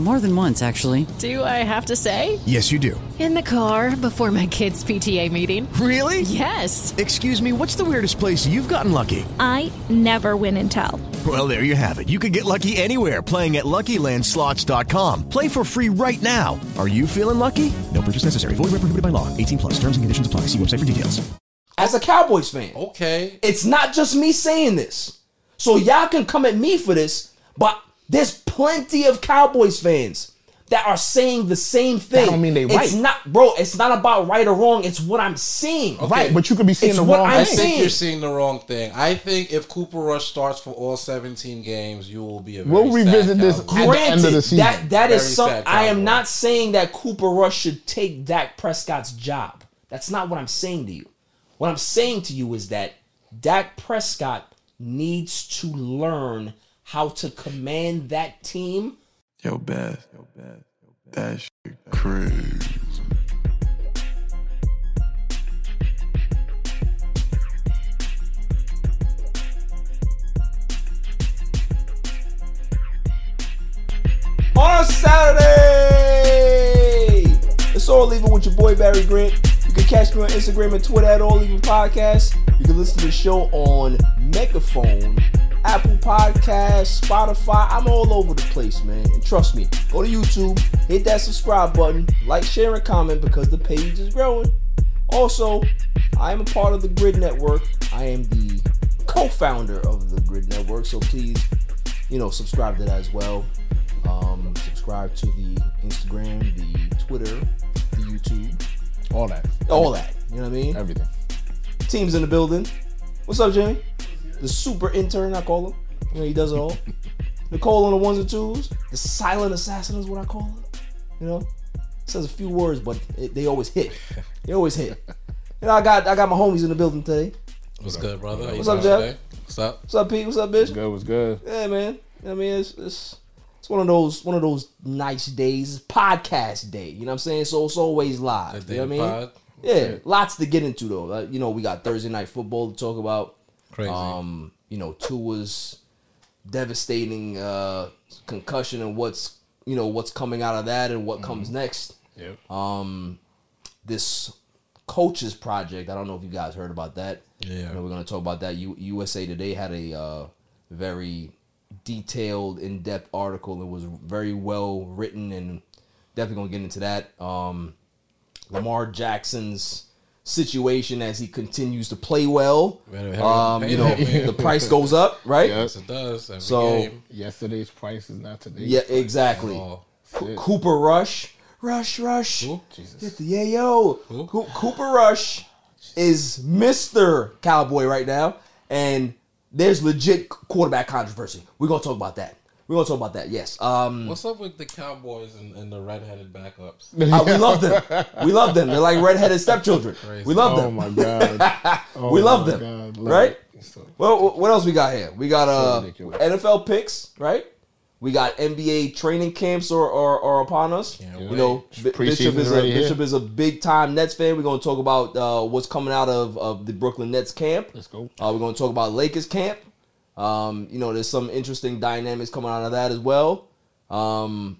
More than once, actually. Do I have to say? Yes, you do. In the car before my kids' PTA meeting. Really? Yes. Excuse me, what's the weirdest place you've gotten lucky? I never win and tell. Well, there you have it. You can get lucky anywhere playing at LuckyLandSlots.com. Play for free right now. Are you feeling lucky? No purchase necessary. Void where prohibited by law. 18 plus. Terms and conditions apply. See website for details. As a Cowboys fan, Okay. it's not just me saying this. So y'all can come at me for this, but there's plenty of Cowboys fans that are saying the same thing. I don't mean they right. It's not, bro. It's not about right or wrong. It's what I'm seeing. Right, but you could be seeing It's the what wrong I'm I thing. think you're seeing the wrong thing. I think if Cooper Rush starts for all 17 games, you will be a very We'll revisit sad this Cowboy. at the end of the season. that that is Very some. sad I am Cowboy. not saying that Cooper Rush should take Dak Prescott's job. That's not what I'm saying to you. What I'm saying to you is that Dak Prescott needs to learn how to command that team. Yo, Beth. Yo, Beth. That shit crazy. on Saturday. It's all even with your boy Barry Grant. You can catch me on Instagram and Twitter at All Even Podcast. You can listen to the show on Megaphone, Apple Podcasts, Spotify. I'm all over the place, man. And trust me, go to YouTube, hit that subscribe button, like, share, and comment because the page is growing. Also, I am a part of the Gryd Network. I am the co-founder of the Gryd Network, so please, you know, subscribe to that as well. Um, subscribe to the Instagram, the Twitter, the YouTube, All that. all that. You know what I mean? Everything. Teams in the building. What's up, Jimmy? The super intern, I call him. You know, he does it all. Nicole on the ones and twos. The silent assassin is what I call him. You know, says a few words, but it, they always hit. They always hit. You know, I got I got my homies in the building today. What's good, brother? What's up, Jeff? What's up? What's up, Pete? What's up, bitch? Good was good. Yeah, man. I mean, it's, it's it's one of those one of those nice days. It's podcast day. You know what I'm saying? So it's always live. You know what I mean? pod? Yeah, lots to get into though. Uh, you know, we got Thursday night football to talk about. Crazy. Um, you know, Tua's devastating uh, concussion and what's you know what's coming out of that and what comes next. Yep. Um, this coaches project. I don't know if you guys heard about that. Yeah. You know, we're gonna talk about that. U- USA Today had a uh, very detailed, in-depth article. It was very well written, and definitely gonna get into that. Um, Lamar Jackson's situation as he continues to play well. Better hurry up Um, you know, the price goes up, right? Yes, it does. Every So- game. Yesterday's price is not today's. Yeah, price. exactly. Oh, Cooper Rush, Rush, Rush. Who? Get the yeah, yo. Co- Cooper Rush is Mr. Cowboy right now, and there's legit quarterback controversy. We're gonna talk about that. We're gonna talk about that. Yes. Um, What's up with the Cowboys and, and the redheaded backups? uh, we love them. We love them. They're like redheaded stepchildren. Crazy. We love them. Oh my god. Oh we love them. God. Right? So- Well, what else we got here? We got uh ridiculous. NFL picks, right? We got NBA training camps are, are, are upon us. Can't You wait. know, B- Bishop is a here. Bishop is a big time Nets fan. We're going to talk about uh, what's coming out of, of the Brooklyn Nets camp. Let's go. Uh, we're going to talk about Lakers camp. Um, you know, there's some interesting dynamics coming out of that as well. Um,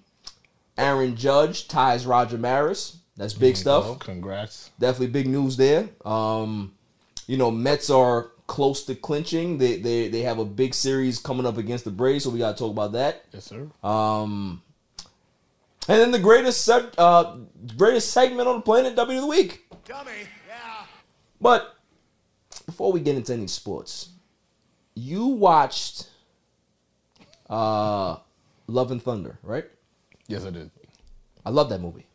Aaron Judge ties Roger Maris. That's big stuff. Congrats. Definitely big news there. Um, you know, Mets are close to clinching. They they they have a big series coming up against the Braves, so we got to talk about that. Yes, sir. Um, and then the greatest seg- uh, greatest segment on the planet, W of the week. Dummy. Yeah. But before we get into any sports, you watched uh, Love and Thunder, right? Yes, I did. I love that movie.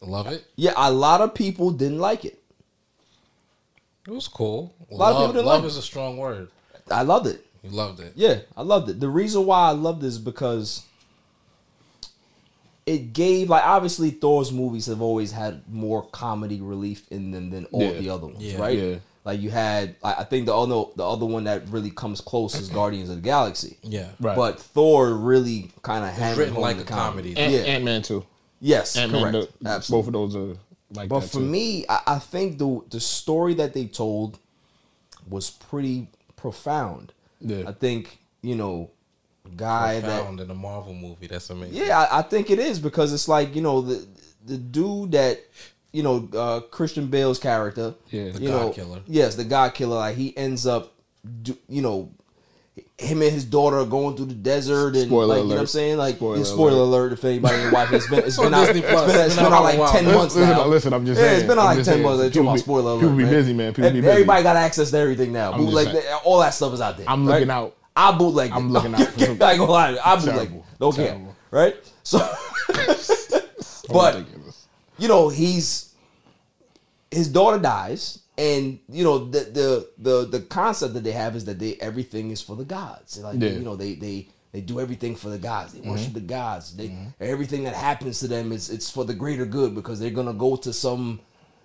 Love it. Yeah, a lot of people didn't like it. It was cool. A lot of love, people didn't love like is a strong word. I loved it. You loved it. Yeah, I loved it. The reason why I loved it is because it gave like obviously Thor's movies have always had more comedy relief in them than all Yeah. the other ones, Yeah. right? Yeah. Like you had, I I think the other the other one that really comes close is Guardians of the Galaxy. Yeah. Right. But Thor really kind of hammered written home like the a comedy. Ant, yeah. Ant Man too. yes, Ant Man. correct. Absolutely. Both of those are like But that for too. me, I, I think the the story that they told was pretty profound. Yeah. I think you know, guy that in a Marvel movie. That's amazing. yeah, I, I think it is because it's like you know the the dude that you know uh, Christian Bale's character, Yeah. The you God know, Killer. yes, the God Killer. Like he ends up, do, you know. Him and his daughter are going through the desert, and Spoiler like you know what I'm saying. Like Spoiler spoiler, alert. alert. if anybody ain't watching, it's been it's been out, it's been, It's been out out for a like ten months listen, now. listen, I'm just yeah, saying. it's been out I'm like ten saying. months. People be- spoiler alert. people be man. busy, man. People be busy. Everybody got access to everything now. Bootleg, saying. all that stuff is out there. I'm right? looking out. I bootleg. I'm looking out for some- ain't. I bootleg. Don't care. Right. So, but. You know he's his daughter dies, and you know the the the the concept that they have is that they everything is for the gods. Like Yeah. Mm-hmm. you know they they. They do everything for the gods. They worship the gods. They everything that happens to them is it's for the greater good because they're gonna go to some,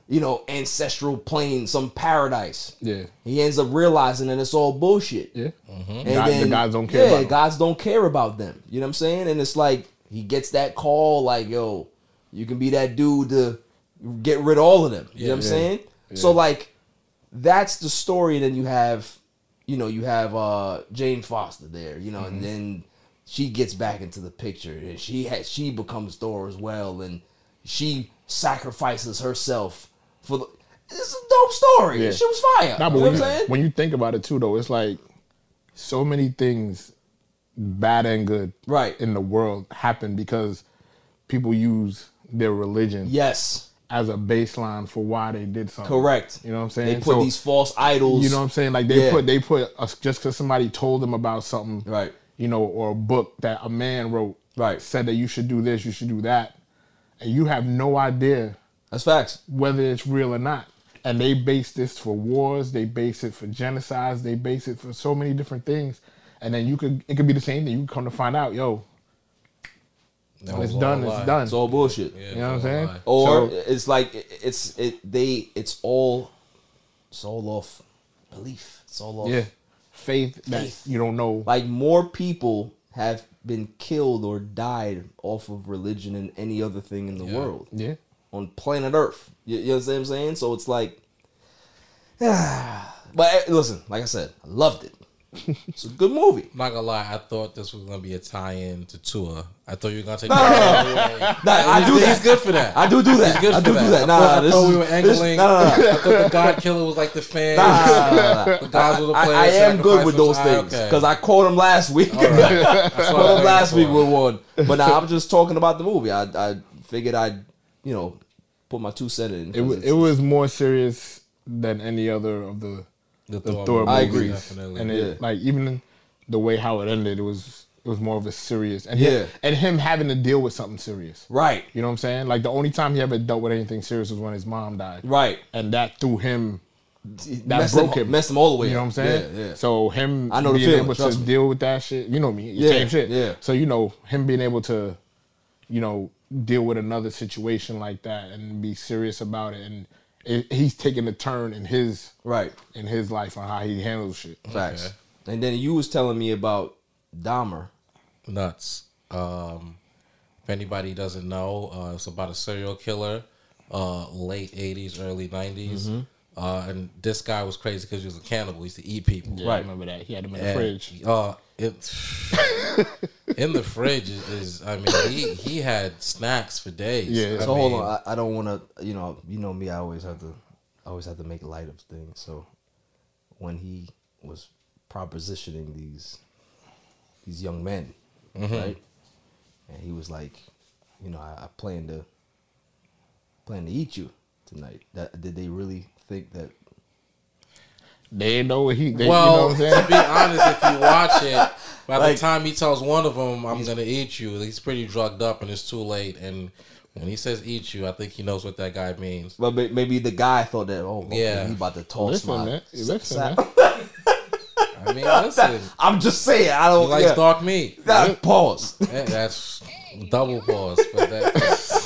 you know, ancestral plane, some paradise. Yeah. He ends up realizing that it's all bullshit. Yeah. And God- the gods don't care Yeah, about them. gods don't care about them. You know what I'm saying? And it's like he gets that call, like, yo, you can be that dude to get rid of all of them. You know what I'm Yeah. saying? So like that's the story. Then you have, you know, you have uh Jane Foster there, you know, Mm-hmm. and then she gets back into the picture and she has she becomes Thor as well, and she sacrifices herself for the it's a dope story. Yeah. She was fire. Nah, but you know when what you, I'm saying? when you think about it too, though, it's like so many things, bad and good, Right. in the world happen because people use their religion Yes. as a baseline for why they did something. Correct. You know what I'm saying? They put So, these false idols. You know what I'm saying? Like they Yeah. put they put us just because somebody told them about something, Right. You know, or a book that a man wrote, Right. Said that you should do this, you should do that, and you have no idea That's facts. whether it's real or not. And they base this for wars, they base it for genocides, they base it for so many different things. And then you could it could be the same thing. You come to find out, yo, That when it's done, a lie. it's done. It's all bullshit. Yeah, you know what I'm it's all a saying? lie. Or So- it's like it's it they it's all it's all off belief. It's all off yeah, faith that Faith. you don't know. like more people have been killed or died off of religion than any other thing in the Yeah. world Yeah, on planet Earth. You, you know what I'm saying? So it's like, but eh, listen, like I said, I loved it. It's a good movie. I'm not gonna lie, I thought this was gonna be a tie-in to Tua. I thought you were gonna take No, that no, away. Nah, I do He's good for that. I do do that. He's good I for do that. do that. I Nah, thought, I thought is- we were this- angling. no, no, no. I thought the God Killer was like the fan. Nah, nah, nah, nah. The guys were the I, players. I am good with those sacrifices. things Ah, okay. because I caught him last week. All right. That's I caught was him last week with one. But now I'm just talking about the movie. I I figured I'd you know put my two cents in. it 'cause was it was more serious than any other of the The the Thor Thor movie, I agree. Definitely. and it, Yeah. like even the way how it ended, it was it was more of a serious and Yeah. him, and him having to deal with something serious. right, You know what I'm saying? Like the only time he ever dealt with anything serious was when his mom died, right. and that threw him. That messed broke him, him. messed him all the way. You know what I'm saying? Yeah, yeah. So him I know the being feeling, able to me. deal with that shit, you know me, Yeah, same shit. yeah. So you know him being able to, you know, deal with another situation like that and be serious about it, and it, he's taking a turn in his right. in his life on how he handles shit. Facts. And then you was telling me about Dahmer. nuts. Um, if anybody doesn't know, uh, it's about a serial killer, uh, late '80s, early '90s. Mm-hmm. Uh, and this guy was crazy because he was a cannibal. He used to eat people. Yeah, I remember that. He had him in the fridge. Uh, it in the fridge is, is. I mean, he he had snacks for days. Yeah. I hold mean, on, I, I don't want to. You know, you know me. I always have to. I always have to make light of things. So when he was propositioning these these young men, Mm-hmm. right, and he was like, you know, I, I plan to plan to eat you tonight. That did they really think that? They didn't know what he. They, well, you know what I'm to saying? be honest, if you watch it, by Like- the time he tells one of them, "I'm gonna eat you," he's pretty drugged up, and it's too late. And When he says "eat you," I think he knows what that guy means. But maybe the guy thought that. Oh, okay, Yeah. he about to toss Listen, my. man. Listen, sa- man. I mean, listen, I'm just saying. I don't. likes yeah. dark meat. That- pause. Yeah, that's double pause, but that, that's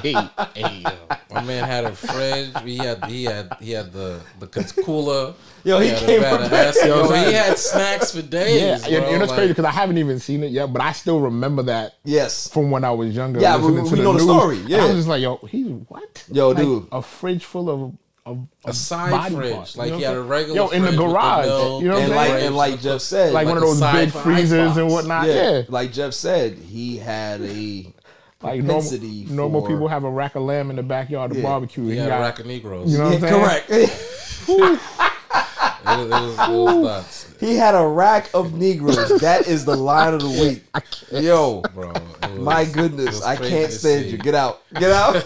hey, hey, yo. my man had a fridge. He had he had he had the the cooler. Yo, he had came prepared. Yo, he had snacks for days. Yeah, you know, it's like- crazy because I haven't even seen it yet, but I still remember that Yes. from when I was younger. Yeah, we- we to know the story, yeah. I was just like, yo, he's what? Yo, Like, dude. a fridge full of of, A of side fridge. parts, Like you know he had a regular Yo, in the the garage. milk you know what and like and like Jeff said, like, one of those big freezers and whatnot. yeah, Yeah, like Jeff said, he had a like normal, normal people have a rack of lamb in the backyard to Yeah. barbecue. He had a rack of Negroes. You know what I'm Yeah, saying? correct. It it was, it was nuts, he had a rack of Negroes. That is the line of the week. Yo, bro. Was- my goodness, I can't stand you. Get out. Get out.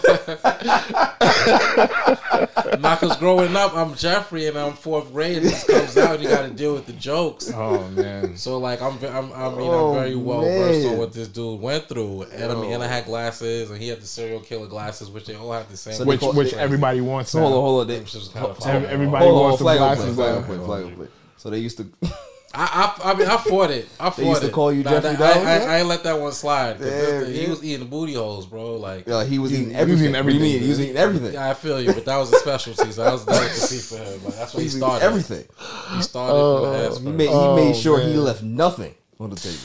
Not because growing up, I'm Jeffrey and I'm fourth grade. And this comes out, you got to deal with the jokes. Oh man, So like I'm, I'm I mean Oh, I'm very well versed on what this dude went through, and I mean and I had glasses, and he had the serial killer glasses, which they all have the same. So which which everybody wants. So hold on, now. hold on. They, Which is kind of Every- fun. everybody wants the glasses. play, flag now. on play, flag on play. So they used to. I, I I mean I fought it. I fought they used to call you Nah, Jeffrey nah, I, Dahmer? I, I ain't let that one slide. Damn, this- he yeah. was eating the booty holes, bro. Like Uh, he was eating he was everything. eating What do you mean? everything. He was eating everything. yeah, I feel you, but that was a specialty. So that was delicacy for him. Like, that's what He he was started. everything. He started from the He made, he Oh, made sure he left nothing on the table.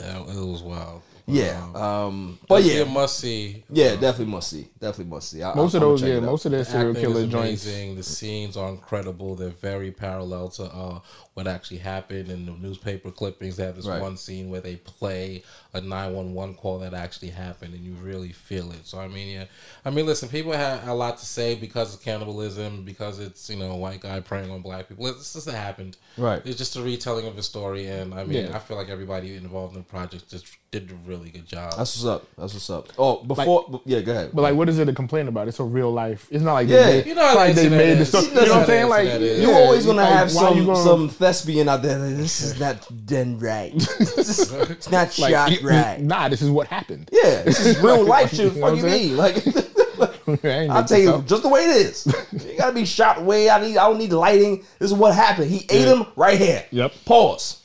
Yeah, it was wild. Yeah. Um, Um, but definitely yeah, a must see. yeah, definitely must see. Definitely must see. I, Most I'm of those, yeah, most of their The serial acting killer is joints. amazing. The scenes are incredible. They're very parallel to uh, what actually happened in the newspaper clippings. They have this Right. one scene where they play a nine one one call that actually happened, and you really feel it. So I mean, yeah, I mean, listen, people have a lot to say because of cannibalism, because it's you know a white guy preying on black people. This just it happened. Right. It's just a retelling of a story, and I mean, Yeah. I feel like everybody involved in the project just did a really good job. That's what's up. That's what's up. Oh, before, b- yeah, go ahead. But like, what is it to complain about? It's a real life. It's not like Yeah. they, made, You know how like they made the is. story. You You know know what I'm saying? Like, is. You're yeah, always gonna like, have some gonna- some thespian out there. Like, this is not done right. it's not like, shot you- right. Nah, this is what happened. Yeah, this is real life shit. What do you mean? Like, I'll tell you just the way it is. You gotta be shot way. I need. I don't need lighting. This is what happened. He ate him right here. Yep. Pause.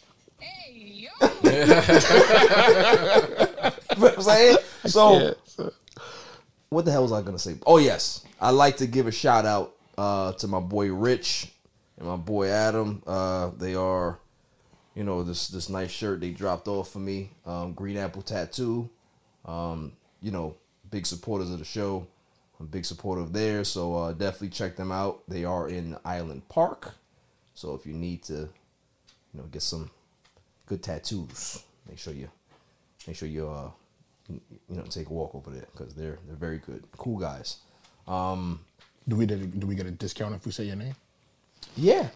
know what I'm saying? So, Yeah, what the hell was I gonna say? Oh yes, I like to give a shout out uh, to my boy Rich and my boy Adam. Uh, they are, you know, this this nice shirt they dropped off for me. Um, Green Apple Tattoo. Um, you know, big supporters of the show. I'm a big supporter of theirs, so uh, definitely check them out. They are in Island Park, so if you need to, you know, get some good tattoos, make sure you make sure you uh you you know take a walk over there because they're they're very good, cool guys. Um, Do we do we get a discount if we say your name? yeah,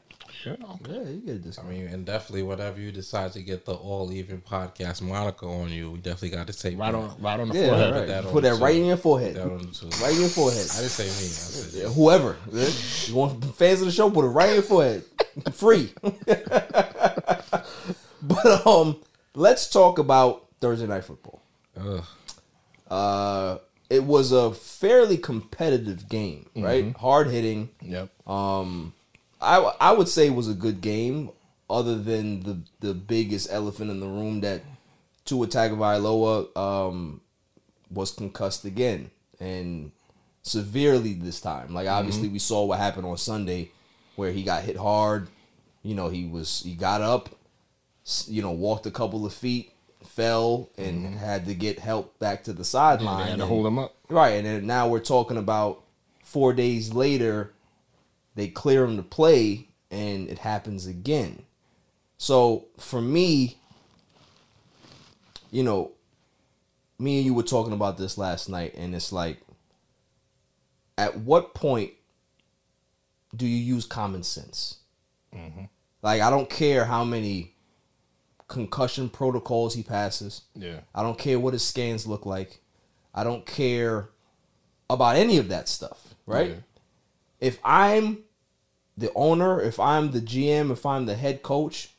Yeah. yeah, you get a I discount. I mean, and definitely whatever you decide to get the All Even Podcast moniker on you, we definitely got to take Right that. on, right on the Yeah, forehead. right. that on Put that right in your forehead. That on the too. Right in your forehead. I didn't say me. I said Yeah, Whoever. You want fans of the show, put it right in your forehead. Free. but um, let's talk about Thursday night football. Ugh. Uh it was a fairly competitive game, right? Hard hitting. Yep. Um, I I would say it was a good game, other than the the biggest elephant in the room that Tua Tagovailoa um was concussed again and severely this time. Like obviously we saw what happened on Sunday, where he got hit hard. You know he was he got up, you know walked a couple of feet, fell and had to get help back to the sideline. They had to and- hold him up. Right, and then now we're talking about four days later, they clear him to play, and it happens again. So for me, you know, me and you were talking about this last night, and it's like, at what point do you use common sense? Mm-hmm. Like, I don't care how many concussion protocols he passes. Yeah. I don't care what his scans look like. I don't care about any of that stuff, right? Yeah. If I'm the owner, if I'm the GM, if I'm the head coach,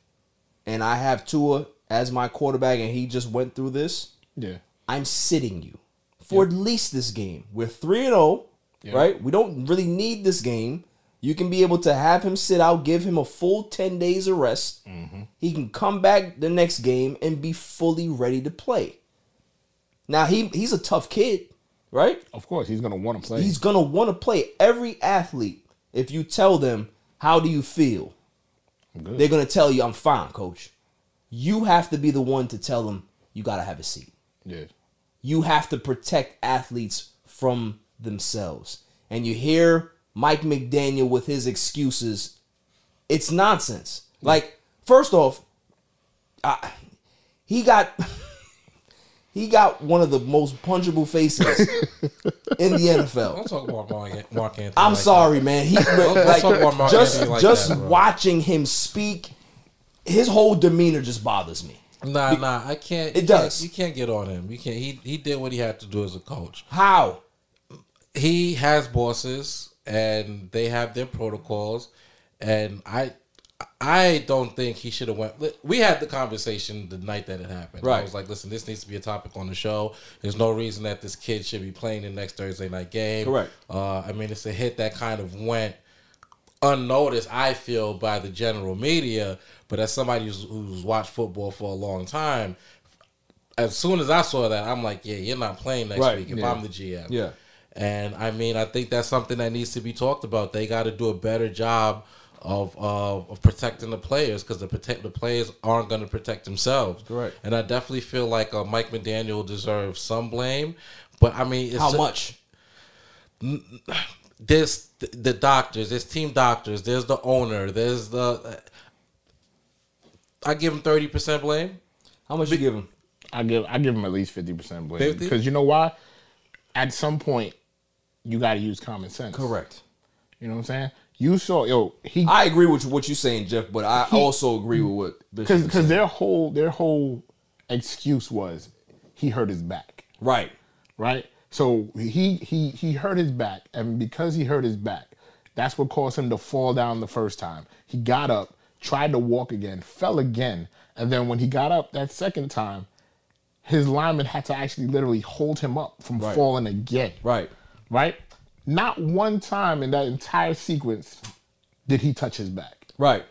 and I have Tua as my quarterback and he just went through this, Yeah. I'm sitting you. for at least this game. We're 3 and 0, right? We don't really need this game. You can be able to have him sit out, give him a full 10 days of rest. Mm-hmm. He can come back the next game and be fully ready to play. Now he he's a tough kid, right? Of course, he's gonna want to play. He's gonna want to play. Every athlete, if you tell them how do you feel, they're gonna tell you I'm fine, coach. You have to be the one to tell them you gotta have a seat. yeah. You have to protect athletes from themselves. And you hear Mike McDaniel with his excuses. It's nonsense. Like, first off, I, he got he got one of the most punchable faces in the NFL. Don't talk about Mark, Mark Anthony. I'm like sorry, that. man. He Don't- don't talk about Mark just like just that, watching him speak, his whole demeanor just bothers me. Nah, nah, I can't. It you does. Can't, you can't get on him. You can't. He he did what he had to do as a coach. How? He has bosses, and they have their protocols, and I. I don't think he should have went. We had the conversation the night that it happened. I Right. was like, "Listen, this needs to be a topic on the show. There's no reason that this kid should be playing the next Thursday night game." Correct. Uh, I mean, it's a hit that kind of went unnoticed, I feel, by the general media. But as somebody who's, who's watched football for a long time, as soon as I saw that, I'm like, yeah, you're not playing next Right, week if yeah. I'm the GM. Yeah. And I mean, I think that's something that needs to be talked about. They got to do a better job of of, of protecting the players because the protect the players aren't going to protect themselves. Correct. And I definitely feel like uh, Mike McDaniel deserves some blame. But I mean, it's How ju- much? there's th- the doctors, there's team doctors, there's the owner, there's the. I give him thirty percent blame. How much you give him? I give I give him at least fifty percent blame because you know why? At some point, you got to use common sense. Correct. You know what I'm saying? You saw yo he I agree with what you're saying, Jeff, but I also agree with what because because their whole their whole excuse was he hurt his back. Right. Right. So he he he hurt his back, and because he hurt his back, that's what caused him to fall down the first time. He got up, tried to walk again, fell again, and then when he got up that second time, his lineman had to actually literally hold him up from Right. falling again. Right. Right. Not one time in that entire sequence did he touch his back. Right.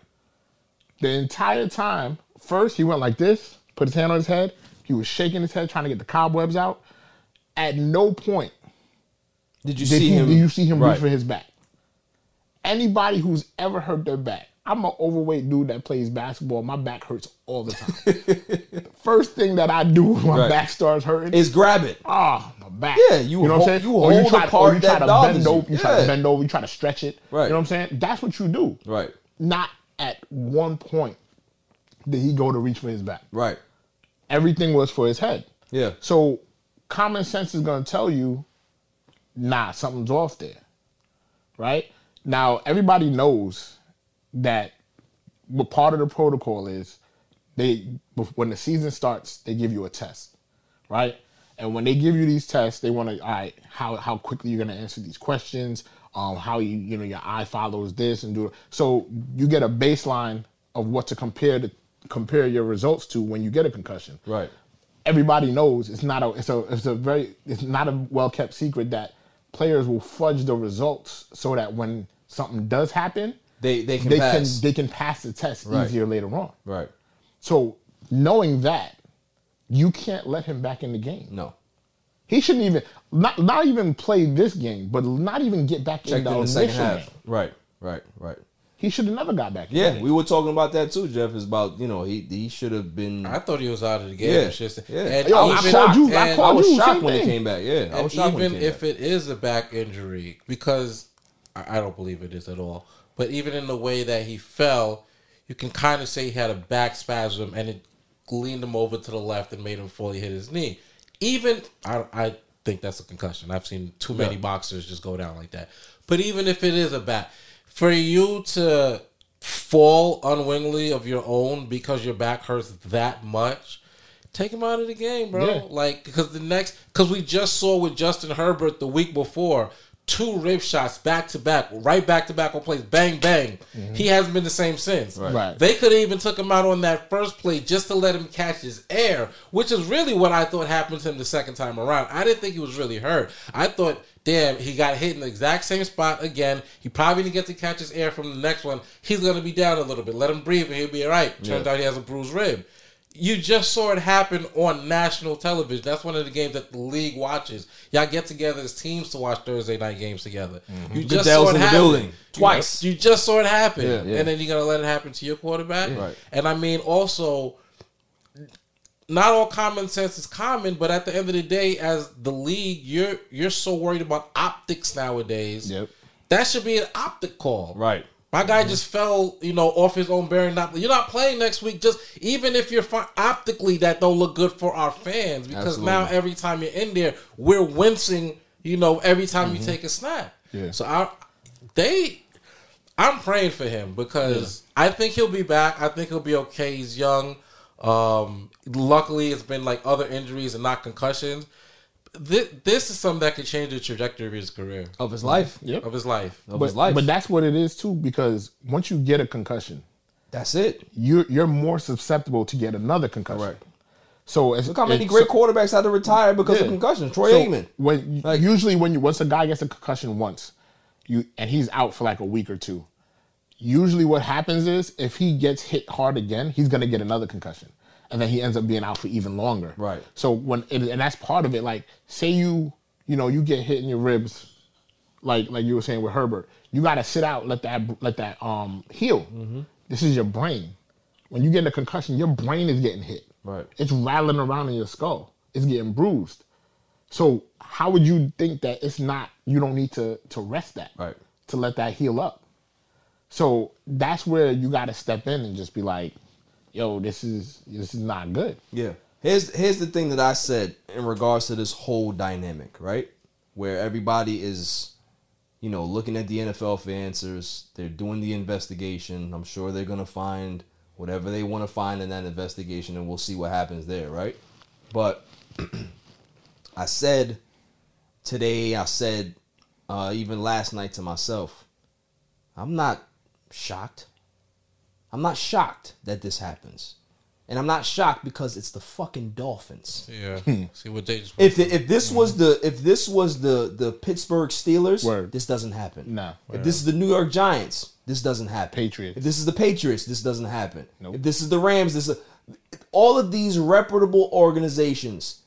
The entire time, first he went like this, put his hand on his head. He was shaking his head, trying to get the cobwebs out. At no point Did you did see he, him? Did you see him Right. reach for his back? Anybody who's ever hurt their back, I'm an overweight dude that plays basketball. My back hurts all the time. the first thing that I do when my Right. back starts hurting Is grab it. Ah, back. Yeah, you know hold- what I'm saying? you Or hold try, or you try to bend you. over. You try to bend over. You try to stretch it. Right. You know what I'm saying? That's what you do. Right. Not at one point did he go to reach for his back. Right. Everything was for his head. Yeah. So common sense is going to tell you, nah, something's off there. Right? Now, everybody knows that what part of the protocol is they when the season starts, they give you a test. Right? And when they give you these tests, they want to, all right, how, how quickly you're going to answer these questions, um, how you, you know, your eye follows this and do it. So you get a baseline of what to compare to compare your results to when you get a concussion Right. everybody knows it's not a it's a it's a very it's not a well kept secret that players will fudge the results so that when something does happen They they can they pass. can they can pass the test Right. easier later on. right. So knowing that, you can't let him back in the game. No. He shouldn't even not not even play this game, but not even get back Checked in the, in the second half. game. Right. Right. Right. He should have never got back. in Yeah, the we were talking about that too, Jeff. Is about you know he he should have been. I thought he was out of the game. Yeah, It's just- yeah. And Yo, I even- called you- I called I was you, shocked same when he came back. Yeah, I And was shocked when even he came if back. it is a back injury, because I I don't believe it is at all. But even in the way that he fell, you can kind of say he had a back spasm and it leaned him over to the left and made him fully hit his knee. Even I, I think that's a concussion. I've seen too many Yeah. boxers just go down like that. But even if it is a back, for you to fall unwillingly of your own because your back hurts that much, take him out of the game, bro. Yeah. Like because the next because we just saw with Justin Herbert the week before two rib shots back to back, right back to back on plays, bang bang. He hasn't been the same since. Mm-hmm. Right. They could have even took him out on that first play just to let him catch his air, which is really what I thought happened to him the second time around. I didn't think he was really hurt. I thought, damn, he got hit in the exact same spot again. He probably didn't get to catch his air from the next one. He's gonna be down a little bit. Let him breathe and he'll be all right. Turns Yeah. out he has a bruised rib. You just saw it happen on national television. That's one of the games that the league watches. Y'all get together as teams to watch Thursday night games together. You just saw it happen building You- twice. You, just saw it happen, Yeah, yeah. and then you're gonna let it happen to your quarterback. Right. And I mean, also, not all common sense is common, but at the end of the day, as the league, you're you're so worried about optics nowadays. Yep. That should be an optic call. Right. My guy just fell, you know, off his own bearing. Not you're not playing next week. Just even if you're fine, optically, that don't look good for our fans because now every time you're in there, we're wincing. You know, every time Mm-hmm. you take a snap. Yeah. So I, they, I'm praying for him because I think he'll be back. I think he'll be okay. He's young. Um, luckily, it's been like other injuries and not concussions. This, this is something that could change the trajectory of his career, Of his life. Yep. of his life. Of But, his life. but that's what it is too, because once you get a concussion, that's it. you're you're more susceptible to get another concussion. Correct. So it's, Look how many it's- great quarterbacks had to retire because of Yeah. concussion. Troy So Aikman. When Like- usually when you once a guy gets a concussion once, you and he's out for like a week or two. Usually what happens is if he gets hit hard again, he's gonna get another concussion, and then he ends up being out for even longer. Right. So when and and that's part of it. Like say you you know you get hit in your ribs, like like you were saying with Herbert, you gotta sit out, let that let that um heal. Mm-hmm. This is your brain. When you get a concussion, your brain is getting hit. Right. It's rattling around in your skull. It's getting bruised. So how would you think that it's not? You don't need to to rest that. Right. To let that heal up. So that's where you got to step in and just be like, "Yo, this is this is not good." Yeah. Here's here's the thing that I said in regards to this whole dynamic, right? Where everybody is, you know, looking at the NFL for answers. They're doing the investigation. I'm sure they're gonna find whatever they want to find in that investigation, and we'll see what happens there, right? But I said today, I said uh, even last night to myself, I'm not shocked. I'm not shocked that this happens. And I'm not shocked because it's the fucking Dolphins. Yeah. Hmm. See what they just If if this was the if this was the the Pittsburgh Steelers, Word. this doesn't happen. Nah. If this is the New York Giants, this doesn't happen. Patriots. If this is the Patriots, this doesn't happen. Nope. If this is the Rams, this is all of these reputable organizations.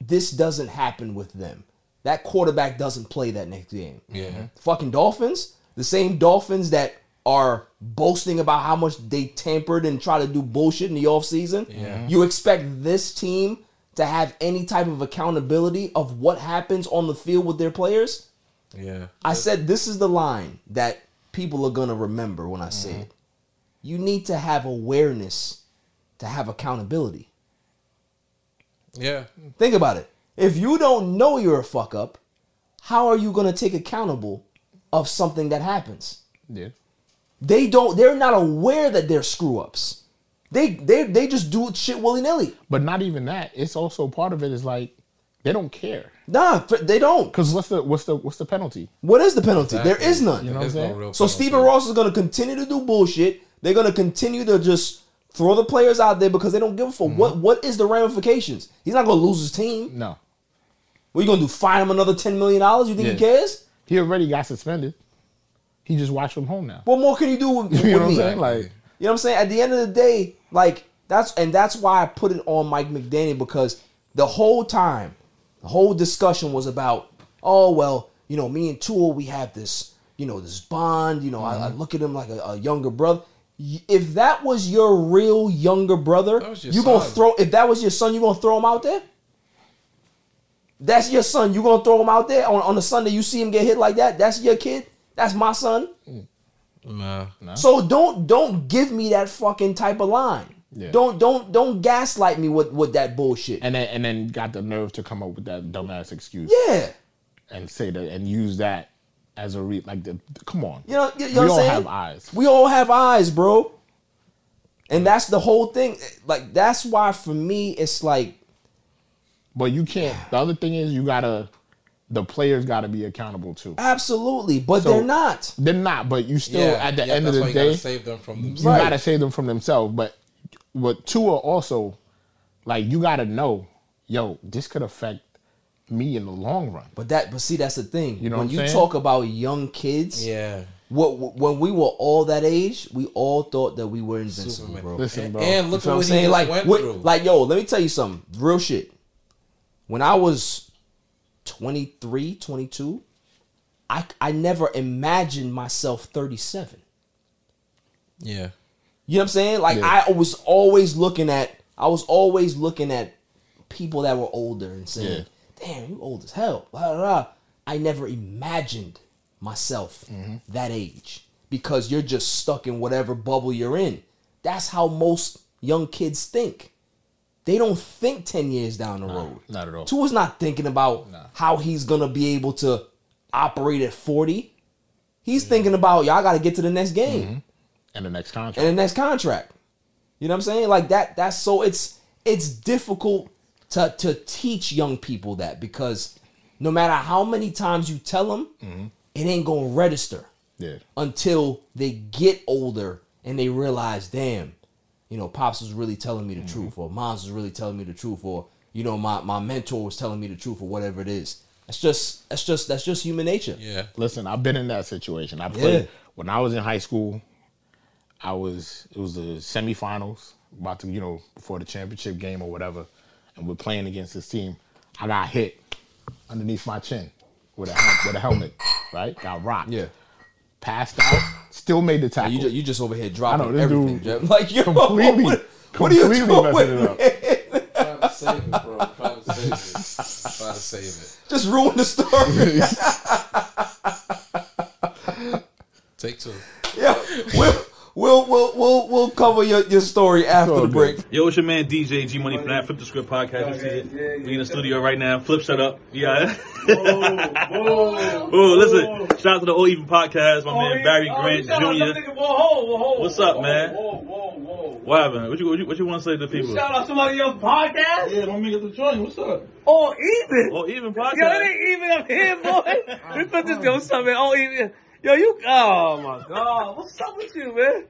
This doesn't happen with them. That quarterback doesn't play that next game. Yeah. Fucking Dolphins, the same Dolphins that are boasting about how much they tampered and try to do bullshit in the offseason. Yeah. You expect this team to have any type of accountability of what happens on the field with their players? Yeah. I said this is the line that people are going to remember when I say it. You need to have awareness to have accountability. Yeah. Think about it. If you don't know you're a fuck up, how are you going to take accountable of something that happens? Yeah. They don't they're not aware that they're screw ups. They they they just do shit willy-nilly. But not even that. It's also part of it is like they don't care. Nah, they don't. Cause what's the what's the what's the penalty? What is the penalty? There is none. You know what I'm saying? So Stephen Ross is going to continue to do bullshit. They're going to continue to just throw the players out there because they don't give a fuck. What mm-hmm. what is the ramifications? He's not going to lose his team. No. What are you going to do? Fine him another ten million dollars? You think he cares? He already got suspended. He just watched from home now. What more can you do with, You with know what I'm me? saying? Like You know what I'm saying? At the end of the day, like that's and that's why I put it on Mike McDaniel because the whole time, the whole discussion was about, oh well, you know, me and Tua, we have this, you know, this bond. You know, I, I mm-hmm. look at him like a, a younger brother. If that was your real younger brother, your you gonna son. throw. If that was your son, you gonna throw him out there. That's your son. You gonna throw him out there on, on a Sunday? You see him get hit like that? That's your kid. That's my son. Nah. So don't don't give me that fucking type of line. Yeah. Don't don't don't gaslight me with with that bullshit. and then and then got the nerve to come up with that dumbass excuse. Yeah. And say that and use that as a re like the come on. You know, you, you know we what I'm all saying? have eyes. We all have eyes, bro. And that's the whole thing. Like that's why for me it's like But you can't. The other thing is you gotta the players got to be accountable too. Absolutely, but So- they're not. They're not, but you still Yeah, at the yeah, end of the why you day, gotta save them from you themselves. gotta save them from themselves. But what Tua also, like you gotta know, yo, this could affect me in the long run. But that, but see, that's the thing. You know when what you I'm saying? talk about young kids, Yeah. what when we were all that age, we all thought that we were invincible, Superman. bro. Listen, And- bro. and look You feel what what I'm saying? just Like, went what- through. like, yo, let me tell you something. Real shit. When I was 23, 22, I I never imagined myself 37. yeah. You know what I'm saying? Like Yeah. I was always looking at I was always looking at people that were older and saying, "Damn, you old as hell." Blah, blah, blah. I never imagined myself Mm-hmm. that age because you're just stuck in whatever bubble you're in. That's how most young kids think. They don't think 10 years down the road. not at all. Tua's not thinking about how he's going to be able to operate at 40. He's mm-hmm. thinking about, y'all got to get to the next game mm-hmm. And the next contract. and the next contract. You know what I'm saying? Like that. That's so it's it's difficult to to teach young people that because no matter how many times you tell them, mm-hmm. it ain't gonna register yeah. until they get older and they realize, damn, you know, pops was really telling me the mm-hmm. truth, or moms was really telling me the truth, or you know, my my mentor was telling me the truth, or whatever it is. That's just that's just that's just human nature. Yeah. Listen, I've been in that situation. I played Yeah. when I was in high school. I was it was the semifinals, about to you know before the championship game or whatever, and we're playing against this team. I got hit underneath my chin with a with a helmet, right? Got rocked. Yeah. Passed out. Still made the tackle. You just, you just over here I know dropping this everything, dude Jeff. Like yo, completely, what, what are you completely doing? messing it up. man? Trying to save it, bro. Trying to save it. Trying to save it. Just ruin the story. Take two. yeah, we'll, we'll we'll we'll we'll cover your, your story after all the break. Yo, it's your man DJ G Money from that Flip the Script podcast. You see it? We in the studio right now. Flip, shut up. Yeah. oh, listen. Shout out to the All Even podcast. My man Barry oh, Grant Jr. What's up, man? What happened? What you what you, what you want to say to the people? Shout out to somebody else's podcast. Yeah, let me get the joint. What's up? Oh, even. All Even Yo, podcast. it ain't even up here, boy. we put this uh-huh. yo something. Oh, even. Yo, you. Oh my God, what's up with you, man?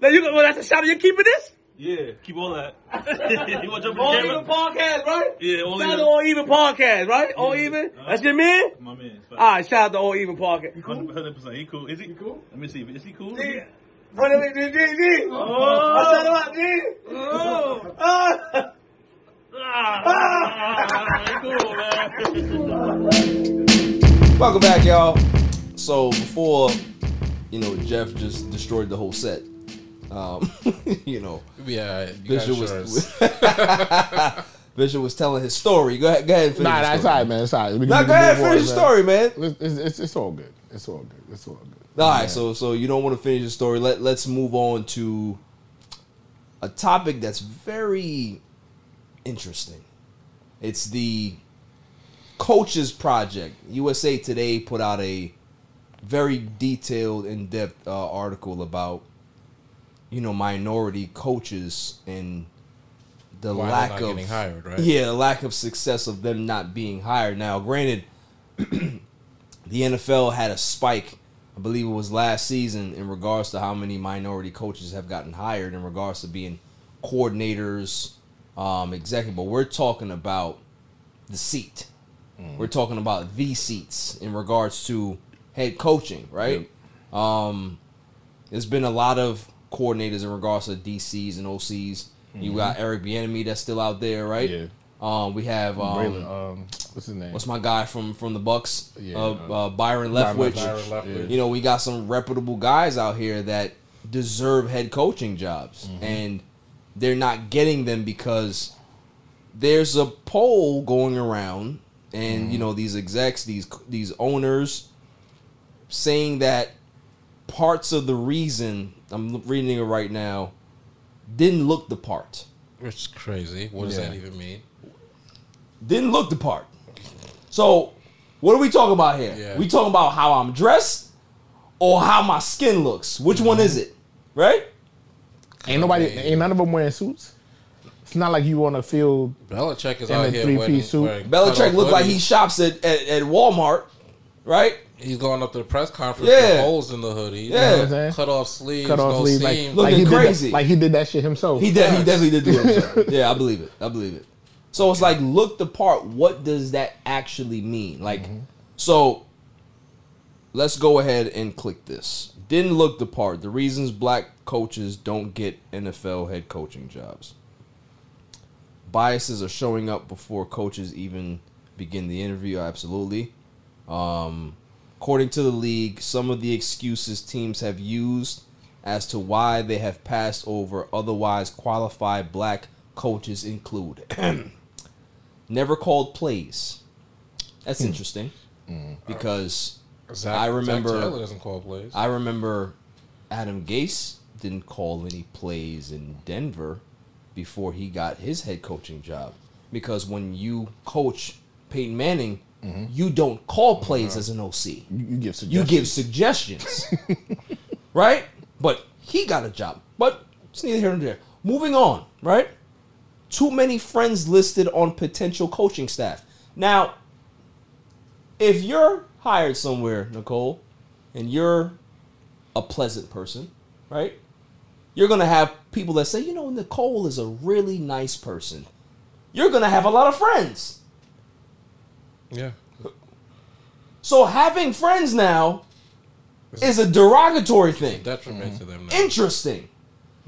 Now you. Well, that's a shout out. You keeping this? Yeah, keep all that. you want to jump in the even podcast, right? Yeah, all Shout out even. to all even podcast, right? All even. Uh-huh. That's your man. My man. All right, shout out to all even podcast. Hundred percent. He cool. Is he? cool? Let me see. Is he cool? Yeah. Run away, G, G, G. Oh. I shout him out, G. Oh. Ah. Ah, cool, man. Welcome back, y'all. So before you know, Jeff just destroyed the whole set. Um, you know, Yeah, you got Bishop was Bishop was telling his story. Go ahead, go ahead and finish. Nah, that's story. all right, man. It's all right. We Nah, go ahead, move on, finish the man. story, man. It's, it's, it's, it's all good. It's all good. It's all good. All right, so so you don't want to finish the story. Let Let's move on to a topic that's very interesting. It's the coaches project. USA Today put out a very detailed, in depth uh, article about you know minority coaches and the Why lack of getting hired, right? Yeah, the lack of success of them not being hired. Now, granted, the NFL had a spike, I believe it was last season, in regards to how many minority coaches have gotten hired in regards to being coordinators, um, executive. But we're talking about the seat. We're talking about the seats in regards to head coaching, right? Um, there's been a lot of coordinators in regards to DCs and OCs. You Mhm. got Eric Bieniemy that's still out there, right? Yeah. Um, we have um, Braylon, um, what's his name? What's my guy from from the Bucks? Yeah, uh, uh, uh, Byron Byron Leftwich. Leftwich, Byron Leftwich. You know, we got some reputable guys out here that deserve head coaching jobs, Mhm. and they're not getting them because there's a poll going around, and you know these execs, these these owners, saying that parts of the reason I'm reading it right now didn't look the part. It's crazy. What does Yeah. that even mean? didn't look the part. So, what are we talking about here? Yeah. We talking about how I'm dressed or how my skin looks? Which one is mm-hmm. it? Right? Ain't nobody, ain't none of them wearing suits. It's not like you want to feel Belichick is in out a here three wearing, piece suit. wearing Belichick cutoff looked like he shops at, at, at Walmart, right? He's going up to the press conference Yeah. with holes in the hoodie. Yeah. You know what cut off sleeves, cut off no sleeve, like, seams. like he Looking did that- crazy. like he did that shit himself. He did. He definitely did do it. himself. yeah, I believe it. I believe it. So it's like look the part. What does that actually mean? Like, so let's go ahead and click this. Didn't look the part. The reasons black coaches don't get NFL head coaching jobs. Biases are showing up before coaches even begin the interview. Absolutely. Um, according to the league, some of the excuses teams have used as to why they have passed over otherwise qualified black coaches include never called plays. That's hmm. interesting hmm. because uh, Zac- I Zac remember Taylor doesn't call plays. I remember Adam Gase didn't call any plays in Denver before he got his head coaching job because when you coach Peyton Manning, Mm-hmm. you don't call plays as an OC. You, you give You suggestions. give suggestions, right? But he got a job. But it's neither here nor there. Moving on, right? Too many friends listed on potential coaching staff. Now, if you're hired somewhere, Nicole, and you're a pleasant person, right? You're gonna have people that say, you know, Nicole is a really nice person. You're gonna have a lot of friends. Yeah. So having friends now is a derogatory thing. Detriment to them now. Interesting.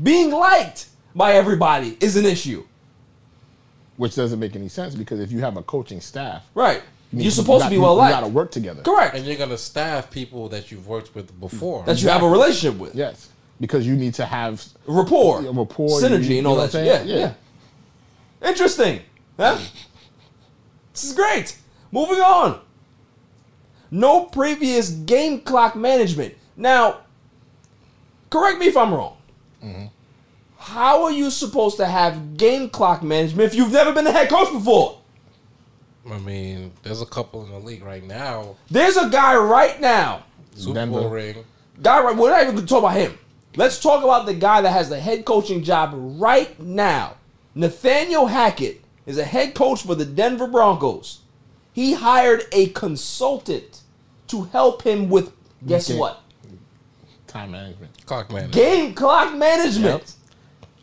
Being liked by everybody is an issue. which doesn't make any sense because if you have a coaching staff, Right. you- You're supposed you to be got- well you got to work together. Correct. And you're gonna staff people that you've worked with before. That you have a relationship with. Yes, because you need to have Rapport. a rapport, Synergy you- and all you know that what Yeah, yeah. Interesting. Huh? This is great. Moving on. No previous game clock management. Now, correct me if I'm wrong. How are you supposed to have game clock management if you've never been a head coach before? I mean, there's a couple in the league right now. There's a guy right now. Super Bowl ring. Guy right. We're not even going to talk about him. Let's talk about the guy that has the head coaching job right now. Nathaniel Hackett is a head coach for the Denver Broncos. He hired a consultant to help him with guess Okay. what? Time management. Clock management. Game clock management.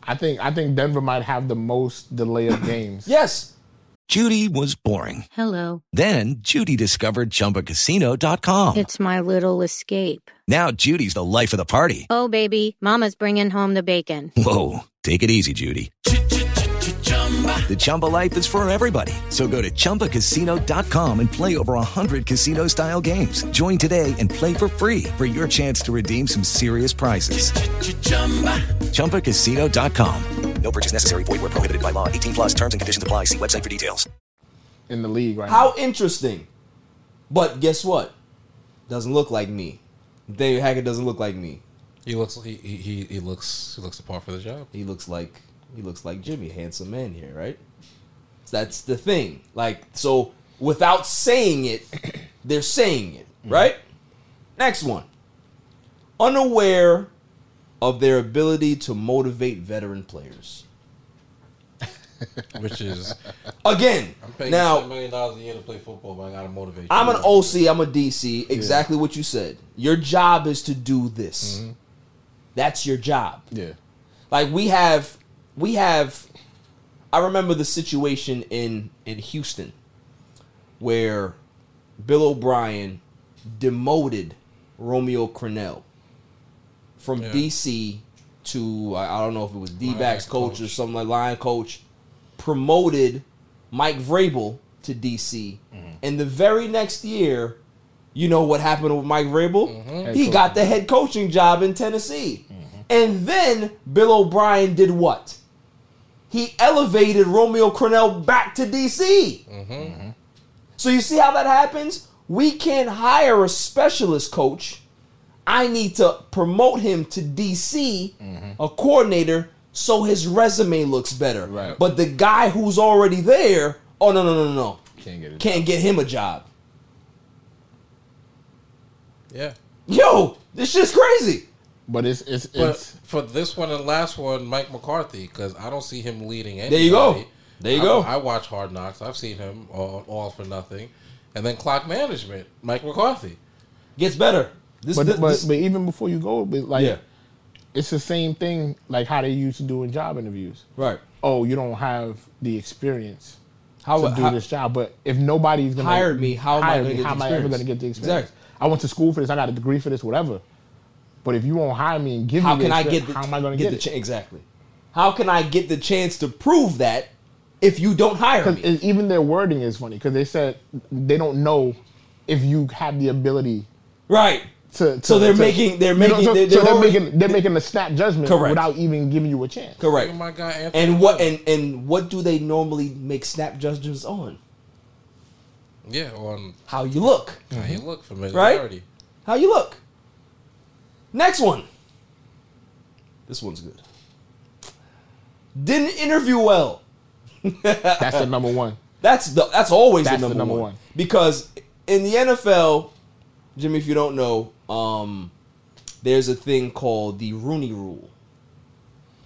I think I think Denver might have the most delay of games. Yes. Judy was boring. Hello. Then Judy discovered ChumbaCasino.com. It's my little escape. Now Judy's the life of the party. Oh, baby, Mama's bringing home the bacon. Whoa, take it easy, Judy. The Chumba life is for everybody. So go to ChumbaCasino.com and play over 100 casino-style games. Join today and play for free for your chance to redeem some serious prizes. ChumbaCasino.com. No purchase necessary. Void where prohibited by law. 18 plus terms and conditions apply. See website for details. In the league right now. How interesting. But guess what? Doesn't look like me. David Hackett doesn't look like me. He looks. He, he he he looks. He looks the part for the job. He looks like he looks like Jimmy, handsome man here, right? That's the thing. Like so, without saying it, they're saying it, mm-hmm. right? Next one. Unaware of their ability to motivate veteran players. Which is Again, I'm paying now- ten million dollars a year to play football, but I gotta motivate. you. I'm an OC, I'm a DC, exactly what you said. Your job is to do this. Mm-hmm. That's your job. Yeah. Like we have we have I remember the situation in in Houston where Bill O'Brien demoted Romeo Crennel from Yeah. DC to I don't know if it was D backs Lions coach, or something like line coach, promoted Mike Vrabel to DC, Mm-hmm. and the very next year, you know what happened with Mike Vrabel? Mm-hmm. He got the head coaching job in Tennessee, and then Bill O'Brien did what? He elevated Romeo Crennel back to DC. Mm-hmm. So you see how that happens? We can't hire a specialist coach. I need to promote him to DC, a coordinator, so his resume looks better. Right. But the guy who's already there, oh no no no no no, Can't get can't get him a job. Yeah. Yo, this shit's crazy. But it's it's But it's for this one and last one, Mike McCarthy, because I don't see him leading anybody. There you go. There you I, go. I watch Hard Knocks. I've seen him on All or Nothing. And then clock management, Mike McCarthy. Gets better. This, but, this- but this- but even before you go, like Yeah. it's the same thing like how they used to do in job interviews. Right. Oh, you don't have the experience How- to do how- this job. But if nobody's gonna Hired me, how am I hire gonna me, get how am I ever gonna get the experience? Exactly. I went to school for this. I got a degree for this. Whatever. But if you won't hire me and give how me, the can I experience, get the how am I going to get, get, the it? chance? Exactly. How can I get the chance to prove that if you don't hire me? Because even their wording is funny because they said they don't know if you have the ability. Right. To, So they're to- making- they're you know, making- so, they're- so they're they're already- making they're making a snap judgment Correct. without even giving you a chance. Correct. Oh my guy, Anthony And what and and what do they normally make snap judgments on? Yeah, on How you look. how you look, Right? How you look. Next one. This one's good. Didn't interview well. That's the number one. That's the that's always That's the the number, number one. one. Because in the NFL, Jimmy, if you don't know, um, there's a thing called the Rooney Rule.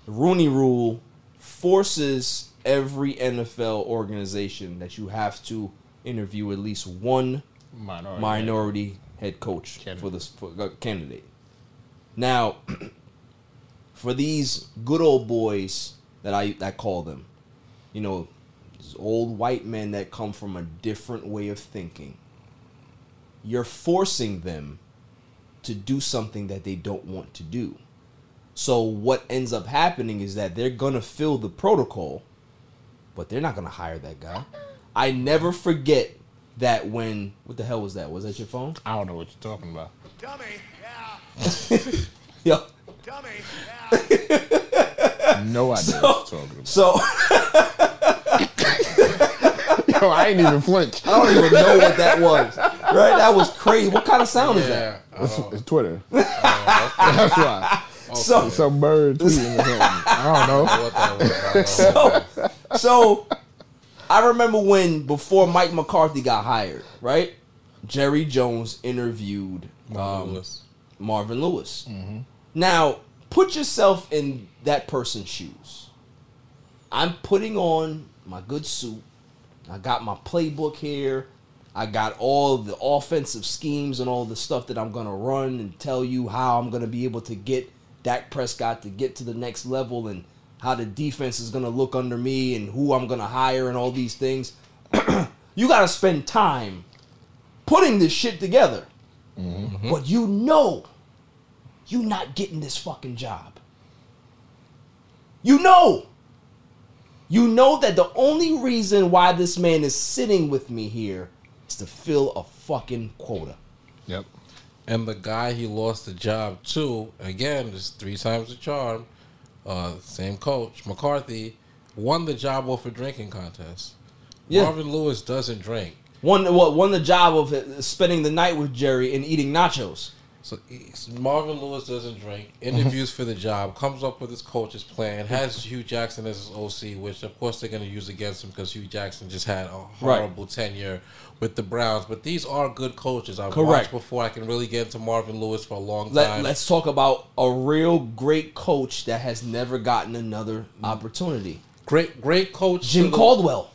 The Rooney Rule forces every NFL organization that you have to interview at least one Minority. minority head coach for this for, uh, candidate. Now, for these good old boys that I I call them, you know, these old white men that come from a different way of thinking. You're forcing them to do something that they don't want to do. So what ends up happening is that they're gonna fill the protocol, but they're not gonna hire that guy. I never forget that when what the hell was that? Was that your phone? I don't know what you're talking about. Yo. No idea So- what you're talking about. So Yo, I ain't even flinch. I don't even know what that was. Right? That was crazy. What kind of sound is that? It's, it's Twitter. That's why. So- some bird tweeting or something. I don't know. so, so I remember when before Mike McCarthy got hired, right? Jerry Jones interviewed um, Lewis. Marvin Lewis. Mm-hmm. Now, put yourself in that person's shoes. I'm putting on my good suit. I got my playbook here. I got all the offensive schemes and all the stuff that I'm going to run and tell you how I'm going to be able to get Dak Prescott to get to the next level and how the defense is going to look under me and who I'm going to hire and all these things. you got to spend time putting this shit together. Mm-hmm. But you know you not getting this fucking job. You know. You know that the only reason why this man is sitting with me here is to fill a fucking quota. Yep. And the guy he lost the job to, again, just three times the charm, uh, same coach, McCarthy, won the job off a drinking contest. Yeah. Marvin Lewis doesn't drink. Won what won the job of uh, spending the night with Jerry and eating nachos. So Marvin Lewis doesn't drink. Interviews mm-hmm. for the job. Comes up with his coach's plan. Has Hue Jackson as his OC, which of course they're going to use against him because Hue Jackson just had a Right. horrible tenure with the Browns. But these are good coaches. I've Correct. watched before. I can really get into Marvin Lewis for a long time. Let, let's talk about a real great coach that has never gotten another mm. opportunity. Great, great coach. Jim to Caldwell.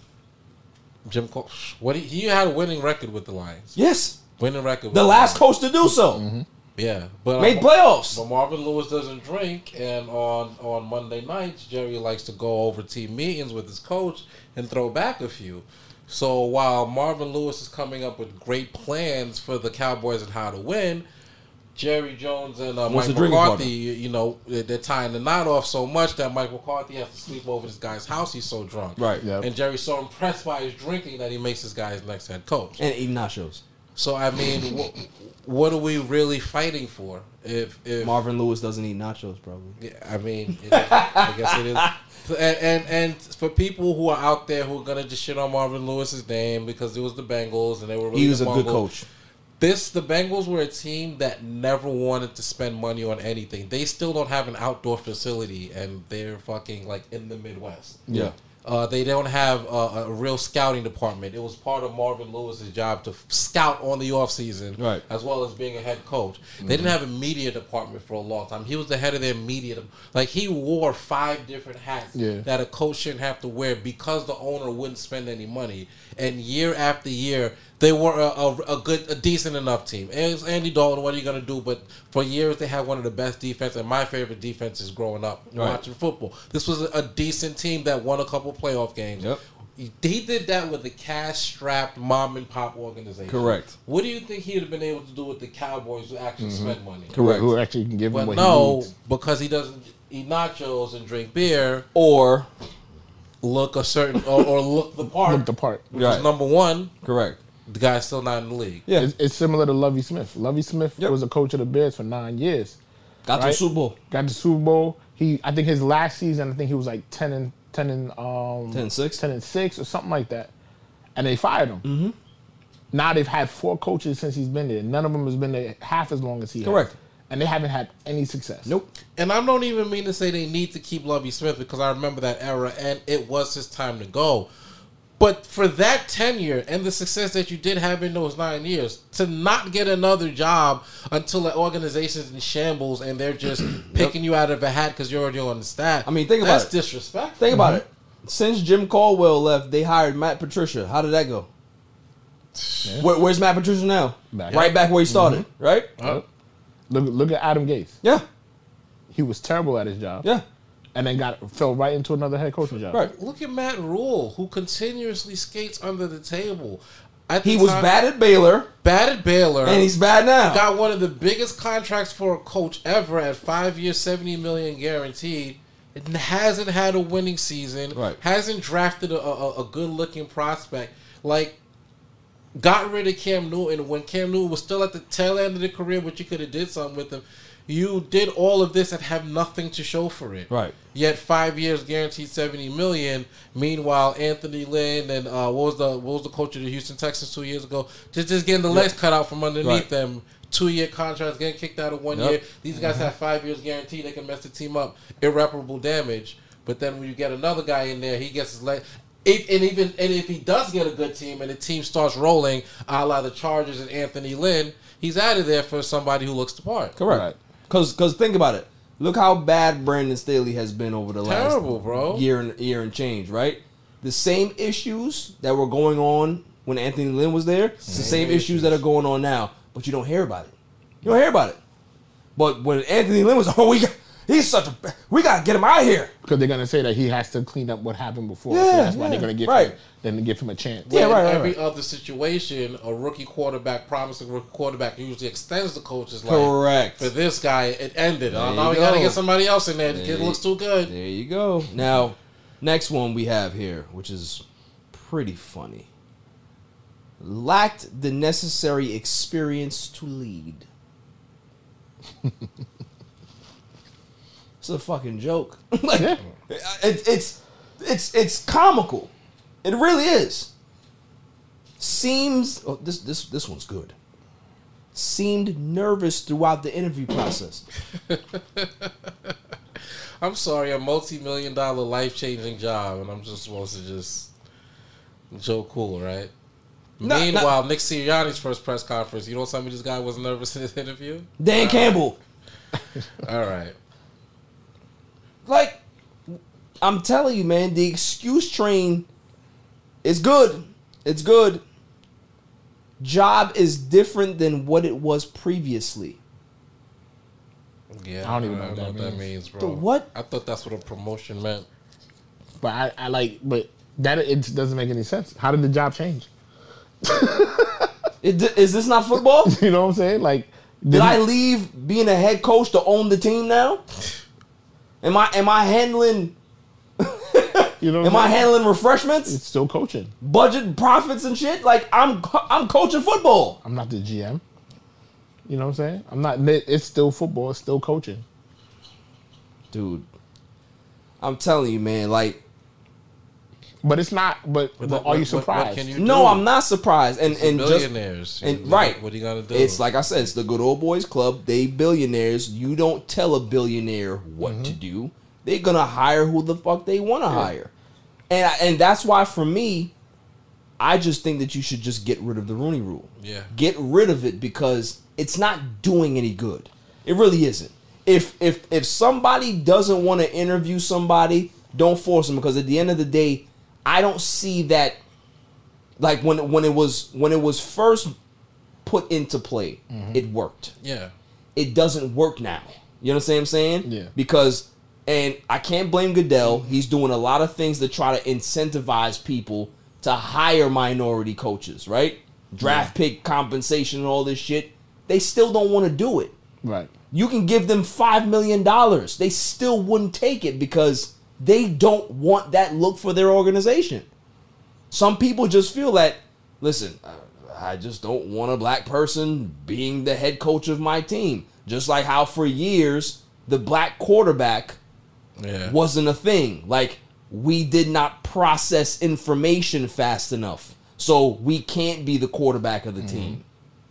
Jim Cal- what he, he had a winning record with the Lions. Yes. Winning record. The last coach to do so. Mm-hmm. Yeah, but Made uh, playoffs. But Marvin Lewis doesn't drink, and on on Monday nights, Jerry likes to go over team meetings with his coach and throw back a few. So while Marvin Lewis is coming up with great plans for the Cowboys and how to win, Jerry Jones and uh, Mike McCarthy, you you know, they're tying the knot off so much that Mike McCarthy has to sleep over this guy's house. He's so drunk, Right. Yep. And Jerry's so impressed by his drinking that he makes this guy his next head coach. And eating nachos. So I mean, what, what are we really fighting for? If if Marvin Lewis doesn't eat nachos, probably. Yeah, I mean, it is, I guess it is. And, and and for people who are out there who are gonna just shit on Marvin Lewis's name because it was the Bengals and they were really He was the a good coach. This the Bengals were a team that never wanted to spend money on anything. They still don't have an outdoor facility, and they're fucking like in the Midwest. Yeah. Uh, they don't have a, a real scouting department. It was part of Marvin Lewis's job to f- scout on the offseason, Right. as well as being a head coach. They Mhm. didn't have a media department for a long time. He was the head of their media. de- Like he wore five different hats Yeah. that a coach shouldn't have to wear because the owner wouldn't spend any money. And year after year, they were a, a, a good, a decent enough team. And it's Andy Dalton. What are you going to do? But for years, they had one of the best defense and my favorite defenses growing up Right. watching football. This was a, a decent team that won a couple playoff games. Yep. He, he did that with a cash-strapped mom and pop organization. Correct. What do you think he'd have been able to do with the Cowboys who actually Mhm. spend money? Correct. Who actually can give him But what he no, needs. because he doesn't eat nachos and drink beer, or look a certain or, or look the part. Look the part. Which Right. is number one. Correct. The guy's still not in the league. It's, it's similar to Lovie Smith. Lovie Smith was a coach of the Bears for nine years. Got to the Super Bowl. Got the Super Bowl. He, I think his last season, I think he was like ten and ten and um 10 and six? ten and six or something like that, and they fired him. Mm-hmm. Now they've had four coaches since he's been there. None of them has been there half as long as he. has. Correct. And they haven't had any success. Nope. And I don't even mean to say they need to keep Lovie Smith because I remember that era and it was his time to go. But for that tenure and the success that you did have in those nine years, to not get another job until the organization's in shambles and they're just picking you out of a hat because you're already on the staff. I mean, think about that's it. disrespectful. Think about it. Since Jim Caldwell left, they hired Matt Patricia. How did that go? Where, where's Matt Patricia now? Back. Right back where he started, Mhm. right? Look, look at Adam Gase. Yeah. He was terrible at his job. Yeah. And then got fell right into another head coaching job. Right. Look at Matt Rhule, who continuously skates under the table. At the He was time- bad at Baylor. Bad at Baylor. And he's bad now. Got one of the biggest contracts for a coach ever at five years, seventy million guaranteed. It hasn't had a winning season. Right. Hasn't drafted a, a, a good looking prospect. Like got rid of Cam Newton when Cam Newton was still at the tail end of the career, but you could have did something with him. You did all of this and have nothing to show for it. Right. Yet five years guaranteed seventy million. Meanwhile, Anthony Lynn and uh, what was the what was the coach of the Houston Texans two years ago? Just just getting the legs cut out from underneath Right. them. Two year contracts, getting kicked out of one Yep. year. These guys have five years guaranteed. They can mess the team up, irreparable damage. But then when you get another guy in there, he gets his leg. If, and even and if he does get a good team and the team starts rolling, a la the Chargers and Anthony Lynn, he's out of there for somebody who looks the part. Correct. Because because think about it. Look how bad Brandon Staley has been over the last bro. year and year and change. Right. The same issues that were going on when Anthony Lynn was there. It's the Same same issues that are going on now, but you don't hear about it. You don't hear about it. But when Anthony Lynn was, oh, we got, he's such a, we gotta get him out of here. Because they're gonna say that he has to clean up what happened before. Yeah, so that's why they're gonna give right. him then give him a chance. When in every other situation, a rookie quarterback, promising rookie quarterback, usually extends the coach's life. Correct. For this guy, it ended. There oh, you now we got to get somebody else in there. The There kid looks too good. There you go. Now, next one we have here, which is pretty funny. Lacked the necessary experience to lead. it's a fucking joke. like, it, it's it's it's comical. It really is. Seems oh, this this this one's good. Seemed nervous throughout the interview process. I'm sorry, a multi-million dollar life-changing job, and I'm just supposed to just Joe Cool, right? No, Meanwhile, Nick Sirianni's first press conference, you know, some of this guy was nervous in his interview. Dan All Campbell. right. All right. Like, I'm telling you, man, the excuse train is good. It's good. Job is different than what it was previously. Yeah, I don't even know what that that means. means, bro. The what? I thought that's what a promotion meant. But I, I like, but that it doesn't make any sense. How did the job change? It, is this not football? you know what I'm saying? Like, Did I leave being a head coach to own the team now? Am I am I handling You know, am I handling refreshments? It's still coaching. Budget profits and shit? Like I'm I'm coaching football. I'm not the GM. You know what I'm saying? I'm not. It's still football. It's still coaching. Dude, I'm telling you, man, like But it's not. But, But but what- are you what- what surprised? can you No, I'm not surprised. And It's the and just- and You- right, what are you gonna do? It's like I said, it's the good old boys club. They billionaires. You don't tell a billionaire what to mm-hmm. do. They're gonna hire who the fuck they want to hire. And and that's why for me, I just think that you should just get rid of the Rooney Rule. Yeah. Get rid of it because it's not doing any good. It really isn't. If if if somebody doesn't want to interview somebody, don't force them because at the end of the day, I don't see that like when when it was when it was first put into play, mm-hmm. it worked Yeah. it doesn't work now. You know what I'm saying? Yeah. Because and I can't blame Goodell. Mm-hmm. He's doing a lot of things to try to incentivize people to hire minority coaches, right? Draft pick compensation and all this shit. They still don't want to do it. Right. You can give them five million dollars. They still wouldn't take it because they don't want that look for their organization. Some people just feel that, listen, I just don't want a black person being the head coach of my team. Just like how for years the black quarterback Yeah. wasn't a thing. Like we did not process information fast enough. So we can't be the quarterback of the mm-hmm. team.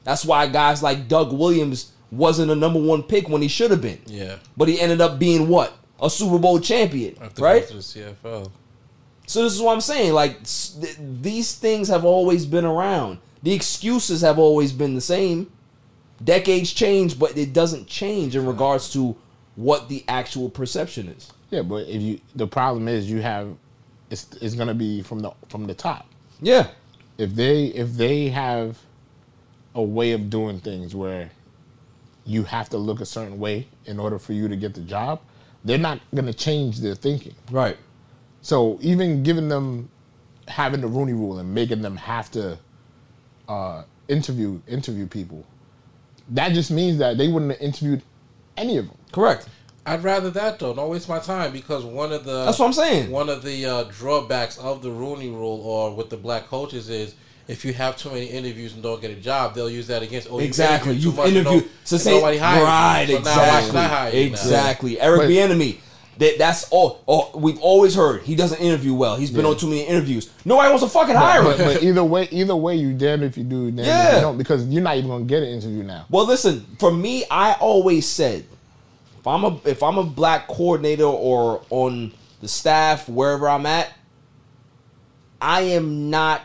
That's why guys like Doug Williams wasn't a number one pick when he should have been. Yeah. But he ended up being what? A Super Bowl champion, After right? going the CFL. So this is what I'm saying. Like th- these things have always been around. The excuses have always been the same. Decades change, but it doesn't change in regards to what the actual perception is. Yeah, but if you the problem is you have it's it's gonna be from the from the top. Yeah. If they if they have a way of doing things where you have to look a certain way in order for you to get the job, they're not gonna change their thinking. Right. So even giving them having the Rooney rule and making them have to uh, interview interview people, that just means that they wouldn't have interviewed any of them. Correct. I'd rather that though. Don't waste my time because one of the That's what I'm saying. One of the uh, drawbacks of the Rooney Rule or with the black coaches is if you have too many interviews and don't get a job, they'll use that against. Oh, exactly. You've much interviewed. So and say nobody hired you. right. So now why should exactly. I hire you now? exactly. Eric But- Bieniemy. That that's all, all. We've always heard he doesn't interview well. He's been Yeah. on too many interviews. Nobody wants to fucking hire him. but either way, either way, you damn if you do, damn if you don't, because you're not even gonna get an interview now. Well, listen. For me, I always said, if I'm a if I'm a black coordinator or on the staff wherever I'm at, I am not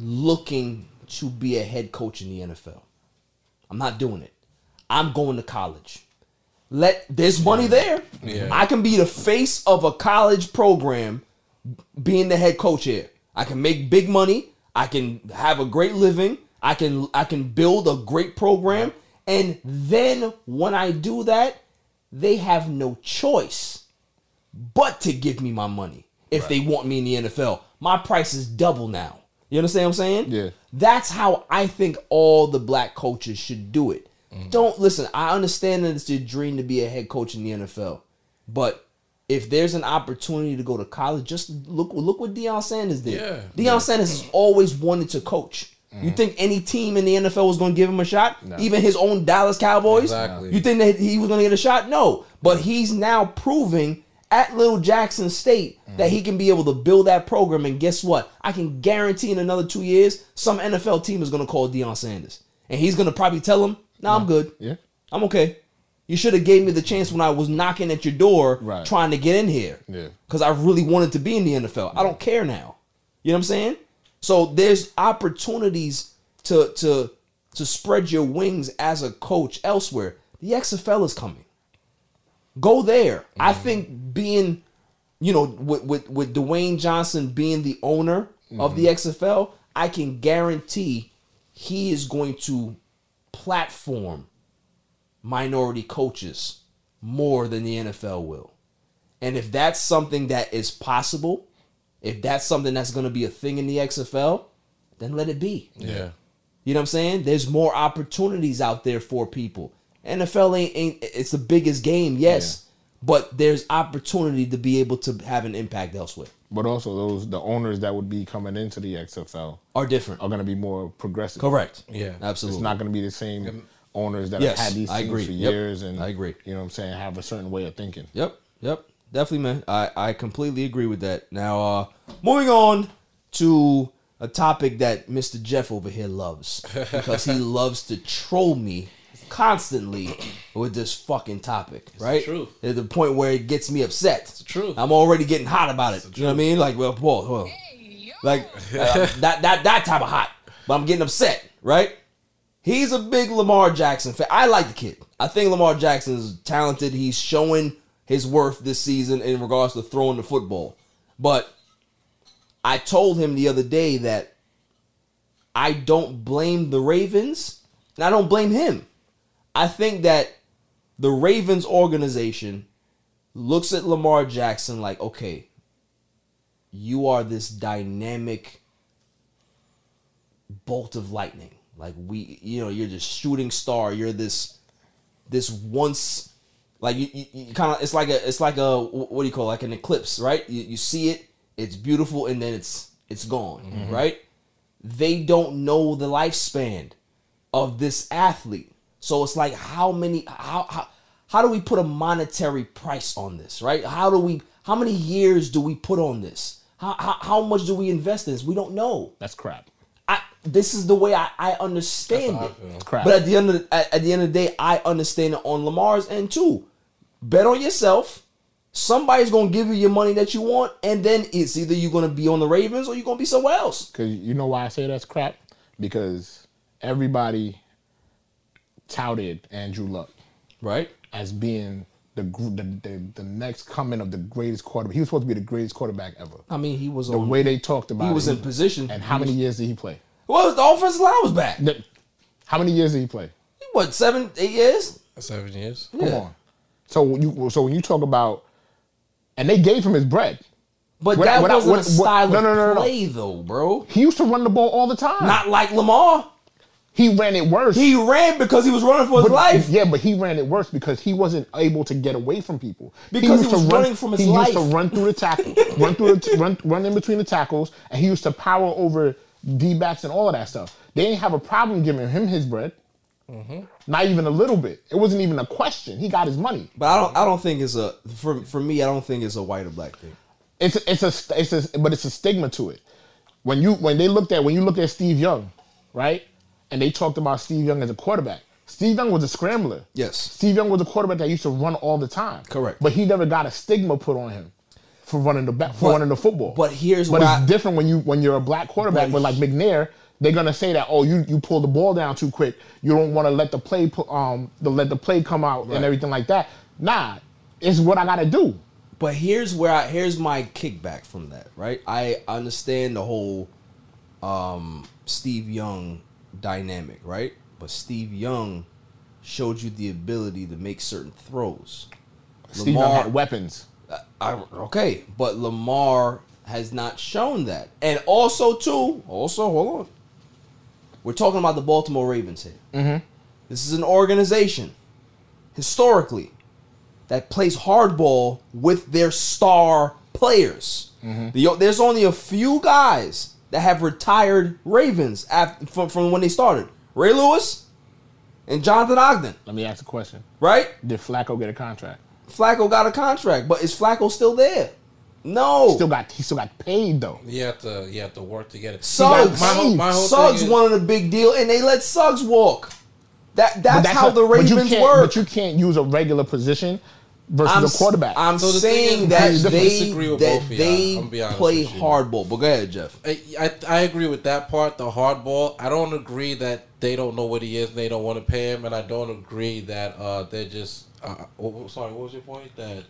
looking to be a head coach in the NFL. I'm not doing it. I'm going to college. Let there's money there. Yeah. I can be the face of a college program being the head coach here. I can make big money. I can have a great living. I can I can build a great program. And then when I do that, they have no choice but to give me my money if they want me in the NFL. My price is double now. You understand what I'm saying? Yeah. That's how I think all the black coaches should do it. Mm-hmm. Don't listen. I understand that it's your dream to be a head coach in the NFL, but if there's an opportunity to go to college, just look look what Deion Sanders did. Yeah. Deion Sanders has always wanted to coach. You mm-hmm. think any team in the NFL was going to give him a shot? No. Even his own Dallas Cowboys? Exactly. You think that he was going to get a shot? No. But he's now proving at Little Jackson State that he can be able to build that program. And guess what? I can guarantee in another two years, some NFL team is going to call Deion Sanders. And he's going to probably tell him, no, I'm good. Yeah. I'm okay. You should have gave me the chance when I was knocking at your door Right. trying to get in here. Yeah. Because I really wanted to be in the NFL. I don't care now. You know what I'm saying? So there's opportunities to to to spread your wings as a coach elsewhere. The XFL is coming. Go there. I mm-hmm. think being, you know, with with, with Dwayne Johnson being the owner of the mm-hmm. XFL, I can guarantee he is going to platform minority coaches more than the NFL will. And if that's something that is possible, if that's something that's going to be a thing in the XFL, then let it be. Yeah. You know what I'm saying? There's more opportunities out there for people. NFL ain't, ain't it's the biggest game, yes, but there's opportunity to be able to have an impact elsewhere. But also those the owners that would be coming into the XFL Are different. are going to be more progressive. Correct. Yeah. Absolutely. It's not going to be the same owners that Yes, have had these I agree. for Yep, years and I agree. You know what I'm saying? Have a certain way of thinking. Yep, yep, definitely, man. I I completely agree with that. Now, uh moving on to a topic that Mr. Jeff over here loves because he loves to troll me constantly with this fucking topic, right? truth. To the point where it gets me upset. It's truth. I'm already getting hot about it. You know what I mean? Like, well, Paul, well, like uh, that that that type of hot. But I'm getting upset, right? He's a big Lamar Jackson fan. I like the kid. I think Lamar Jackson is talented. He's showing his worth this season in regards to throwing the football. But I told him the other day that I don't blame the Ravens, and I don't blame him. I think that the Ravens organization looks at Lamar Jackson like, okay, you are this dynamic bolt of lightning. Like we, you know, you're this shooting star. You're this, this once, like you, you, you kind of. It's like a, it's like a, what do you call it? like an eclipse, right? You, you see it, it's beautiful, and then it's it's gone, Mhm. right? They don't know the lifespan of this athlete, so it's like how many, how how how do we put a monetary price on this, right? How do we, how many years do we put on this? How how, how much do we invest in this? We don't know. That's crap. I this is the way I, I understand it. It's crap. But at the end of the, at, at the end of the day, I understand it on Lamar's end too. Bet on yourself. Somebody's gonna give you your money that you want, and then it's either you're gonna be on the Ravens or you're gonna be somewhere else. Because you know why I say that's crap? Because everybody touted Andrew Luck, right, as being the gr- the, the the next coming of the greatest quarterback. He was supposed to be the greatest quarterback ever. I mean, he was the on- way they talked about. he it, was in position. And how He many was- years did he play? Well, the offensive line was back. The- how many years did he play? What seven, eight years? Seven years. Come on. So when you so when you talk about, and they gave him his bread. But Without- that without- wasn't a what- what- style no, no, no, no, of no. play, though, bro. He used to run the ball all the time. Not like Lamar. He ran it worse. He ran because he was running for his But- life. Yeah, but he ran it worse because he wasn't able to get away from people. Because used he was run, running from his he life. He used to run through the tackle, run through the run run in between the tackles, and he used to power over D backs and all of that stuff. They didn't have a problem giving him his bread. Mm-hmm. Not even a little bit. It wasn't even a question. He got his money. But I don't. I don't think it's a for for me. I don't think it's a white or black thing. It's a, it's a it's a but it's a stigma to it. When you when they looked at when you look at Steve Young, right, and they talked about Steve Young as a quarterback. Steve Young was a scrambler. Yes. Steve Young was a quarterback that used to run all the time. Correct. But he never got a stigma put on him for running the back for But- running the football. but here's but it's I- different when you when you're a black quarterback. But But like McNair, they're gonna say that oh you you pull the ball down too quick. You don't want to let the play um the let the play come out Right. and everything like that. Nah, it's what I gotta do. But here's where I here's my kickback from that. Right, I understand the whole um, Steve Young dynamic, right? But Steve Young showed you the ability to make certain throws. Steve Young had weapons. I, okay, but Lamar has not shown that. And also, too, also, hold on. We're talking about the Baltimore Ravens here. Mm-hmm. This is an organization, historically, that plays hardball with their star players. The- there's only a few guys that have retired Ravens after, from, from when they started. Ray Lewis and Jonathan Ogden. Let me ask a question. Right? Did Flacco get a contract? Flacco got a contract, but is Flacco still there? No. Still got he still got paid though. You have to you have to work to get it. Suggs, My whole- my whole Suggs thing is- wanted a big deal, and they let Suggs walk. That But that's, how a- the Ravens can't- work. But you can't use a regular position versus I'm a s- quarterback. I'm So the thing saying is, that I they disagree with that both of y'all, they I'm gonna be honest play with you. hardball. But go ahead, Jeff. I, I I agree with that part, the hardball. I don't agree that they don't know what he is and they don't want to pay him, and I don't agree that uh, they're just. Uh, oh, sorry, what was your point? That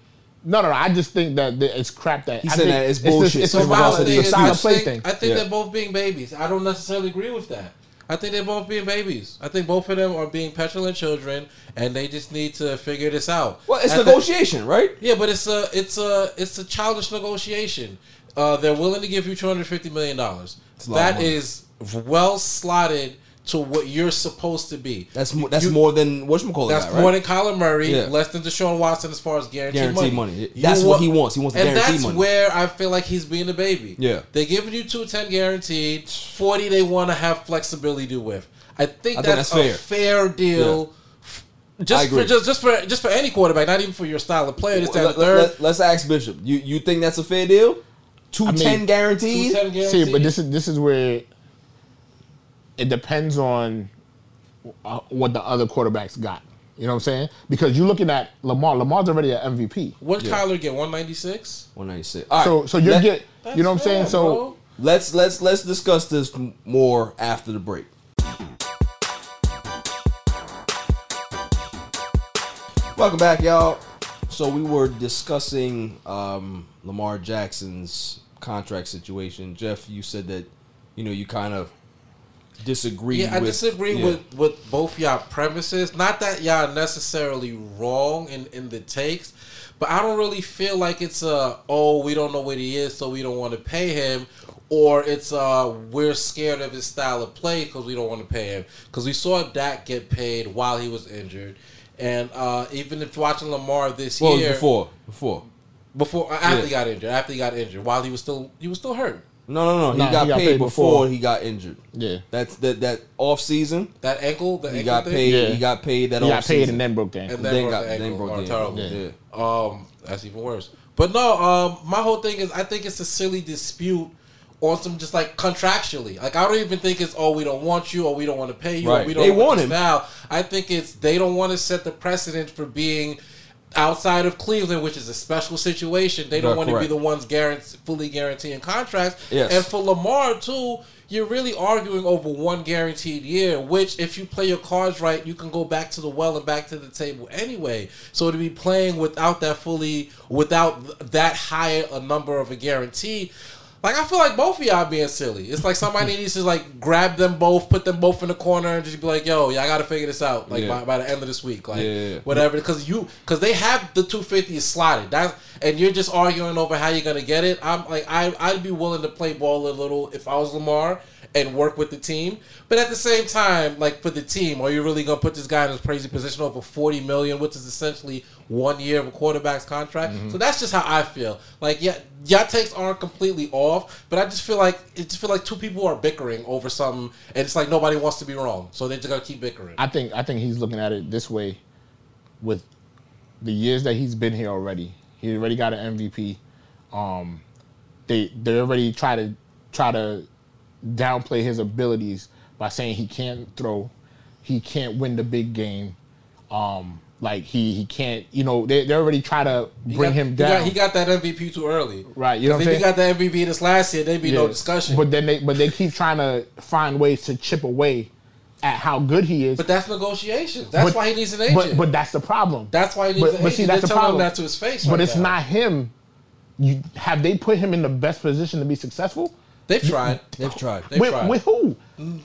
no, no, no. I just think that it's crap that He I said think that it's bullshit. It's, So a, my style, whole thing it's a is, I of play think, thing. I think Yeah. they're both being babies. I don't necessarily agree with that. I think they're both being babies. I think both of them are being petulant children, and they just need to figure this out. Well, it's At the- negotiation, right? yeah, but it's a it's a it's a childish negotiation. Uh, they're willing to give you two hundred fifty million dollars. a lot of That money. is well slotted to what you're supposed to be. That's mo- that's You- more than what you call That's that, right? more than Kyler Murray, Yeah. less than Deshaun Watson as far as guaranteed, Guaranteed money. money. You That's what he wants. He wants the and that's money. where I feel like he's being a baby. Yeah. they're giving you two ten guaranteed, forty they want to have flexibility with. I think I that's, think that's a fair deal. f- I Just agree. for just just for just for any quarterback, not even for your style of player. This that, and the Let, third. us ask Bishop. You you think that's a fair deal? Two I ten mean, guaranteed. See, but this is this is where it depends on uh, what the other quarterbacks got. You know what I'm saying? Because you're looking at Lamar. Lamar's already an MVP. What did Kyler get? One ninety six. One ninety six. So so you get you know what I'm saying? So let's let's let's discuss this more after the break. Welcome back, y'all. So we were discussing um, Lamar Jackson's contract situation. Jeff, you said that you know you kind of disagree. Yeah, I disagree yeah. with with both y'all premises. Not that y'all necessarily wrong in in the takes, but I don't really feel like it's a oh we don't know what he is, so we don't want to pay him, or it's uh we're scared of his style of play because we don't want to pay him because we saw Dak get paid while he was injured, and uh even if watching Lamar this Well, year before before before after Yeah. he got injured after he got injured while he was still he was still hurt. No, no, no. He, Nah, got, he got paid, paid before, before. he got injured. Yeah. That's that that off season. That ankle, the he ankle got thing? paid. Yeah. He got paid that He off got paid and then broke the ankle. and then, Then broke got- the then ankle. broke Oh, the terrible. ankle. Um, that's even worse. But no, um, my whole thing is I think it's a silly dispute on some just like contractually. Like I don't even think it's oh we don't want you or we don't want to pay you or Right. we don't They want want him. Now I think it's they don't want to set the precedent for being outside of Cleveland, which is a special situation. They don't want to be the ones guarantee, fully guaranteeing contracts. Yes. And for Lamar too, you're really arguing over one guaranteed year, which if you play your cards right, you can go back to the well and back to the table anyway. So to be playing without that fully, without that high a number of a guarantee, like I feel like both of y'all being silly. It's like somebody needs to like grab them both, put them both in the corner, and just be like, "Yo, y'all got to figure this out." Like Yeah. by, by the end of this week, like Yeah, whatever, because you because they have the 250 slotted. That and you're just arguing over how you're gonna get it. I'm like I I'd be willing to play ball a little if I was Lamar and work with the team. But at the same time, like for the team, are you really gonna put this guy in his crazy position over 40 million, which is essentially one year of a quarterback's contract? Mm-hmm. So that's just how I feel. Like yeah, y'all takes aren't completely off, but I just feel like it just feel like two people are bickering over something, and it's like nobody wants to be wrong, so they're just gonna keep bickering. I think I think he's looking at it this way with the years that he's been here already. He already got an MVP. Um, they they already try to try to downplay his abilities by saying he can't throw, he can't win the big game. Um, like he he can't, you know, they they already try to bring got- him he down. got- He got, that MVP too early, Right, you know, if I'm he got the MVP this last year, there'd be no discussion. But then they but they keep trying to find ways to chip away at how good he is. But that's negotiations. That's But- why he needs an agent. But, but that's the problem. That's why he needs but, an but agent. see, that's They're the him problem. that to his face But it's not him. You have they put him in the best position to be successful? They've tried. They've tried. They've with, tried. with who?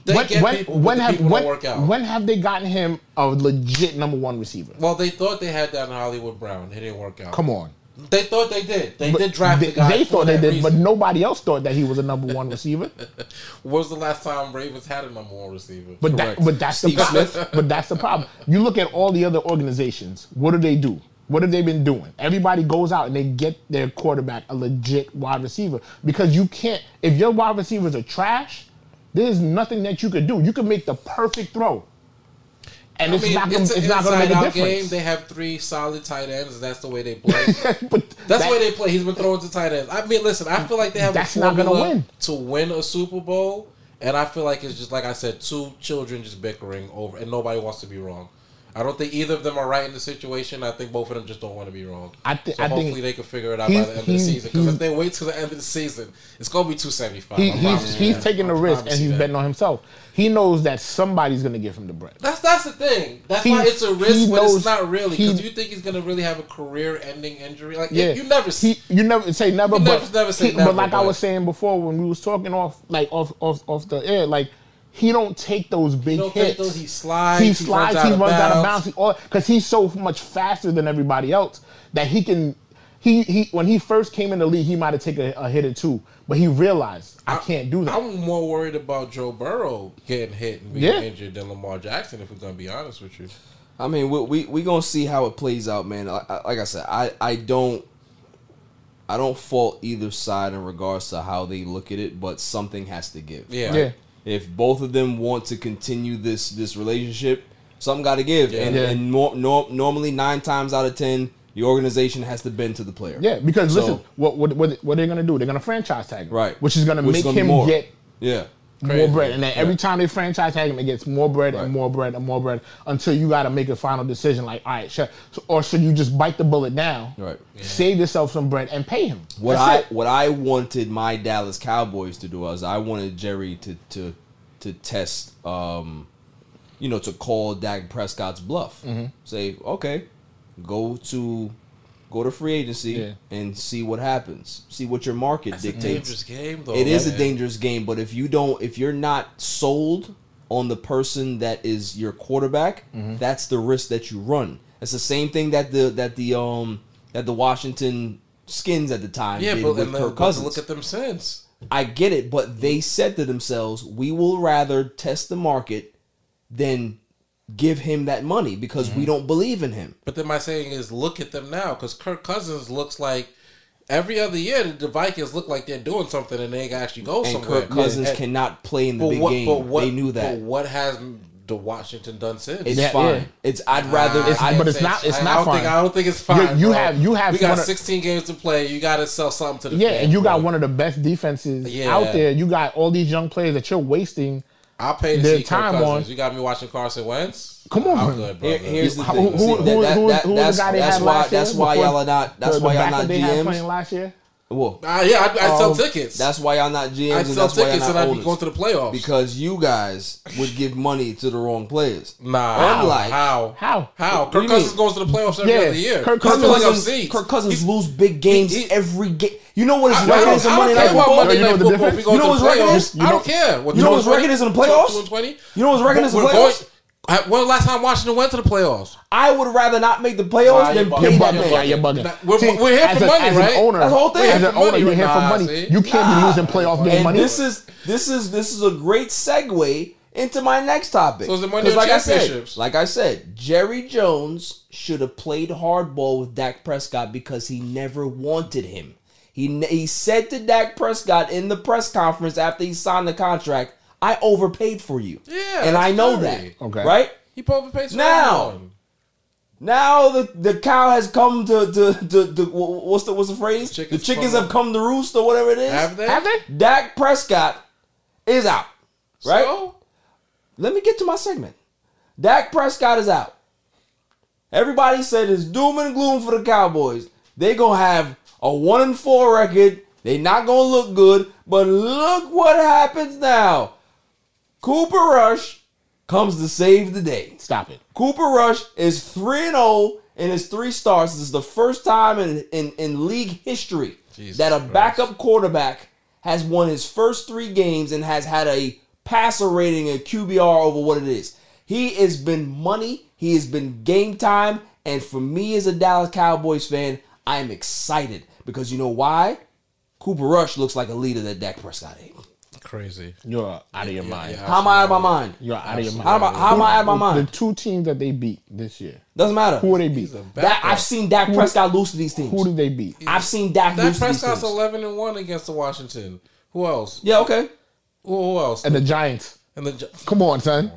They when get when, people, when have people when, work out. when have they gotten him a legit number one receiver? Well, they thought they had that in Hollywood Brown. It didn't work out. Come on. They thought they did. They But did draft they, the guy. They thought they did, but nobody else thought that he was a number one receiver. When was the last time Ravens had a number one receiver? But that, but that's the problem. But that's the problem. You look at all the other organizations. What do they do? What have they been doing? Everybody goes out and they get their quarterback a legit wide receiver because you can't. If your wide receivers are trash, there's nothing that you could do. You can make the perfect throw, and I it's mean, not gonna. it's, It's, an not gonna make a difference. game. They have three solid tight ends. That's the way they play. but That's that- the way they play. He's been throwing to tight ends. I mean, listen, I feel like they have That's a not gonna win. to win a Super Bowl, and I feel like it's just like I said, two children just bickering over, and nobody wants to be wrong. I don't think either of them are right in the situation. I think both of them just don't want to be wrong. I thi- so I think hopefully they can figure it out by the end of the season. Because if they wait till the end of the season, it's gonna be two seventy five. He, he's he's taking the risk and he's betting on himself. He knows that somebody's gonna give him the bread. That's that's the thing. That's He- why it's a risk, but it's not really. Because you think he's gonna really have a career-ending injury? Like Yeah, you never He, you never say never, but never- never say he- never, But like I was saying before when we was talking off, like off off off the air, like he don't take those big don't hits. take those- he slides, He he slides. runs He out runs of out of bounds. bounds. Because he's so much faster than everybody else that he can. He, he when he first came in the league, he might have taken a, a hit or two, but he realized I, can't do that. I'm more worried about Joe Burrow getting hit and being Yeah. injured than Lamar Jackson. If we're gonna be honest with you, I mean, we we we gonna see how it plays out, man. I, I- like I said, I I don't I don't fault either side in regards to how they look at it, but something has to give. Yeah. right? Yeah. If both of them want to continue this this relationship, something got to give, Yeah. and, Yeah. and nor, nor, normally nine times out of ten, the organization has to bend to the player. Yeah, because So- listen, what what what what they're gonna do? They're gonna franchise tag him, Right. Which is gonna make gonna him more. get Yeah. More bread, and then every time they franchise tag him, it gets more bread and more bread and more bread until you got to make a final decision. Like, all right, sure. So, or should you just bite the bullet now, right? Save yourself some bread and pay him. What That's I it. what I wanted my Dallas Cowboys to do was I wanted Jerry to to to test um you know to call Dak Prescott's bluff. Mhm. Say, okay, go to go to free agency Yeah. and see what happens. See what your market That's a dictates. dangerous game, though, It is a dangerous game, but if you don't if you're not sold on the person that is your quarterback, Mhm. that's the risk that you run. It's the same thing that the that the um that the Washington Skins at the time Yeah, did but, with and Kirk Cousins. look at them since. I get it, but they said to themselves, "We will rather test the market than give him that money because Mm-hmm. we don't believe in him." But then my saying is, look at them now, because Kirk Cousins looks like every other year the Vikings look like they're doing something and they actually go And somewhere. Kirk Cousins And- cannot play in the but big what- game. but what- they knew that. But what has the Washington done since? It's Yeah, fine. yeah. It's- I'd rather- It's- I but it's not- it's I not don't Think, fine. I don't think it's fine. you bro. have- you have We got one of- 16 games to play. You got to sell something to the Yeah, fans, and you got one of the best defenses Yeah. out there. You got all these young players that you're wasting I'll pay to their see Kirk Cousins. on. You got me watching Carson Wentz. Come on, I'm good, Here- here's the thing. who- See, who- that- who- that- who- that- who was the that's guy they that's had why last year that's why y'all are not. That's the- why the y'all not they GMs. playing last year? Well, Uh, yeah, I'd, I'd sell Um, tickets. That's why y'all not GMs. I'd and sell that's why tickets not and I'd be going to the playoffs. because you guys would give money to the wrong players. Nah, unlike how? How? How? What Kirk Cousins mean? goes to the playoffs every Yeah, other year. Kirk He's filling up Cousins. Kirk Cousins lose big games every game. You know what his I- I record is in I don't Monday care Night about Football? Monday Night Football if we You know what his record is? I don't care. What, You know what his record is in the playoffs? 220? You know what his record is in the playoffs? I- When the last time Washington went to the playoffs? I would rather not make the playoffs Nah, than pay bugging. that You're man. bugging. You're bugging. We're- See, we're here for a- money, as right? An owner, That's the whole thing. As an owner, money, you're here for money. see? You can't be losing playoff game And money. this is this is this is a great segue into my next topic. So is it money 'Cause or like I said, championships? like I said, Jerry Jones should have played hardball with Dak Prescott because he never wanted him. He he said to Dak Prescott in the press conference after he signed the contract, "I overpaid for you." Yeah, and I know Jerry. that. Okay. right He overpaid for now. everyone. Now the, the cow has come to, to, to, to wh- what's the what's the phrase? the chickens from- have come to roost or whatever it is. Have they? Have they? Dak Prescott is out. Right? So? Let me get to my segment. Dak Prescott is out. Everybody said it's doom and gloom for the Cowboys. They gonna have a one and four record. They're not gonna look good. But look what happens now. Cooper Rush comes to save the day. Stop it. Cooper Rush is 3 0 in his three starts. This is the first time in, in, in league history Jesus that a Christ. backup quarterback has won his first three games and has had a passer rating, a QBR over what it is. He has been money, he has been game time, and for me as a Dallas Cowboys fan, I am excited because you know why? Cooper Rush looks like a leader that Dak Prescott ain't. Crazy. You're out of your mind. How am I out of my mind? You're out of your mind. How am I, how am I out of my mind? The two teams that they beat this year. Doesn't matter. Who they beat? That, I've seen Dak Who- Prescott lose to these teams. Who did they beat? I've seen Dak, Dak lose to these Prescott's teams. 11 and 1 against the Washington. Who else? Yeah, okay. Who, who else? And the Giants. And the Gi- Come on, son.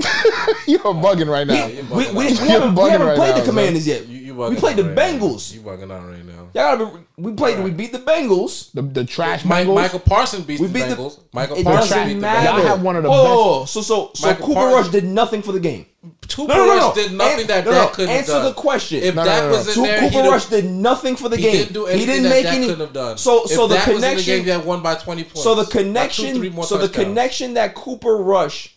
You're bugging right now. We, we, we haven't, we haven't right played now, the son. Commanders yet. You, you we bugging played the out right now. Bengals. You're bugging out right now. Y'all gotta be, we played. We beat the Bengals. The, the trash Mike, Bengals. Michael Parsons beats We the beat the- Bengals. Michael Parsons beat the Bengals. Y'all have one of the Oh, so so so Michael Cooper Parsons- Rush did nothing for the game. Cooper No, no, no, Rush did nothing An- that no, Dak couldn't have Answer done. the question. If No, no, Dak no, no. was in So there, Cooper he'd Rush did nothing for the he game. didn't do anything he didn't that make Dak any. couldn't have done. So if so the Dak was in the connection. game, that won by 20 points. so the Not two, three connection. So the connection that Cooper Rush.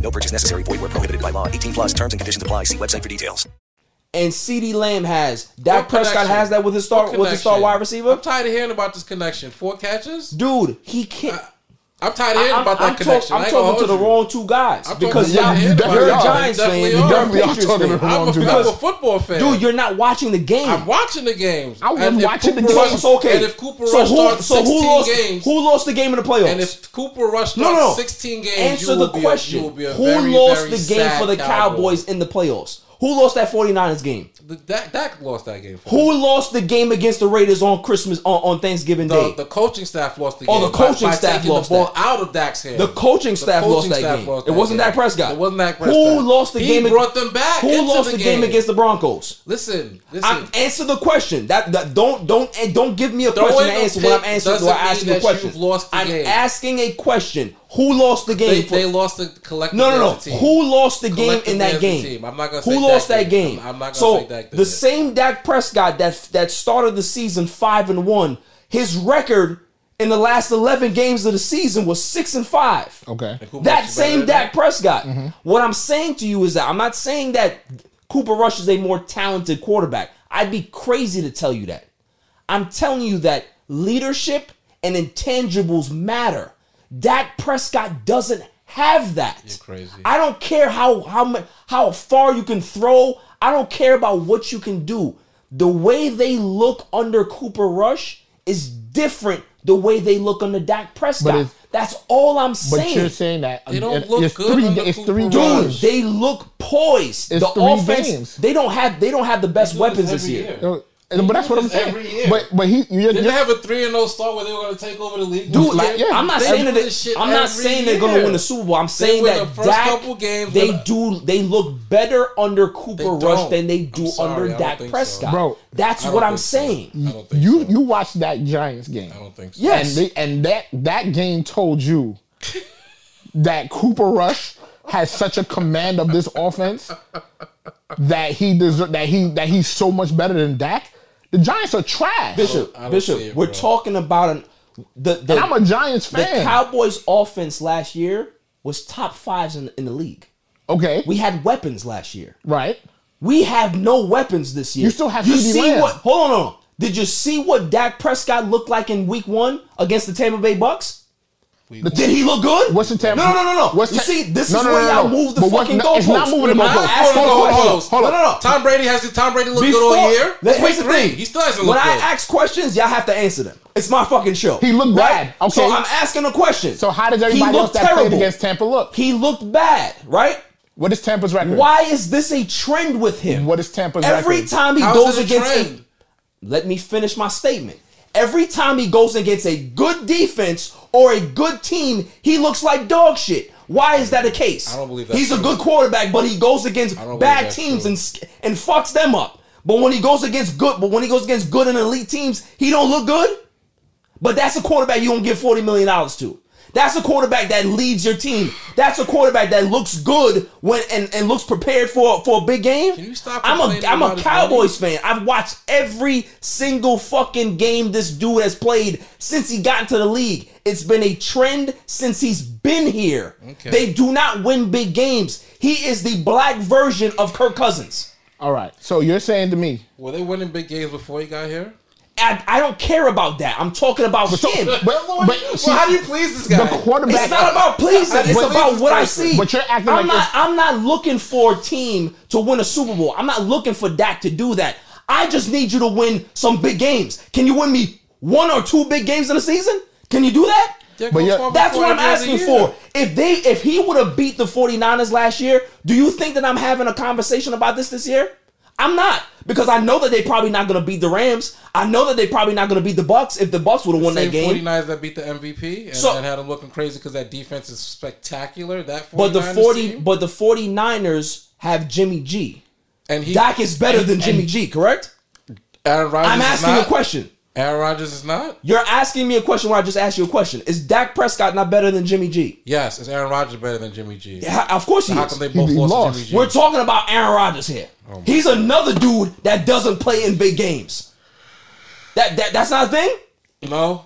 No purchase necessary. Void where prohibited by law. 18 plus terms and conditions apply. See website for details. And CeeDee Lamb has. Dak What Prescott connection? has that with his star with his star wide receiver. I'm tired of hearing about this connection. Four catches? Dude, he can't. I'm tired of hearing I'm, about that I'm connection. I I'm talking to the you. wrong two guys I'm because y'all, to- you're you definitely a are. Giants You fan, definitely you're a Definitely are Patriots talking to fan. the I'm wrong a, two I'm a football fan. Dude, you're not watching the game. I'm watching the games. I was And if watching the Cooper games. Rush- So okay. And if Cooper so Rush who, starts so 16 who lost? games, Who lost the game in the playoffs? and if Cooper Rush no, starts no, no. 16 games, Answer you will the be question. A, you will be a who very, lost very the game for the Cowboys in the playoffs? Who lost that 49ers game? The, Dak, Dak lost that game. Who lost the game against the Raiders on Christmas on, on Thanksgiving the, Day? the coaching staff lost the oh, game. Oh, the coaching by, staff lost the ball that. out of Dak's hands. The coaching The staff coaching lost that staff game. lost It that wasn't game. Dak Prescott. It wasn't Dak Prescott. Who lost the he game? ag- brought them back. Who lost the, the game against the Broncos? Listen, listen. I'm, answer the question. That, that don't don't don't give me a Throwing question to answer when I'm answering. Do I ask mean you a question? you've lost the I'm asking a question. Who lost the game? they, for- they lost the collective. no, no, no. team. Who lost the game in that game? team. I'm not gonna Who say lost Dak that did. game? I'm, I'm not gonna so say Dak did the it. same Dak Prescott that that started the season five and one. His record in the last eleven games of the season was six and five. Okay. Cooper That Rush is better same than Dak Prescott. Mm-hmm. What I'm saying to you is that I'm not saying that Cooper Rush is a more talented quarterback. I'd be crazy to tell you that. I'm telling you that leadership and intangibles matter. Dak Prescott doesn't have that. You're crazy. I don't care how how how far you can throw. I don't care about what you can do. The way they look under Cooper Rush is different the way they look under Dak Prescott. That's all I'm saying. But saying. you're saying that um, They don't it- look it's good three, under it's Cooper three Rush. Dude, they look poised. It's the three offense, games. they don't have they don't have the best weapons this year. year. No, but that's what I'm saying. every year. But but he you're, Didn't you're, they have a three and zero start where they were going to take over the league? Dude, Like, yeah. I'm not saying that. this shit I'm not every saying they're going to win the Super Bowl. I'm saying win that the first Dak, couple games, they but- do they look better under Cooper Rush than they do sorry, under don't Dak think so. Prescott. Bro, that's what I'm think so. saying. I don't think you so. you watched that Giants game. I don't think so. Yes. And they, and that that game told you that Cooper Rush has such a command of this offense that he deserve that he that he's so much better than Dak. The Giants are trash. Bishop, oh, Bishop, it, we're bro. talking about an the the, and I'm a Giants fan. the. Cowboys offense last year was top fives in, in the league. okay, We had weapons last year. right. We have no weapons this year. You still have You CeeDee see Lamb. what? Hold on, hold on. Did you see what Dak Prescott looked like in Week One against the Tampa Bay Bucks? Did he look good? What's the Tampa? No, no, no, no. no. What's you ta- see, this No, is no, where no, y'all no. move the But fucking no, it's goalposts. not moving the goalposts. asking Hold on, hold questions. hold on. No, no, no. Tom Brady has Tom Brady look good all year. Let- It's week here's the three. thing. He still hasn't looked good. When I good. ask questions, y'all have to answer them. It's my fucking show. He looked bad. Right? So I'm asking a question. So how does everybody else looked that played terrible. against Tampa look? He looked bad, right? What is Tampa's record? Why is this a trend with him? What is Tampa's Every record? Every time he How goes is a against trend? a, let me finish my statement. Every time he goes against a good defense or a good team, he looks like dog shit. Why is that the case? I don't believe that's He's a good quarterback, but he goes against I don't believe bad teams true. and and fucks them up. But when he goes against good, but when he goes against good and elite teams, he don't look good. But that's a quarterback you don't give forty million dollars to. That's a quarterback that leads your team. That's a quarterback that looks good when and, and looks prepared for for a big game. Can you stop I'm a complaining I'm a Cowboys fan. I've watched every single fucking game this dude has played since he got into the league. It's been a trend since he's been here. Okay. They do not win big games. He is the black version of Kirk Cousins. All right. So you're saying to me, Were they winning big games before he got here? I, I don't care about that. I'm talking about him. but, but well, see, how do you please this guy? the quarterback. It's not about pleasing. I It's about this what I see. But you're acting I'm like not. this- I'm not looking for a team to win a Super Bowl. I'm not looking for Dak to do that. I just need you to win some big games. Can you win me one or two big games in a season? Can you do that? Yeah, But yeah, That's what I'm asking for. If they, if he would have beat the 49ers last year, do you think that I'm having a conversation about this this year? I'm not because I know that they probably not going to beat the Rams. I know that they probably not going to beat the Bucks if the Bucks would have won that game. 49ers that beat the MVP and, So- and had them looking crazy because that defense is spectacular. That 49ers But the 40 team, but the 49ers have Jimmy G. and he, Dak is better and- than Jimmy G, correct? Aaron Rodgers I'm asking a question. Aaron Rodgers is not. You're asking me a question where I just asked you a question. Is Dak Prescott not better than Jimmy G? Yes, is Aaron Rodgers better than Jimmy G? Yeah, of course he So how is. come they both lost, lost. to Jimmy G? We're talking about Aaron Rodgers here. Oh He's another dude that doesn't play in big games. That, that that's not a thing. no,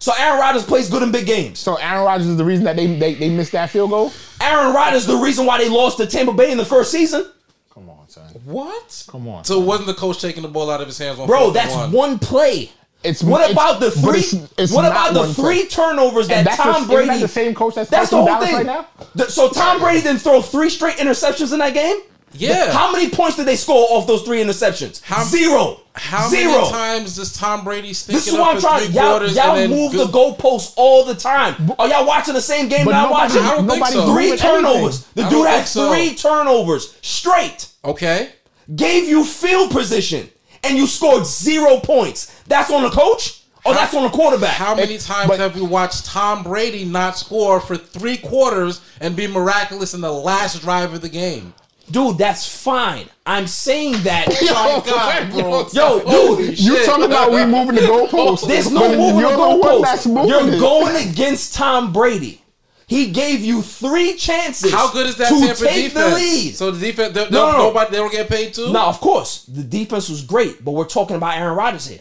So Aaron Rodgers plays good in big games. So Aaron Rodgers is the reason that they, they they missed that field goal. Aaron Rodgers is the reason why they lost to Tampa Bay in the first season. Come on, son. what? Come on. So it wasn't the coach taking the ball out of his hands on Bro, fourth and that's one. play. It's what it's- about the three? it's- it's what about the three play. turnovers that that's the- Tom isn't that Brady? the same coach that's that's the whole Dallas thing. right now? The- so Tom Brady didn't throw three straight interceptions in that game. Yeah. How many points did they score off those three interceptions? Zero. How Zero. many times does Tom Brady stink This is it what up I'm trying. three Y'all, y'all move go- the goalposts all the time. Are y'all watching the same game But that I'm watching? I don't think so. Three turnovers. The dude don't had so. three turnovers straight. Okay. Gave you field position, and you scored zero points. That's on the coach, or that's on the quarterback. How many times have we watched Tom Brady not score for three quarters and be miraculous in the last drive of the game? Dude, that's fine. I'm saying that. Oh my God, bro. Yo, Holy dude, You talking about we moving the goalposts? There's no But moving the you're the one that's goalposts. You're going against Tom Brady. He gave you three chances. How good is that to Tampa take defense? the lead? So the defense, they, No, no, no. nobody, they don't get paid too. No, of course the defense was great, but we're talking about Aaron Rodgers here.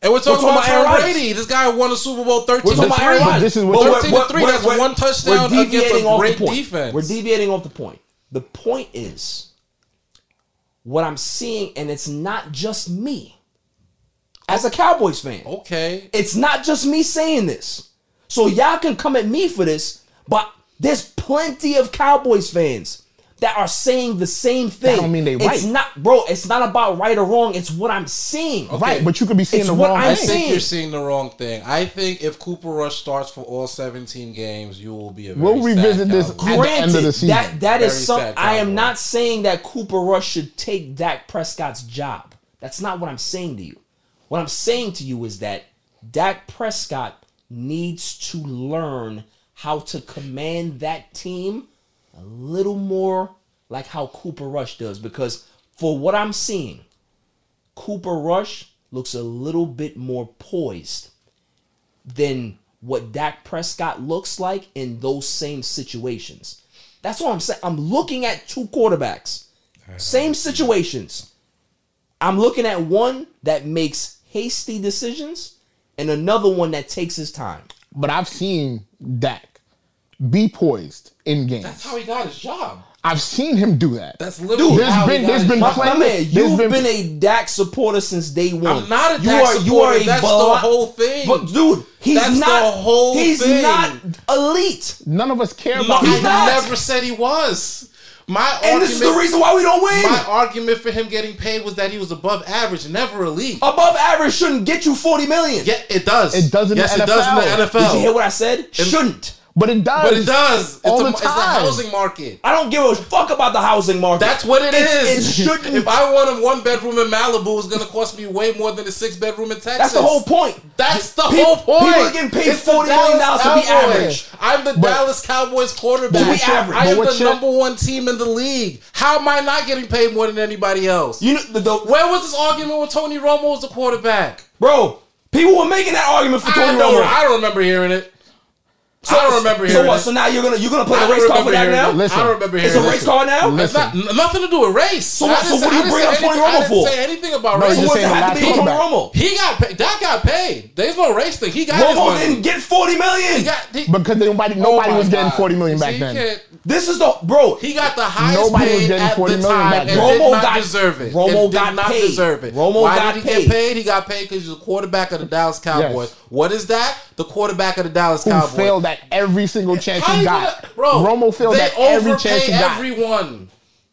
And we're talking, about, Aaron Tom Rodgers. Brady. This guy won a Super Bowl 13 We're talking to about Aaron 3. Rodgers. this is what- But we're- 13 to we're- 3. we're- That's we're- one touchdown against a off great the point. defense. We're deviating off the point. The point is what I'm seeing, and it's not just me. As a Cowboys fan, okay, it's not just me saying this. So y'all can come at me for this, but there's plenty of Cowboys fans that are saying the same thing. I don't mean they It's right. not, bro. It's not about right or wrong. It's what I'm seeing. Right, but you could be seeing It's the wrong I'm I thing. think you're seeing the wrong thing. I think if Cooper Rush starts for all 17 games, you will be a very We'll revisit sad this Cowboy. at the end of the season. That that is Very some. I am not saying that Cooper Rush should take Dak Prescott's job. That's not what I'm saying to you. What I'm saying to you is that Dak Prescott needs to learn how to command that team a little more like how Cooper Rush does. Because for what I'm seeing, Cooper Rush looks a little bit more poised than what Dak Prescott looks like in those same situations. That's what I'm saying. I'm looking at two quarterbacks, same situations. I'm looking at one that makes hasty decisions and another one that takes his time. But I've seen Dak be poised in games. That's how he got his job. I've seen him do that. That's literally there's how he been got there's his been My, job. my man, there's you've been, been, a Dak supporter since day one. I'm not a you Dak are, You supporter. are a That's the whole thing. But dude, he's That's not. the whole he's thing. not elite. none of us care about He's him. not. I never said he was. My And argument, this is the reason why we don't win. My argument for him getting paid was that he was above average, never elite. Above average shouldn't get you 40 million. Yeah, it does. It does in the yes, it does in the NFL. Did you hear what I said? shouldn't. But it does. But it does. It's, all a, the it's a housing market. I don't give a fuck about the housing market. That's what it It's- is. It shouldn't. If I want a one bedroom in Malibu, it's going to cost me way more than a six bedroom in Texas. That's the whole point. That's the Pe- whole point. people are getting paid It's $40 million Dallas to be average. I'm the But- Dallas Cowboys quarterback. To be average. I am the you're- number one team in the league. How am I not getting paid more than anybody else? You know, the, the, Where was this argument when Tony Romo was the quarterback? bro, people were making that argument for Tony don't, Romo. I don't remember hearing it. I don't remember So what? it. So now you're gonna you're gonna play I the race card for that now? Listen. I don't remember hearing. It's a it. race card now. It's not, nothing to do with race. So what- so what do you bring up Tony anything- I Romo didn't for? say anything about No, race. So you're what's saying it have last to be Tony. Romo? He got paid. That got paid. There's no race thing. He got his Romo money. didn't get forty million. He got. He, Because nobody Oh nobody my was getting God. 40 million back you then. This is the bro. He got the highest Nobody was paid getting at 40 the million time back and then. did Romo not got- deserve it. Romo and did got not paid. deserve it. Romo Why got did he paid. get paid? He got paid because he's a quarterback of the Dallas Cowboys. What is that? The quarterback of the Dallas Who Cowboys. failed at every single chance How he you got. gonna- bro, Romo failed they at every chance he got. everyone.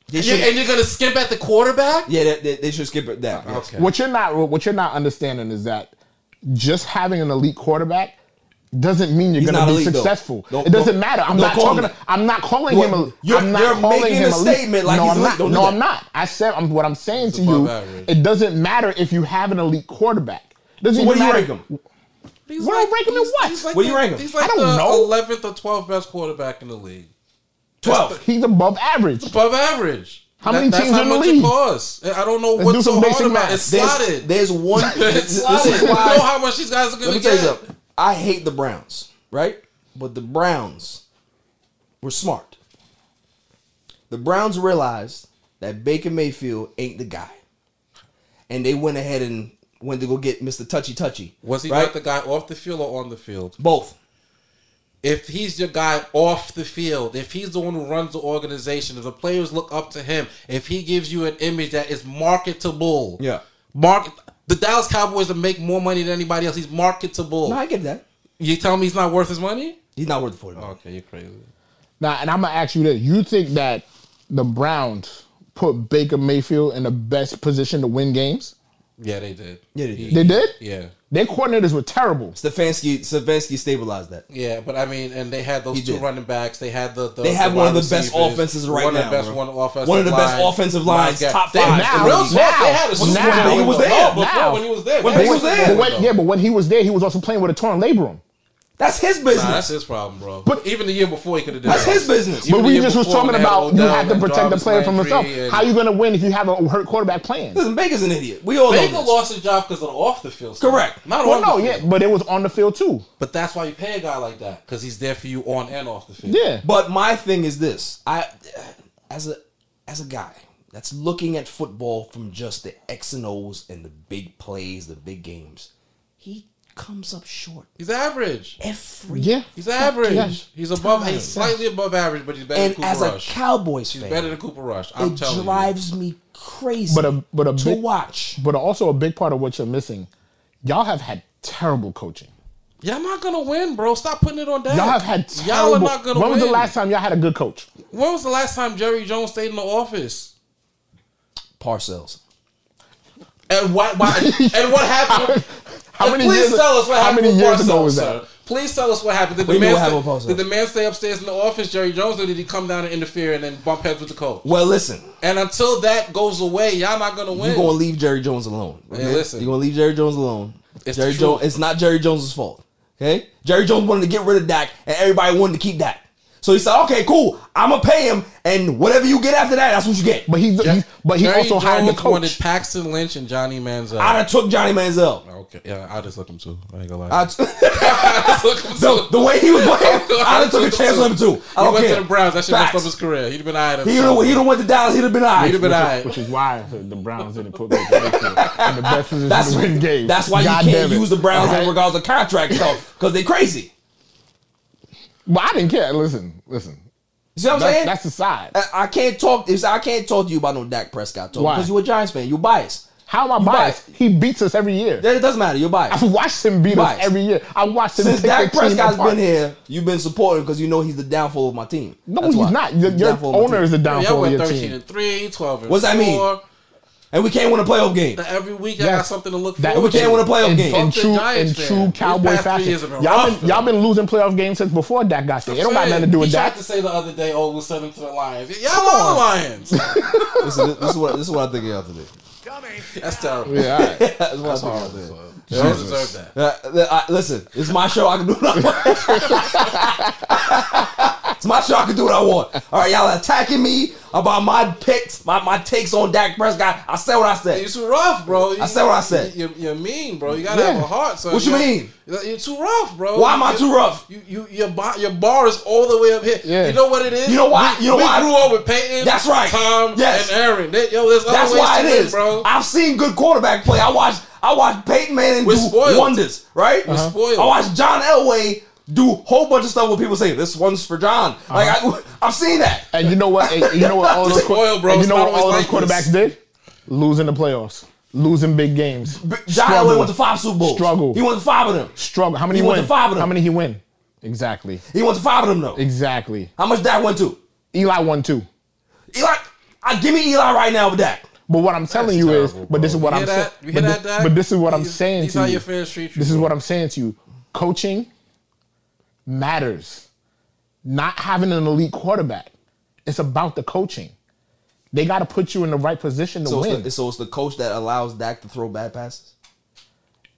They You- should- and you're gonna skimp at the quarterback? yeah, they, they, they should skip it that. yes. Okay. What you're not what you're not understanding is that just having an elite quarterback doesn't mean you're He's gonna be elite, successful. Don't- it doesn't matter. I'm don't talking. him. I'm not calling What- him. a- you're- I'm not you're calling making him a elite. statement like no, he's I'm elite. not. Don't No. I'm not. I said I'm, what I'm saying to you. average. It doesn't matter if you have an elite quarterback. Doesn't So even what do you matter. Rank him? He's What do I rank him in what? he's like What do you the- rank him? He's like I don't the know. 11th or 12th best quarterback in the league. 12. He's above average. Above average. How many that's teams how in the much league? it costs. I don't know Let's what's do so some hard basic about it. math. It's There's, slotted. there's one. It's this slotted. is You why. know how much these guys are going to me tell you get. something. I hate the Browns, right? But the Browns were smart. The Browns realized that Baker Mayfield ain't the guy. And they went ahead and went to go get Mr. Touchy Touchy. Was he right? not the guy off the field or on the field? Both. If he's your guy off the field, if he's the one who runs the organization, if the players look up to him, if he gives you an image that is marketable, Yeah. market The Dallas Cowboys to make more money than anybody else. He's marketable. No, I get that. You tell me he's not worth his money? He's not worth forty. Okay, you're crazy. Now, and I'm gonna ask you this: You think that the Browns put Baker Mayfield in the best position to win games? Yeah, they did. Yeah, they He- did. They did. Yeah. Their coordinators were terrible. Stefanski Stefanski stabilized that. Yeah, but I mean, and they had those He two did. running backs. They had the, the They have the one of wide the best offenses right one now, of the best bro. one offensive One of the best line, offensive lines, line top They- five. the real talk, now, they had a now, super when he was there. No, before Now. when he was there. When they he was had there. But when, yeah, but when he was there, he was also playing with a torn labrum. That's his business. Nah, that's his problem, bro. But- But even the year before, he could have done That's that. his business. Even But we just was talking when they had about you Odell have to protect the player from himself. and- How you gonna win if you have a hurt quarterback playing? Listen, Baker's an idiot. We all know Baker this. lost his job because of the off the field. stuff. Correct. Not Well, on no, the yeah, but it was on the field too. But that's why you pay a guy like that because he's there for you on and off the field. Yeah, But my thing is this: I, as a as a guy that's looking at football from just the X and O's and the big plays, the big games, he comes up short He's average. every. yeah. He's average. Yeah. He's above. Time. He's slightly above average, but he's better And than Cooper as a Rush. Cowboys he's fan, better than Cooper Rush. I'm it telling drives me crazy. But a but a to big, watch. But also a big part of what you're missing, y'all have had terrible coaching. you. Y'all not gonna win, bro. Stop putting it on that. Y'all have had terrible. Y'all are not gonna win. when win. was the last time y'all had a good coach? When was the last time Jerry Jones stayed in the office? Parcells. And what? why and what happened? How many please years- tell us what happened. how many years ago was that? sir. Please tell us what happened. Did What the, man stay, did the man stay upstairs in the office, Jerry Jones, or did he come down and interfere and then bump heads with the coach? Well, listen, And until that goes away, y'all not gonna win. you're gonna leave Jerry Jones alone. Hey, listen. you're gonna leave Jerry Jones alone. It's Jerry Jones. It's not Jerry Jones' fault. Okay, Jerry Jones wanted to get rid of Dak, and everybody wanted to keep Dak. So he said, "Okay, cool. I'm gonna pay him, and whatever you get after that, that's what you get." But he, he but he Jerry also hired the Jones wanted coach. Paxton Lynch and Johnny Manziel. I done took Johnny Manziel. okay, yeah, I just look him too. I ain't gonna lie. I I just look him the, the way he was playing, I done took a chance with him too. I He don't went care. to the Browns. That shit messed up his career. He'd have been alright. He done, he done went to Dallas. He'd have been alright. He'd have been which, alright. is, which is why the the Browns didn't put Baker Mayfield in the best position That's, to win games. that's why God you can't use the Browns in regards to contract stuff because they crazy. But I didn't care. Listen, listen. You see what I'm That's- saying? That's the side. I, I can't talk. it's- I can't talk to you about no Dak Prescott talk Why? because you're a Giants fan. You're biased. How am I You biased? He beats us every year. Then it doesn't matter. You're biased. I've watched him beat us every year. I watched him Since take Dak the team Prescott's apart. been here, you've been supporting because you know he's the downfall of my team. No, That's he's why. not. Your, your downfall of my owner team. is the Y'all downfall of went your 13 team. and 3, 12 and What's that mean? 4. and we can't win a playoff game. That Every week, y'all Yes. got something to look That- forward we can't win a playoff in, game. in Fuck the true, in Giants true fan. cowboy past three fashion. years have been Y'all rough, been, y'all been losing playoff games since before Dak got there. It don't got nothing to do with he tried that. to say the other day, oh, we'll send him to the Lions. Y'all are the Lions. Listen, this is what this is what I think of y'all today. That's terrible. Yeah, all right. That's what I That's think of y'all today. You don't deserve that. Uh, th- I- listen, it's my show. I can do what I want. It's my show. I can do what I want. All right, y'all attacking me about my picks, my, my takes on Dak Prescott. I said what I said. You're too rough, bro. You, I said what I said. You're, you're mean, bro. You gotta Yeah. have a heart, So What you mean? You're too rough, bro. Why am I You- too rough? You, you, your bar, your bar is all the way up here. Yeah. You know what it is? You know why? We, You know we why? grew up with Peyton. That's right. Tom Yes. and Aaron. They, yo, there's That's why it win, is, bro. I've seen good quarterback play. I watched I watched Peyton Manning We're do spoiled. wonders, right? Uh-huh. Spoiled. I watched John Elway do a whole bunch of stuff where people say this one's for John. Uh-huh. Like I, I've seen that. And you know what? And you know what? All those, Spoiled, bro. You know what all those quarterbacks did? Losing the playoffs, losing big games. John Struggle. Elway went to five Super Bowls. Struggle. He went to five of them. Struggle. How many He he went to five of them. How many he win? Exactly. He went to five of them though. Exactly. How much Dak went to? Eli won two. Eli, I give me Eli right now with Dak. But what I'm telling That's you terrible, is, but this is what You I'm hear saying. that? You But, that, but this is what I'm saying to you. your fans treat you, This is what I'm saying to you. Coaching matters. Not having an elite quarterback. It's about the coaching. They got to put you in the right position to So win. it's, the, so it's the coach that allows Dak to throw bad passes.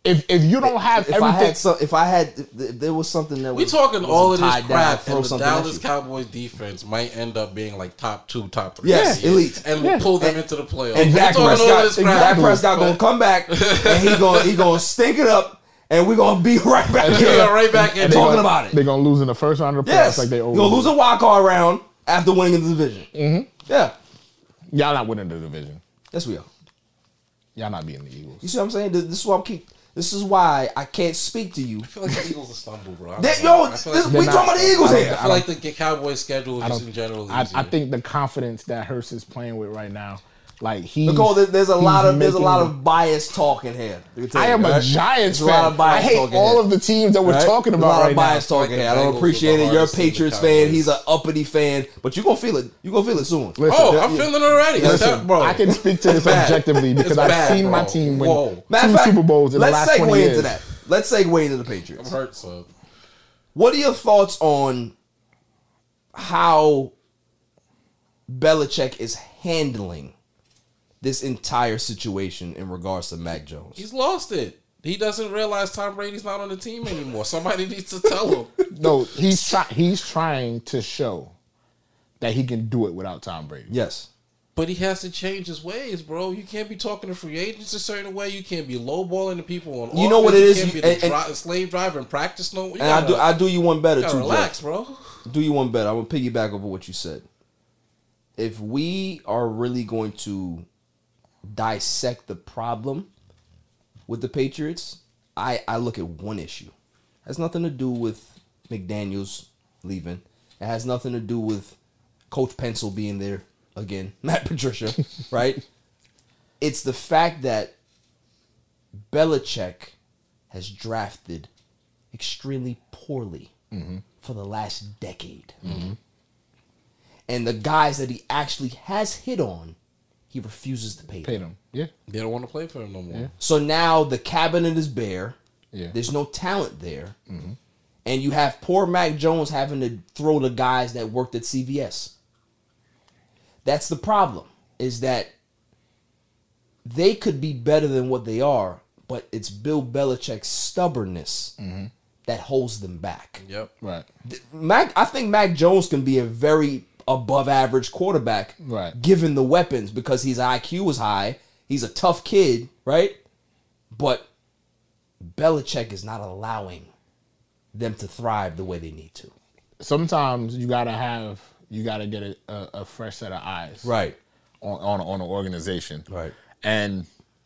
if if you don't have If I had some, if I had, if there was something that We was talking wasn't all of this tied down, crap, throw and the Dallas you. Cowboys defense might end up being like top two, top three. Yes, this elite. and Yeah. pull them And- into the playoffs. And We Dak talking all Prescott, this crap, Dak Prescott gonna come back and he gonna he gonna stink it up, and we're gonna be right back We're here right back in and talking gonna- about it. They're gonna lose in the first round of the playoffs Yes, like they you always gonna lose a wild card round after winning the division. Mm-hmm. Yeah, Y'all not winning the division. yes we are. Y'all not beating the Eagles. You see what I'm saying? This, this is why I'm keep. This is why I can't speak to you. I feel like the Eagles will stumble, bro. I That- yo, I feel this- we They're talking about the Eagles I here. I feel like the Cowboys schedule I just in general. I. I think the confidence that Hurts is playing with right now Like he, Nicole, there's, there's a lot of there's a lot of bias talking here. Let me I you, am a? Giants There's a lot fan. of bias I hate all here. of the teams that we're Right? talking There's about a lot right of now. bias talking here. I don't appreciate it. You're a Patriots fan. He's an uppity fan, but you are gonna feel it. You are gonna feel it soon. Listen, Oh, I'm feeling it already. Listen, That's- bro. I can speak to this It's objectively because I've bad, seen my team win Whoa. Two fact, Super Bowls in the let's last segue 20 years. into that. Let's segue into the Patriots. I'm hurt, so What are your thoughts on how Belichick is handling this entire situation in regards to Mac Jones? he's lost it. He doesn't realize Tom Brady's not on the team anymore. Somebody needs to tell him. No, he's try, he's trying to show that he can do it without Tom Brady. Yes. But he has to change his ways, bro. You can't be talking to free agents a certain way. You can't be lowballing the people on. You know what it offense. is? You can't be And- the and- dri- slave driver in practice. No, you and I do gotta- I do you one better gotta too. relax, Jeff. bro. Do you one better. I'm gonna piggyback over what you said. If we are really going to dissect the problem with the Patriots, I, I look at one issue. It has nothing to do with McDaniels leaving. It has nothing to do with Coach Pencil being there again, Matt Patricia, right? It's the fact that Belichick has drafted extremely poorly mm-hmm. for the last decade. Mm-hmm. And the guys that he actually has hit on, he refuses to pay them. Pay them. Yeah. They don't want to play for him no more. Yeah. So now the cabinet is bare. Yeah. There's no talent there. Mm-hmm. And you have poor Mac Jones having to throw the guys that worked at CVS. That's the problem, is that they could be better than what they are, but it's Bill Belichick's stubbornness mm-hmm. that holds them back. Yep. Right. Mac, I think Mac Jones can be a very above average quarterback, Right. Given the weapons, because his IQ was high, he's a tough kid, right? But Belichick is not allowing them to thrive the way they need to. Sometimes you gotta have you gotta get a, a, a fresh set of eyes. Right. On on on an organization. Right. And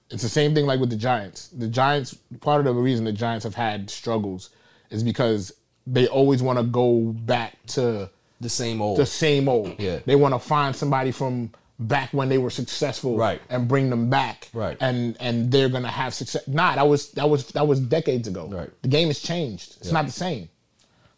it's the same thing like with the Giants. The Giants part of the reason the Giants have had struggles is because they always want to go back to the same old. the same old. Yeah. They want to find somebody from back when they were successful Right. and bring them back. Right. And and they're gonna have success. Nah, that was that was that was decades ago. Right. The game has changed. It's Yeah. not the same.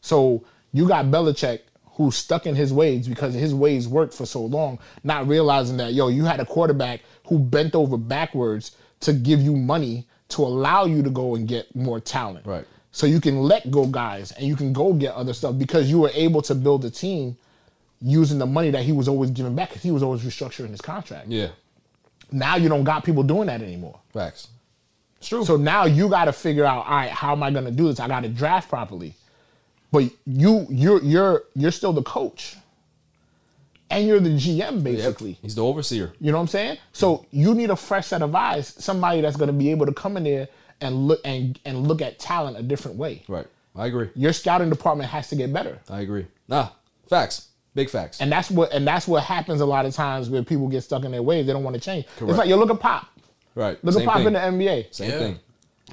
So you got Belichick who's stuck in his ways because his ways worked for so long, not realizing that yo, you had a quarterback who bent over backwards to give you money to allow you to go and get more talent. Right. So you can let go guys and you can go get other stuff because you were able to build a team using the money that he was always giving back because he was always restructuring his contract. Yeah. Now you don't got people doing that anymore. Facts. It's true. So now you got to figure out, all right, how am I going to do this? I got to draft properly. But you, you're you're you're still the coach, and you're the GM basically. He's the overseer. You know what I'm saying? So you need a fresh set of eyes, somebody that's going to be able to come in there and look and and look at talent a different way. Right. I agree. Your scouting department has to get better. I agree. Nah. Facts. Big facts. And that's what and that's what happens a lot of times when people get stuck in their ways. They don't want to change. Correct. It's like you look at Pop. Right. Look Same at Pop thing. in the NBA. Same Yeah. thing.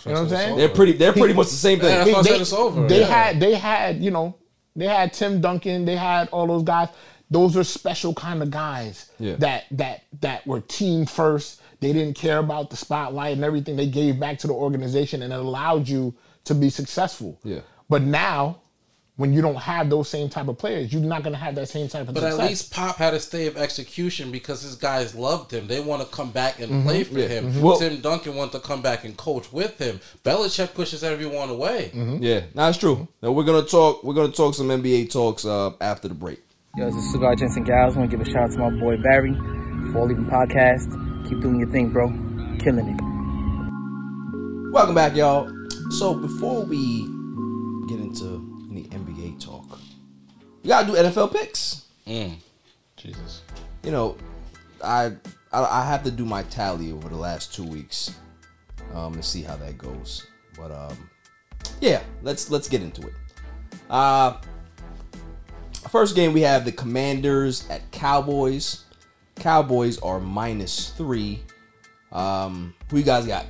You know what I'm saying? They're pretty. They're pretty much the same thing. Yeah, that's they, said it's over. They Yeah. had they had you know they had Tim Duncan. They had all those guys. Those are special kind of guys Yeah. that that that were team first. They didn't care about the spotlight and everything. They gave back to the organization and it allowed you to be successful. Yeah. But now, when you don't have those same type of players, you're not going to have that same type of But success. at least Pop had a stay of execution because his guys loved him. They want to come back and Mhm. play for Yeah. him. Mhm. Well- Tim Duncan wanted to come back and coach with him. Belichick pushes everyone away. Yeah, that's true. Now we're gonna talk. We're gonna talk some NBA talks uh, after the break. Yo, this is Cigar Jensen Gals. I want to give a shout out to my boy Barry for all even podcast. Keep doing your thing, bro. Killing it. Welcome back, y'all. So before we get into any NBA talk, we gotta do NFL picks. Jesus. You know, I, I I have to do my tally over the last two weeks, um, and see how that goes. But um, yeah, let's let's get into it. Uh, first game we have the Commanders at Cowboys. Cowboys are minus three. Um, who you guys got?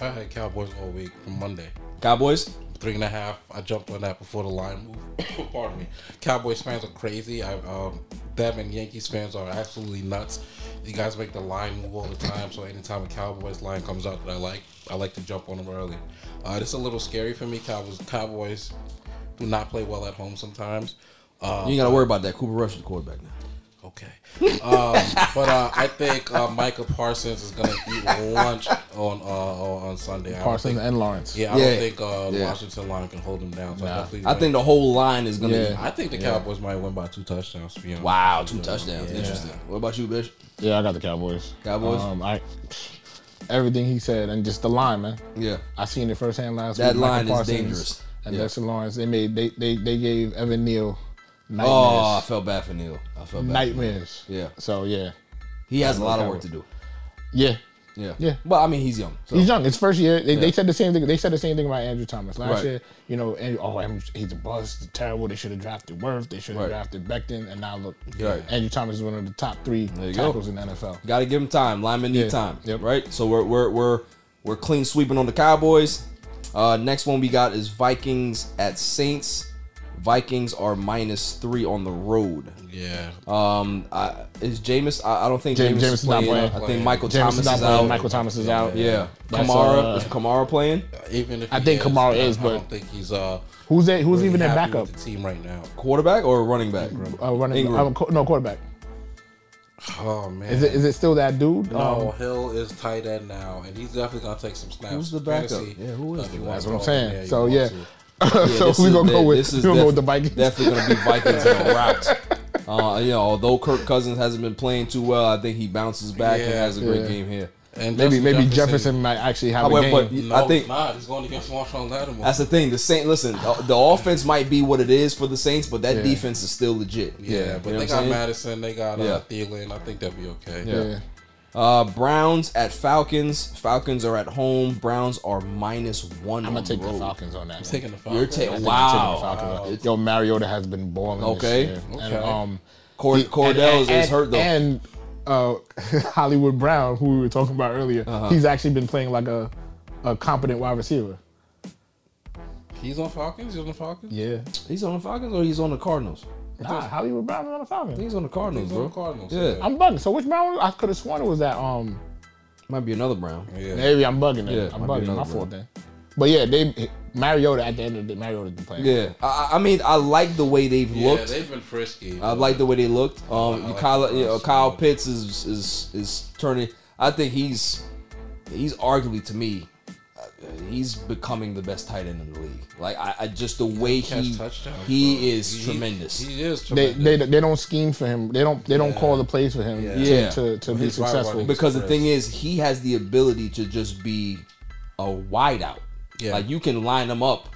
I had Cowboys all week from Monday. Cowboys. Three and a half. I jumped on that before the line moved. Pardon me. Cowboys fans are crazy. I um them and Yankees fans are absolutely nuts. you guys make the line move all the time. So anytime a Cowboys line comes out that I like, I like to jump on them early. Uh, it's a little scary for me. Cowboys Cowboys do not play well at home sometimes. Uh, you ain't got to worry about that. Cooper Rush is the quarterback now. Okay. Um, but uh, I think uh, Micah Parsons is going to eat lunch on uh, on Sunday. Parsons think- and Lawrence. Yeah, I Yeah. don't think uh, Yeah. Washington line can hold him down. So I, Nah. definitely I think the whole line is gonna. Yeah. I think the Yeah. Cowboys might win by two touchdowns. To be. Wow, two touchdowns. Yeah. Interesting. What about you, Bish? Yeah, I got the Cowboys. Cowboys? Um, I everything he said and just the line, man. Yeah. I seen it firsthand last That week. Michael line is Parsons dangerous. And Yeah. Dexter Lawrence, they made they they, they gave Evan Neal nightmares. Oh, I felt bad for Neal. I felt bad. nightmares. Yeah. So yeah, He has a lot of work to do. Yeah. Yeah. Yeah. But I mean, he's young. so- He's young. It's first year. They, Yeah. they said the same thing. They said the same thing about Andrew Thomas last Right. year. You know, Andrew, oh, he's a bust. Terrible. They should have drafted Wirfs. They should have Right. drafted Becton. And now look, Right. Andrew Thomas is one of the top three you go. tackles in the NFL. Got to give him time. Linemen need Yeah. time. Yep. Right. So we're we're we're we're clean sweeping on the Cowboys. Uh, next one we got is Vikings at Saints. Vikings are minus three on the road. Yeah. Um, I, is Jameis? I, I don't think James- Jameis, Jameis is is not playing. playing. I think Michael Jameis Thomas is not is out. Michael Thomas is out. Yeah. That's, Kamara uh, is Kamara playing? Even if I think is, Kamara is, but I don't think he's uh. Who's that? Who's really even their happy backup? with the team right now? Quarterback or running back? Uh, running, Ingram. uh, no quarterback. Oh man. Is it is it still that dude? No, Um, Hill is tight end now, and he's definitely gonna take some snaps. Who's the backup? Fantasy, Yeah, who is uh, the that's what I'm throw him in saying. there, you So yeah. to. Yeah, so this we is gonna go with this is we gonna go with the Vikings. Definitely gonna be Vikings in a route. Uh, you know, although Kirk Cousins hasn't been playing too well, I think he bounces back and Yeah. has a great Yeah. game here. And maybe Justin maybe Jefferson, might actually have However, a but game. No, I think he's not. He's going against Marshon Lattimore. that's the thing. The Saint, listen, the, the offense might be what it is for the Saints, but that Yeah. defense is still legit. yeah, You but know they I'm got saying? Mattison. They got uh, Yeah. Thielen. I think they'll be okay. Yeah. Uh, Browns at Falcons. Falcons are at home. Browns are minus one. I'm gonna on take the. Falcons on that. I'm taking the You're Falcons. taking I think wow. Taking the Falcons. Yo, Mariota has been balling. Okay. This year. And, um, Cord- Cordell is- is hurt though. And uh, Hollywood Brown, who we were talking about earlier, Uh-huh. he's actually been playing like a, a competent wide receiver. He's on Falcons. He's on the Falcons. Yeah. He's on the Falcons or he's on the Cardinals? Nah, Hollywood Brown is on the Falcons. he's on the Cardinals, He's on bro. the Cardinals, Yeah. yeah. I'm bugging. So which Brown? I could have sworn it was that. Um, Might be another Brown. Yeah. maybe I'm bugging. Then. Yeah, I'm bugging. My another fault Brown. then. But yeah, they Mariota at the end of the day, Mariota's been playing. Yeah, I, I mean, I like the way they've looked. Yeah, looked. they've been frisky. I like the way they looked. Um, I like Kyle, you know, Kyle. Pitts is is is turning. I think he's he's arguably to me, he's becoming the best tight end in the league. Like I, I just the way catch he touchdowns, he bro. is He- tremendous. He is They, tremendous. they they don't scheme for him. They don't they don't Yeah. call the plays for him Yeah. to, Yeah. to, to be successful. running because the thing is, he has the ability to just be a wideout. Yeah. Like you can line him up,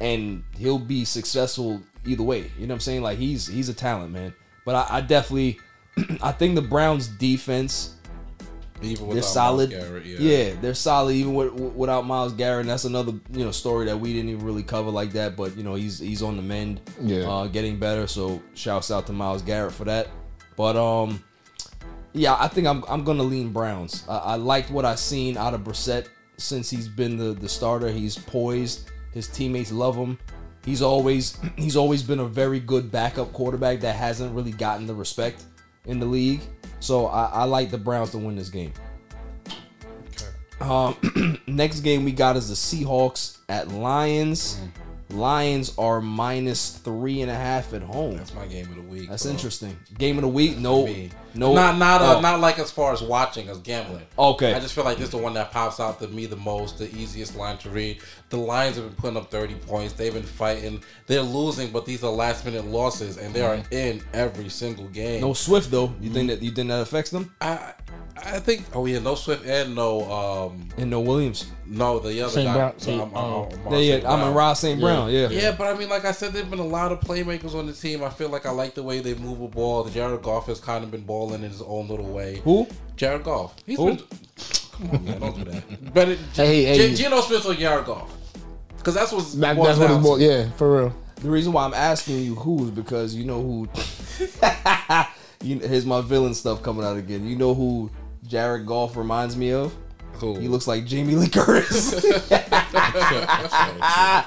and he'll be successful either way. You know what I'm saying? Like he's he's a talent, man. But I, I definitely, I think the Browns' defense Even they're solid. Myles Garrett, yeah. yeah. they're solid even with, without Myles Garrett. And that's another you know story that we didn't even really cover like that. But you know he's he's on the mend, Yeah. uh, getting better. So shouts out to Myles Garrett for that. But um, yeah, I think I'm I'm gonna lean Browns. I, I liked what I seen out of Brissett since he's been the the starter. He's poised. His teammates love him. He's always he's always been a very good backup quarterback that hasn't really gotten the respect in the league. So I, I like the Browns to win this game. Um, next game we got is the Seahawks at Lions. Lions are minus three and a half at home. That's my game of the week. That's bro. interesting. Game of the week? No, no, not not uh, oh. not like as far as watching as gambling. Okay. I just feel like this is the one that pops out to me the most, the easiest line to read. The Lions have been putting up thirty points. They've been fighting. They're losing, but these are last minute losses, and they are in every single game. no Swift though. You think that you think that affects them? I I think. Oh yeah, no Swift and no um And no Williams. no the other St. guy. Brown- St. um, oh. um, Yeah, yeah. I'm in Brown. Ross St. Brown. Yeah. Yeah, but I mean, like I said, there've been a lot of playmakers on the team. I feel like I like the way they move the ball. The Jared Goff has kind of been balling in his own little way. Who? Jared Goff. He's Who? been. Come on, man, don't do that. But it, Hey, hey. G- Geno Smith or Jared Goff? Because that's what's That, boils that's what down it's to. ball. Yeah, for real. The reason why I'm asking you who is because you know who. you, here's my villain stuff coming out again. You know who Jared Goff reminds me of? Who? He looks like Jamie Lee Curtis. I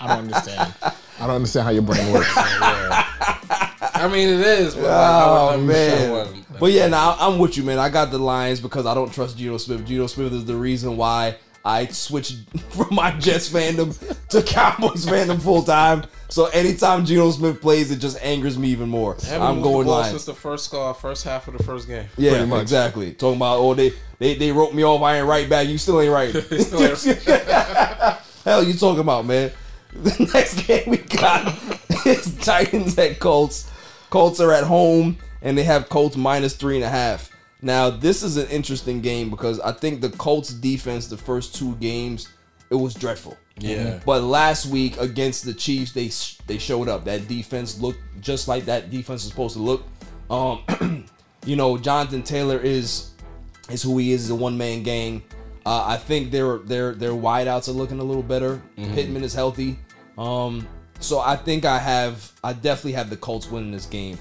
don't understand. I don't understand how your brain works. I mean, it is. But like, I Oh would never man! one. But yeah, now I'm with you, man. I got the Lions because I don't trust Geno Smith. Geno Smith is the reason why I switched from my Jets fandom to Cowboys fandom full time. So anytime Geno Smith plays, it just angers me even more. Haven't I'm the going Lions. since the first score, first half of the first game. Yeah, exactly. Talking about oh they they they wrote me off. I ain't right back. You still ain't right. Still ain't- Hell, you talking about man? The next game we got is Titans at Colts. Colts are at home and they have Colts minus three and a half. Now this is an interesting game because I think the Colts defense the first two games it was dreadful. Yeah. But last week against the Chiefs, they they showed up. That defense looked just like that defense is supposed to look. Um, you know, Jonathan Taylor is is who he is. Is a one man gang. Uh, I think their their their wideouts are looking a little better. Mhm. Pittman is healthy. Um, so I think I have I definitely have the Colts winning this game.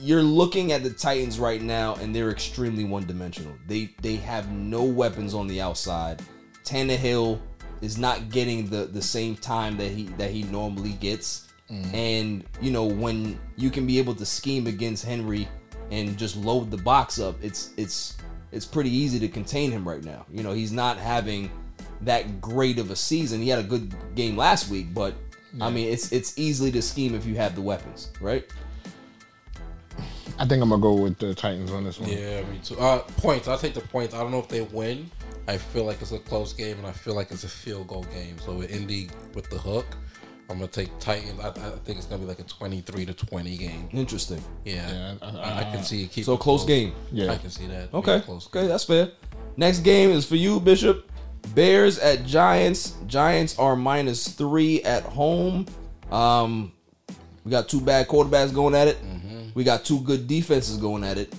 You're looking at the Titans right now, and they're extremely one dimensional. They they have no weapons on the outside. Tannehill is not getting the the same time that he that he normally gets. Mm. And you know when you can be able to scheme against Henry and just load the box up, it's it's it's pretty easy to contain him right now. You know he's not having that great of a season. He had a good game last week, but I mean it's it's easily to scheme if you have the weapons, right? I think I'm gonna go with the Titans on this one. Yeah, me too. Uh, points. I'll take the points. I don't know if they win. I feel like it's a close game, and I feel like it's a field goal game. So with Indy with the hook, I'm gonna take Titans. I, I think it's gonna be like a 23 to 20 game. Interesting. Yeah, I, I can see it keep so it close game. Yeah, I can see that. Okay. being close. Okay, that's fair. Next game is for you, Bishop. Bears at Giants. Giants are minus three at home. Um, we got two bad quarterbacks going at it. We got two good defenses going at it.